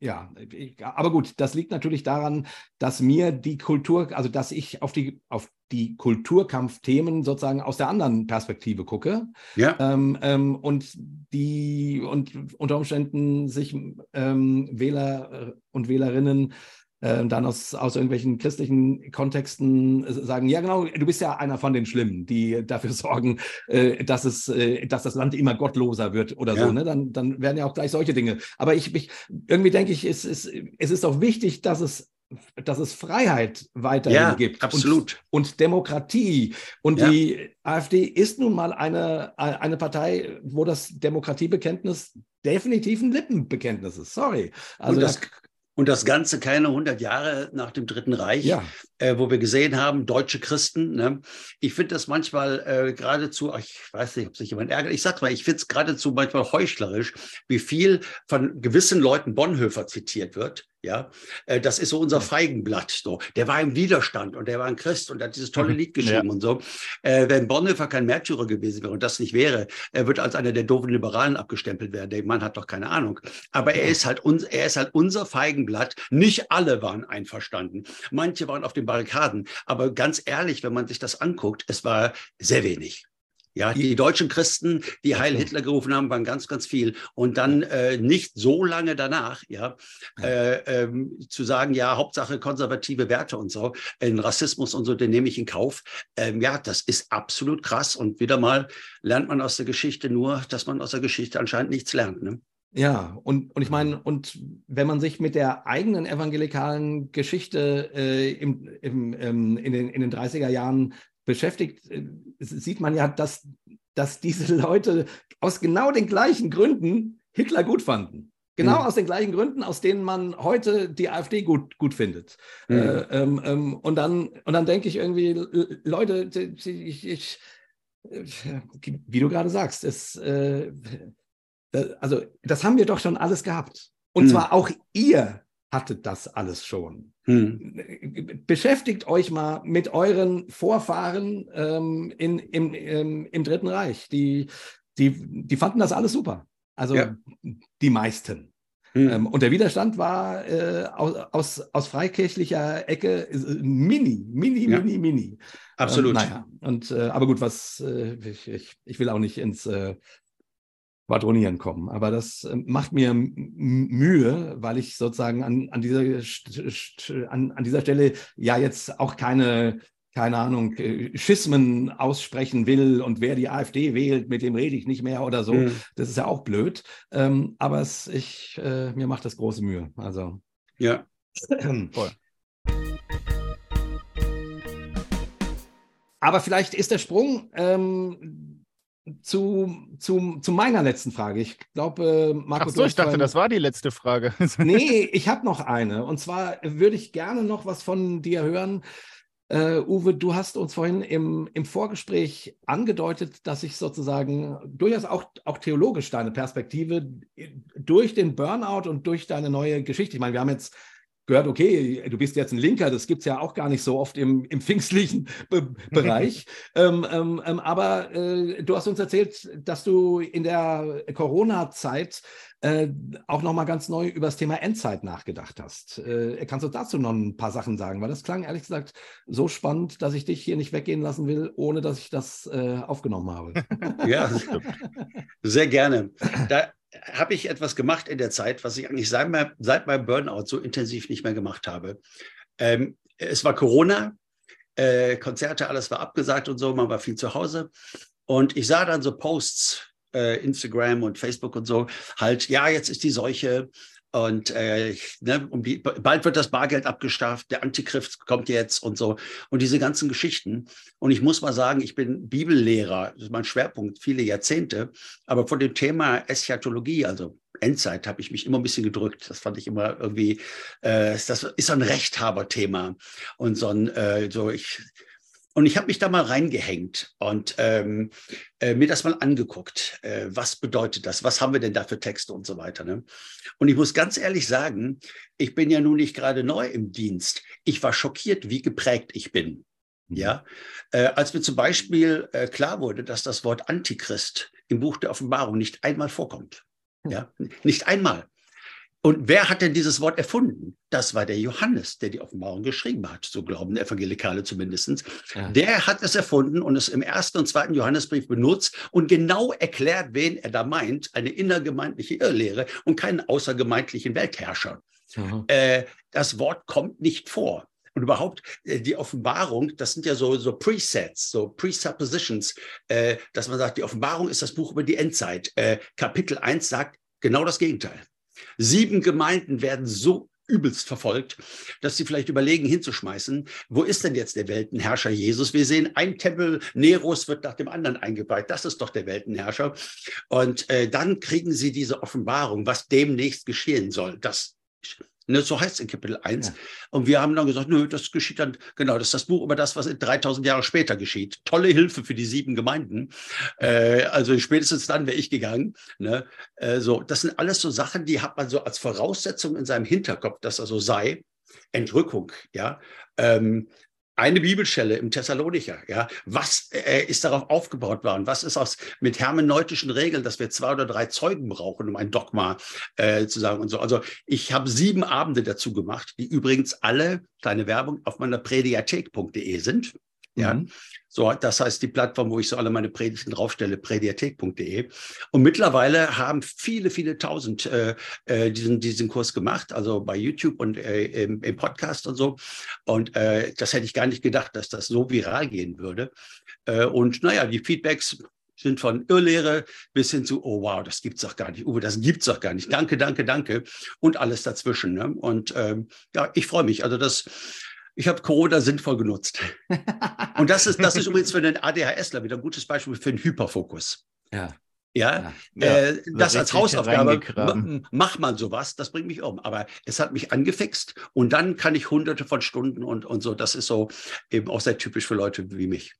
ja, aber gut, das liegt natürlich daran, dass mir die Kultur, also dass ich auf die, auf die Kulturkampfthemen sozusagen aus der anderen Perspektive gucke. Ja. Ähm, ähm, und die und unter Umständen sich ähm, Wähler und Wählerinnen äh, dann aus, aus irgendwelchen christlichen Kontexten äh, sagen, ja genau, du bist ja einer von den Schlimmen, die dafür sorgen, äh, dass, es, äh, dass das Land immer gottloser wird oder ja. so. Ne? Dann, dann werden ja auch gleich solche Dinge. Aber ich, ich irgendwie denke ich, es, es, es ist auch wichtig, dass es dass es Freiheit weiterhin ja, gibt. Absolut. Und, und Demokratie. Und ja. die AfD ist nun mal eine, eine Partei, wo das Demokratiebekenntnis definitiv ein Lippenbekenntnis ist. Sorry. Also das, und das Ganze keine 100 Jahre nach dem Dritten Reich, ja. äh, wo wir gesehen haben, deutsche Christen. Ne? Ich finde das manchmal äh, geradezu, ich weiß nicht, ob sich jemand ärgert, ich sag's mal, ich finde es geradezu manchmal heuchlerisch, wie viel von gewissen Leuten Bonhoeffer zitiert wird. Ja, äh, das ist so unser Feigenblatt. So, der war im Widerstand und der war ein Christ und hat dieses tolle mhm. Lied geschrieben ja. und so. Äh, wenn Bonhoeffer kein Märtyrer gewesen wäre und das nicht wäre, er wird als einer der doofen Liberalen abgestempelt werden. Der Mann hat doch keine Ahnung. Aber er ist halt uns, er ist halt unser Feigenblatt. Nicht alle waren einverstanden. Manche waren auf den Barrikaden. Aber ganz ehrlich, wenn man sich das anguckt, es war sehr wenig. Ja, die deutschen Christen, die Heil Hitler gerufen haben, waren ganz, ganz viel. Und dann äh, nicht so lange danach, ja, äh, ähm, zu sagen, ja, Hauptsache konservative Werte und so, in Rassismus und so, den nehme ich in Kauf. Ähm, ja, das ist absolut krass. Und wieder mal lernt man aus der Geschichte nur, dass man aus der Geschichte anscheinend nichts lernt. Ne? Ja, und, und ich meine, und wenn man sich mit der eigenen evangelikalen Geschichte äh, im, im, ähm, in, den, in den 30er Jahren beschäftigt, äh, sieht man ja, dass, dass diese Leute aus genau den gleichen Gründen Hitler gut fanden. Genau mhm. aus den gleichen Gründen, aus denen man heute die AfD gut, gut findet. Mhm. Äh, ähm, ähm, und, dann, und dann denke ich irgendwie, Leute, ich, ich, äh, wie du gerade sagst, es, äh, also das haben wir doch schon alles gehabt. Und mhm. zwar auch ihr hattet das alles schon. Hm. Beschäftigt euch mal mit euren Vorfahren ähm, in, im, im, im, Dritten Reich. Die, die, die fanden das alles super. Also ja. die meisten. Hm. Ähm, und der Widerstand war äh, aus, aus, aus freikirchlicher Ecke äh, mini, mini, ja. mini, mini. Absolut. Ähm, naja, und, äh, aber gut, was äh, ich, ich, ich, will auch nicht ins äh, Quadronieren kommen. Aber das äh, macht mir Mühe, weil ich sozusagen an, an, dieser, an, an dieser Stelle ja jetzt auch keine, keine Ahnung, äh, Schismen aussprechen will und wer die AfD wählt, mit dem rede ich nicht mehr oder so. Mhm. Das ist ja auch blöd. Ähm, aber es, ich, äh, mir macht das große Mühe. Also. Ja. Voll. Aber vielleicht ist der Sprung ähm, zu, zu, zu meiner letzten Frage. Ich glaube, Marco. Ach so, ich dachte, das war die letzte Frage. nee, ich habe noch eine. Und zwar würde ich gerne noch was von dir hören. Uh, Uwe, du hast uns vorhin im, im Vorgespräch angedeutet, dass sich sozusagen durchaus auch, auch theologisch deine Perspektive durch den Burnout und durch deine neue Geschichte, ich meine, wir haben jetzt gehört, okay, du bist jetzt ein Linker, das gibt es ja auch gar nicht so oft im, im pfingstlichen Be Bereich. ähm, ähm, ähm, aber äh, du hast uns erzählt, dass du in der Corona-Zeit äh, auch nochmal ganz neu über das Thema Endzeit nachgedacht hast. Äh, kannst du dazu noch ein paar Sachen sagen? Weil das klang ehrlich gesagt so spannend, dass ich dich hier nicht weggehen lassen will, ohne dass ich das äh, aufgenommen habe. ja, sehr gerne. Da habe ich etwas gemacht in der Zeit, was ich eigentlich seit, mein, seit meinem Burnout so intensiv nicht mehr gemacht habe. Ähm, es war Corona, äh, Konzerte, alles war abgesagt und so, man war viel zu Hause. Und ich sah dann so Posts, äh, Instagram und Facebook und so, halt, ja, jetzt ist die Seuche, und äh, ne, um die, bald wird das Bargeld abgeschafft, der Antichrist kommt jetzt und so. Und diese ganzen Geschichten. Und ich muss mal sagen, ich bin Bibellehrer, das ist mein Schwerpunkt, viele Jahrzehnte. Aber von dem Thema Eschatologie, also Endzeit, habe ich mich immer ein bisschen gedrückt. Das fand ich immer irgendwie, äh, das ist so ein Rechthaberthema. Und so ein, äh, so ich, und ich habe mich da mal reingehängt und ähm, äh, mir das mal angeguckt. Äh, was bedeutet das? Was haben wir denn da für Texte und so weiter? Ne? Und ich muss ganz ehrlich sagen, ich bin ja nun nicht gerade neu im Dienst. Ich war schockiert, wie geprägt ich bin. Mhm. Ja, äh, als mir zum Beispiel äh, klar wurde, dass das Wort Antichrist im Buch der Offenbarung nicht einmal vorkommt. Ja, nicht einmal. Und wer hat denn dieses Wort erfunden? Das war der Johannes, der die Offenbarung geschrieben hat, so glauben Evangelikale zumindest. Ja. Der hat es erfunden und es im ersten und zweiten Johannesbrief benutzt und genau erklärt, wen er da meint, eine innergemeindliche Irrlehre und keinen außergemeindlichen Weltherrscher. Äh, das Wort kommt nicht vor. Und überhaupt äh, die Offenbarung, das sind ja so, so Presets, so Presuppositions, äh, dass man sagt, die Offenbarung ist das Buch über die Endzeit. Äh, Kapitel 1 sagt genau das Gegenteil. Sieben Gemeinden werden so übelst verfolgt, dass sie vielleicht überlegen, hinzuschmeißen. Wo ist denn jetzt der Weltenherrscher Jesus? Wir sehen, ein Tempel Neros wird nach dem anderen eingeweiht. Das ist doch der Weltenherrscher. Und äh, dann kriegen sie diese Offenbarung, was demnächst geschehen soll. Das Ne, so heißt es in Kapitel 1. Ja. Und wir haben dann gesagt, nö, das geschieht dann, genau, das ist das Buch über das, was 3000 Jahre später geschieht. Tolle Hilfe für die sieben Gemeinden. Äh, also spätestens dann wäre ich gegangen. Ne? Äh, so, das sind alles so Sachen, die hat man so als Voraussetzung in seinem Hinterkopf, dass er so sei. Entrückung, ja. Ähm, eine Bibelstelle im Thessalonicher. Ja, was äh, ist darauf aufgebaut worden? Was ist aus mit hermeneutischen Regeln, dass wir zwei oder drei Zeugen brauchen, um ein Dogma äh, zu sagen und so. Also ich habe sieben Abende dazu gemacht, die übrigens alle kleine Werbung auf meiner prediathek.de sind. Ja, mhm. so, das heißt die Plattform, wo ich so alle meine Predigten draufstelle, prediathek.de. Und mittlerweile haben viele, viele tausend äh, äh, diesen, diesen Kurs gemacht, also bei YouTube und äh, im, im, Podcast und so. Und äh, das hätte ich gar nicht gedacht, dass das so viral gehen würde. Äh, und naja, die Feedbacks sind von Irrlehre bis hin zu, oh wow, das gibt's doch gar nicht. Uwe, das gibt's doch gar nicht. Danke, danke, danke. Und alles dazwischen. Ne? Und ähm, ja, ich freue mich. Also das ich habe Corona sinnvoll genutzt. Und das ist, das ist übrigens für den ADHSler wieder ein gutes Beispiel für den Hyperfokus. Ja. Ja, ja. Äh, das als Hausaufgabe, mach mal sowas, das bringt mich um. Aber es hat mich angefixt und dann kann ich hunderte von Stunden und, und so. Das ist so eben auch sehr typisch für Leute wie mich.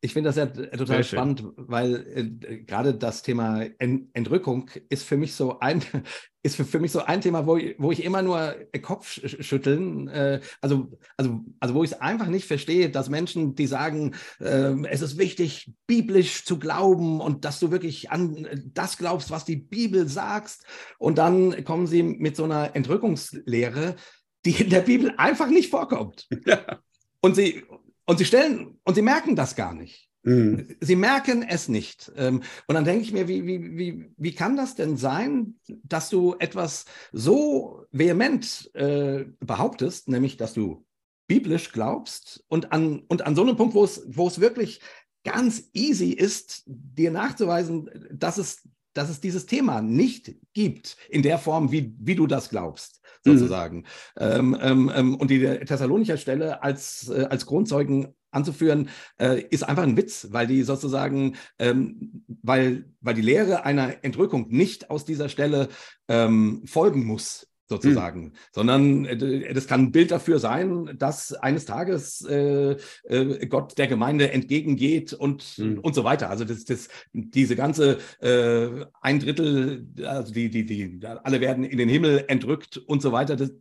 Ich finde das ja total spannend, weil äh, gerade das Thema Ent Entrückung ist für mich so ein, ist für, für mich so ein Thema, wo ich, wo ich immer nur Kopf schütteln, äh, also, also, also wo ich es einfach nicht verstehe, dass Menschen, die sagen, äh, es ist wichtig, biblisch zu glauben und dass du wirklich an das glaubst, was die Bibel sagst, und dann kommen sie mit so einer Entrückungslehre, die in der Bibel einfach nicht vorkommt. Ja. Und sie, und sie stellen, und sie merken das gar nicht. Mhm. Sie merken es nicht. Ähm, und dann denke ich mir, wie, wie, wie, wie kann das denn sein, dass du etwas so vehement äh, behauptest, nämlich dass du biblisch glaubst und an, und an so einem Punkt, wo es, wo es wirklich ganz easy ist, dir nachzuweisen, dass es, dass es dieses Thema nicht gibt in der Form, wie, wie du das glaubst. Mhm. sozusagen. Mhm. Ähm, ähm, ähm, und die Thessalonicher Stelle als, äh, als Grundzeugen anzuführen, äh, ist einfach ein Witz, weil die sozusagen, ähm, weil, weil die Lehre einer Entrückung nicht aus dieser Stelle ähm, folgen muss sozusagen, hm. sondern äh, das kann ein Bild dafür sein, dass eines Tages äh, äh, Gott der Gemeinde entgegengeht und, hm. und so weiter. Also das, das, diese ganze äh, ein Drittel, also die, die, die, alle werden in den Himmel entrückt und so weiter, das,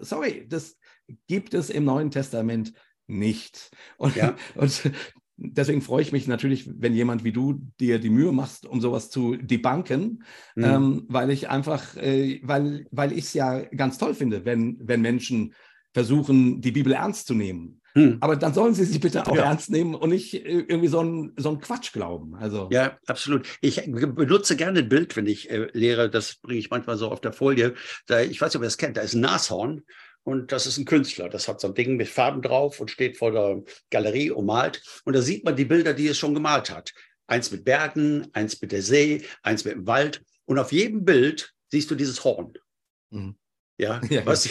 sorry, das gibt es im Neuen Testament nicht. Und, Ja. und deswegen freue ich mich natürlich, wenn jemand wie du dir die Mühe machst, um sowas zu debunken, Mhm. ähm, weil ich einfach, äh, weil, weil ich es ja ganz toll finde, wenn, wenn Menschen versuchen, die Bibel ernst zu nehmen. Hm. Aber dann sollen sie sich bitte auch Ja. ernst nehmen und nicht äh, irgendwie so einen so einen Quatsch glauben. Also, Ja, absolut. Ich benutze gerne ein Bild, wenn ich äh, lehre. Das bringe ich manchmal so auf der Folie. Da, ich weiß nicht, ob ihr das kennt. Da ist ein Nashorn und das ist ein Künstler. Das hat so ein Ding mit Farben drauf und steht vor der Galerie und malt. Und da sieht man die Bilder, die es schon gemalt hat. Eins mit Bergen, eins mit der See, eins mit dem Wald. Und auf jedem Bild siehst du dieses Horn. Mhm. Ja, Ja. was,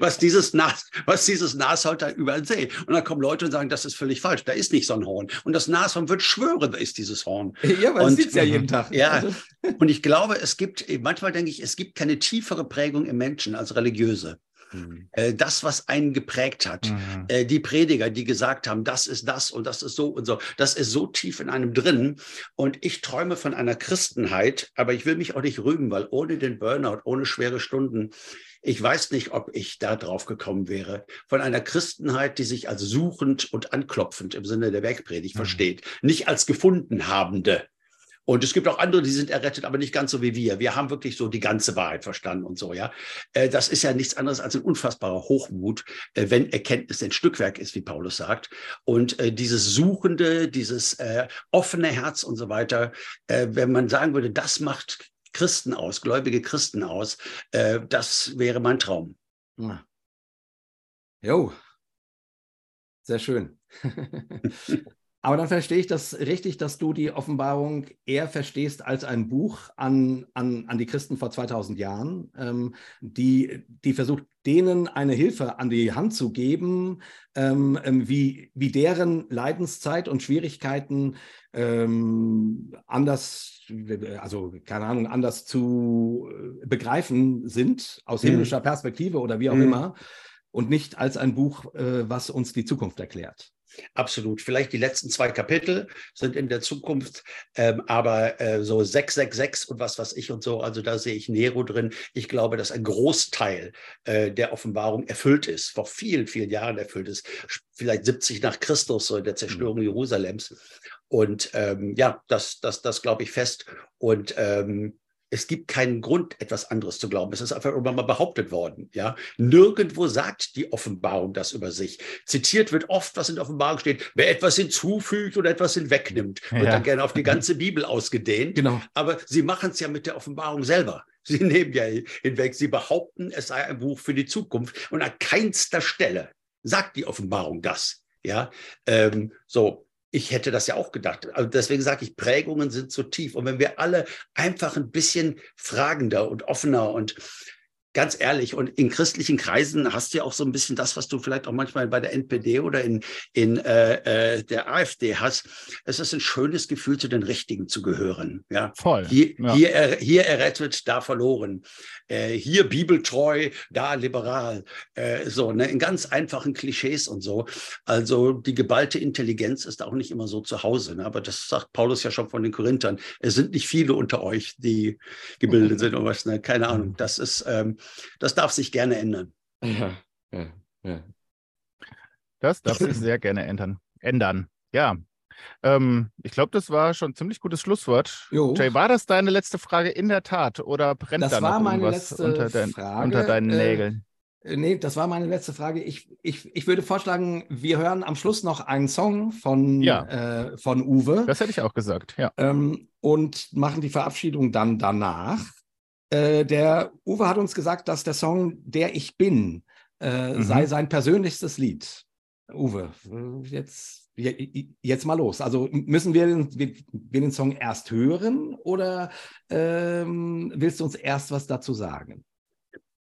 was dieses Nas, was dieses Nashorn da überall sehe. Und dann kommen Leute und sagen, das ist völlig falsch. Da ist nicht so ein Horn. Und das Nashorn wird schwören, da ist dieses Horn. ja Und- sieht es ja jeden Tag. Ja. Also, Und ich glaube, es gibt, manchmal denke ich, es gibt keine tiefere Prägung im Menschen als religiöse. Äh, Das, was einen geprägt hat, Mhm. äh, die Prediger, die gesagt haben, das ist das und das ist so und so, das ist so tief in einem drin. Und ich träume von einer Christenheit, aber ich will mich auch nicht rühmen, weil ohne den Burnout, ohne schwere Stunden, ich weiß nicht, ob ich da drauf gekommen wäre. Von einer Christenheit, die sich als suchend und anklopfend im Sinne der Werkpredigt Mhm. versteht, nicht als gefunden habende. Und es gibt auch andere, die sind errettet, aber nicht ganz so wie wir. Wir haben wirklich so die ganze Wahrheit verstanden und so, ja. Äh, Das ist ja nichts anderes als ein unfassbarer Hochmut, äh, wenn Erkenntnis ein Stückwerk ist, wie Paulus sagt. Und äh, dieses Suchende, dieses offene Herz und so weiter, wenn man sagen würde, das macht Christen aus, gläubige Christen aus, das wäre mein Traum. Jo. Sehr schön. Aber dann verstehe ich das richtig, dass du die Offenbarung eher verstehst als ein Buch an, an, an die Christen vor 2000 Jahren, ähm, die, die versucht, denen eine Hilfe an die Hand zu geben, ähm, ähm, wie, wie deren Leidenszeit und Schwierigkeiten ähm, anders, also keine Ahnung, anders zu äh, begreifen sind, aus Mhm. himmlischer Perspektive oder wie auch Mhm. immer, und nicht als ein Buch, äh, was uns die Zukunft erklärt. Absolut. Vielleicht die letzten zwei Kapitel sind in der Zukunft, ähm, aber äh, so 666 und was weiß ich und so, also da sehe ich Nero drin. Ich glaube, dass ein Großteil äh, der Offenbarung erfüllt ist, vor vielen, vielen Jahren erfüllt ist, vielleicht 70 nach Christus, so in der Zerstörung Jerusalems. Und ähm, ja, das, das, das glaube ich fest. Und ähm, es gibt keinen Grund, etwas anderes zu glauben. Es ist einfach irgendwann mal behauptet worden. Ja? Nirgendwo sagt die Offenbarung das über sich. Zitiert wird oft, was in der Offenbarung steht. Wer etwas hinzufügt oder etwas hinwegnimmt, wird Ja. dann gerne auf die ganze Bibel ausgedehnt. Genau. Aber sie machen es ja mit der Offenbarung selber. Sie nehmen ja hinweg. Sie behaupten, es sei ein Buch für die Zukunft. Und an keinster Stelle sagt die Offenbarung das. Ja, ähm, so. Ich hätte das ja auch gedacht. Also deswegen sage ich, Prägungen sind so tief. Und wenn wir alle einfach ein bisschen fragender und offener und ganz ehrlich, und in christlichen Kreisen hast du ja auch so ein bisschen das, was du vielleicht auch manchmal bei der NPD oder in, in äh, äh, der AfD hast. Es ist ein schönes Gefühl, zu den Richtigen zu gehören. Ja, Voll. hier, ja. hier, er, hier errettet, da verloren. Äh, hier bibeltreu, da liberal. Äh, so, ne, in ganz einfachen Klischees und so. Also die geballte Intelligenz ist auch nicht immer so zu Hause. Ne? Aber das sagt Paulus ja schon von den Korinthern. Es sind nicht viele unter euch, die gebildet sind und was. Ne? Keine Ahnung. Das ist, ähm, das darf sich gerne ändern. Ja, ja, ja. Das darf sich sehr gerne ändern. Ändern. Ja. Ähm, ich glaube, das war schon ein ziemlich gutes Schlusswort. Jo. Jay, war das deine letzte Frage in der Tat oder brennt Das da noch war meine irgendwas letzte unter, dein, Frage. unter deinen Äh, Nägeln? Äh, Nee, das war meine letzte Frage. Ich, ich, ich würde vorschlagen, wir hören am Schluss noch einen Song von, Ja. äh, von Uwe Das hätte ich auch gesagt, ja. ähm, und machen die Verabschiedung dann danach. Äh, der Uwe hat uns gesagt, dass der Song Der Ich Bin äh, Mhm. sei sein persönlichstes Lied. Uwe, jetzt, je- jetzt mal los. Also müssen wir den, wir, den Song erst hören oder ähm, willst du uns erst was dazu sagen?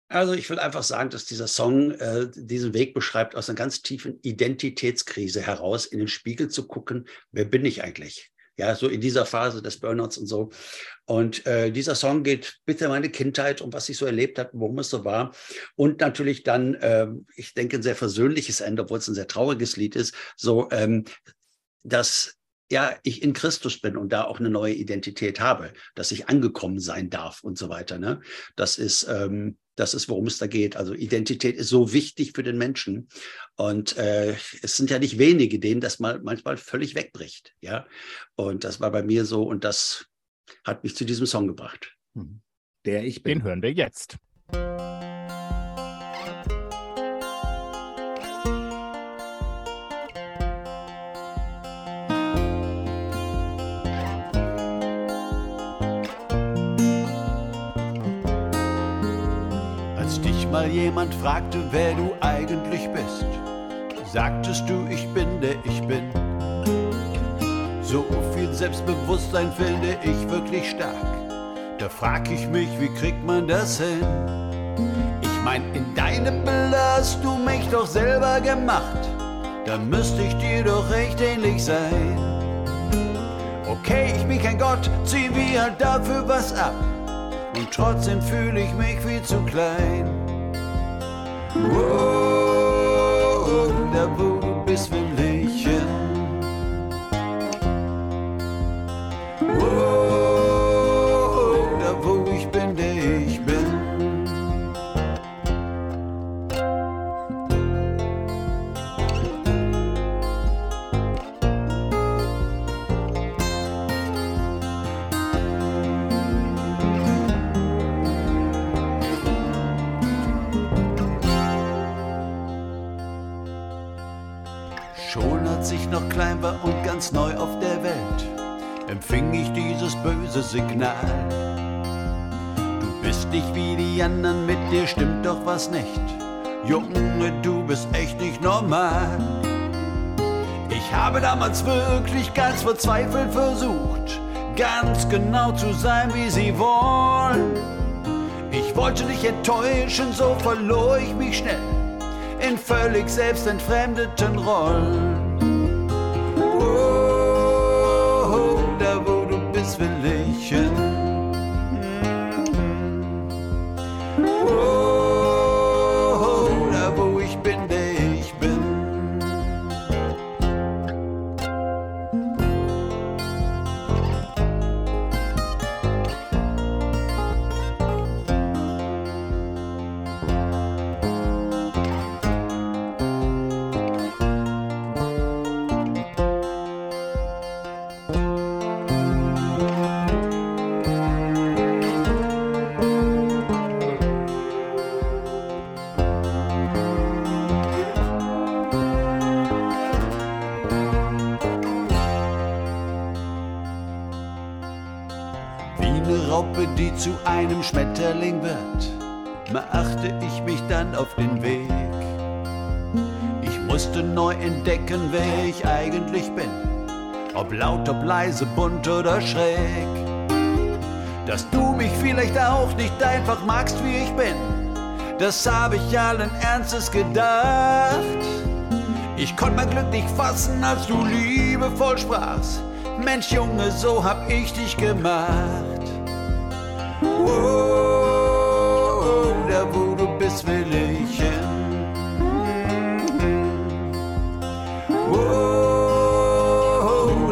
Also ich will einfach sagen, dass dieser Song äh, diesen Weg beschreibt, aus einer ganz tiefen Identitätskrise heraus in den Spiegel zu gucken, wer bin ich eigentlich? Ja, so in dieser Phase des Burnouts und so. Und äh, dieser Song geht bitte meine Kindheit und was ich so erlebt habe, worum es so war. Und natürlich dann, ähm, ich denke, ein sehr versöhnliches Ende, obwohl es ein sehr trauriges Lied ist, so, ähm, dass ja, ich in Christus bin und da auch eine neue Identität habe, dass ich angekommen sein darf und so weiter. Ne? Das ist, ähm, Das ist, worum es da geht. Also Identität ist so wichtig für den Menschen. Und äh, es sind ja nicht wenige, denen das mal manchmal völlig wegbricht. Ja. Und das war bei mir so und das hat mich zu diesem Song gebracht. Mhm. Der ich bin. Den hören wir jetzt. Mal jemand fragte, wer du eigentlich bist, sagtest du, ich bin der ich bin. So viel Selbstbewusstsein finde ich wirklich stark. Da frag ich mich, wie kriegt man das hin? Ich mein, in deinem Bild hast du mich doch selber gemacht. Da müsste ich dir doch recht ähnlich sein. Okay, ich bin kein Gott, zieh mir halt dafür was ab. Und trotzdem fühle ich mich viel zu klein. Oh, ganz neu auf der Welt, empfing ich dieses böse Signal. Du bist nicht wie die anderen, mit dir stimmt doch was nicht. Junge, du bist echt nicht normal. Ich habe damals wirklich ganz verzweifelt versucht, ganz genau zu sein, wie sie wollen. Ich wollte dich enttäuschen, so verlor ich mich schnell in völlig selbstentfremdeten Rollen. Da wo du bist, will ich hin. Schmetterling wird, machte ich mich dann auf den Weg. Ich musste neu entdecken, wer ich eigentlich bin. Ob laut, ob leise, bunt oder schräg. Dass du mich vielleicht auch nicht einfach magst, wie ich bin, das habe ich allen Ernstes gedacht. Ich konnte mein Glück nicht fassen, als du liebevoll sprachst. Mensch, Junge, so hab ich dich gemacht. Oh, da wo du bist, will ich hin. Oh,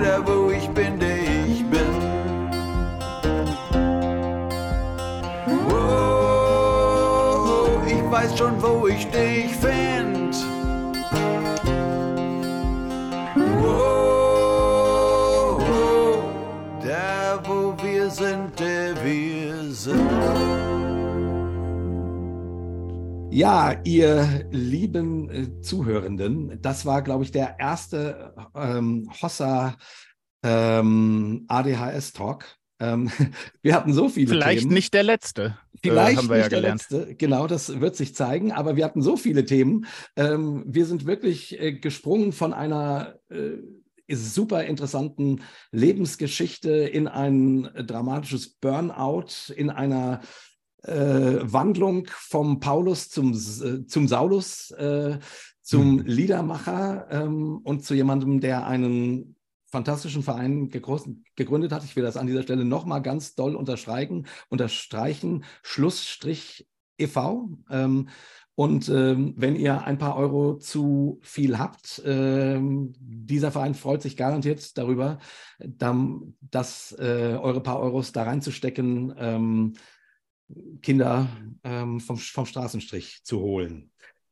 da wo ich bin, der bin. Oh, ich weiß schon, wo ich dich find. Ja, ihr lieben äh, Zuhörenden, das war, glaube ich, der erste ähm, Hossa ähm, ADHS-Talk. Ähm, wir hatten so viele Vielleicht Themen. nicht der letzte. Vielleicht äh, haben wir nicht ja der gelernt. letzte. Genau, das wird sich zeigen. Aber wir hatten so viele Themen. Ähm, wir sind wirklich äh, gesprungen von einer äh, super interessanten Lebensgeschichte in ein dramatisches Burnout, in einer Wandlung vom Paulus zum, äh, zum Saulus, äh, zum Liedermacher ähm, und zu jemandem, der einen fantastischen Verein gegründet hat. Ich will das an dieser Stelle nochmal ganz doll unterstreichen, unterstreichen. Schlussstrich e.V. Ähm, und ähm, wenn ihr ein paar Euro zu viel habt, dieser Verein freut sich garantiert darüber, dann, dass äh, eure paar Euros da reinzustecken. Kinder ähm, vom, vom Straßenstrich zu holen.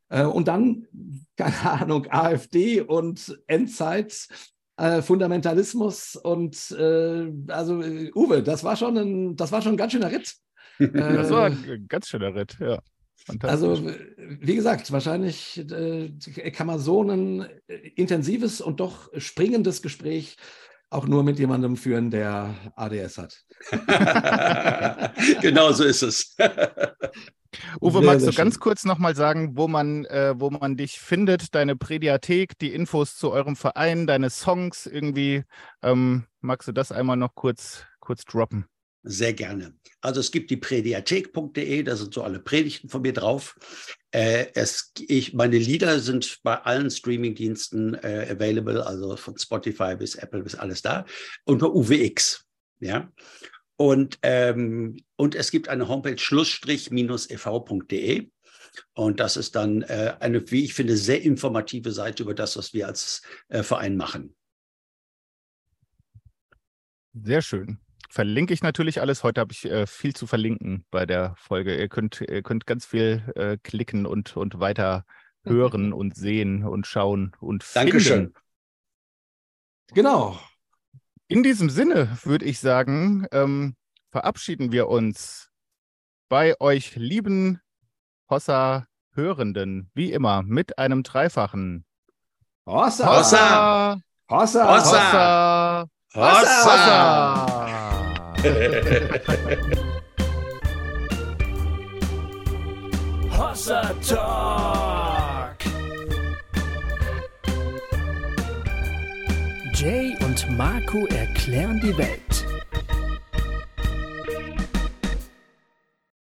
Äh, und dann, keine Ahnung, AfD und Endzeit, äh, Fundamentalismus und äh, also äh, Uwe, das war schon ein, das war schon ein ganz schöner Ritt. das war ein ganz schöner Ritt, ja. Also, wie gesagt, wahrscheinlich äh, kann man so ein intensives und doch springendes Gespräch auch nur mit jemandem führen, der ADS hat. genau so ist es. Uwe, sehr, magst du ganz kurz nochmal sagen, wo man, äh, wo man dich findet, deine Prädiathek, die Infos zu eurem Verein, deine Songs irgendwie? Ähm, magst du das einmal noch kurz, kurz droppen? Sehr gerne. Also es gibt die prädiathek.de, da sind so alle Predigten von mir drauf. Äh, es, ich, meine Lieder sind bei allen Streamingdiensten äh, available, also von Spotify bis Apple bis alles da, unter UWX. Ja. Und, ähm, und es gibt eine Homepage schlussstrich-ev.de. Und das ist dann äh, eine, wie ich finde, sehr informative Seite über das, was wir als äh, Verein machen. Sehr schön. Verlinke ich natürlich alles. Heute habe ich äh, viel zu verlinken bei der Folge. Ihr könnt, ihr könnt ganz viel äh, klicken und, und weiter hören und sehen und schauen und Dankeschön. finden. Genau. In diesem Sinne würde ich sagen, ähm, verabschieden wir uns bei euch lieben Hossa-Hörenden, wie immer, mit einem dreifachen Hossa! Hossa! Hossa! Hossa! Hossa! Hossa Talk! Jay und Marco erklären die Welt.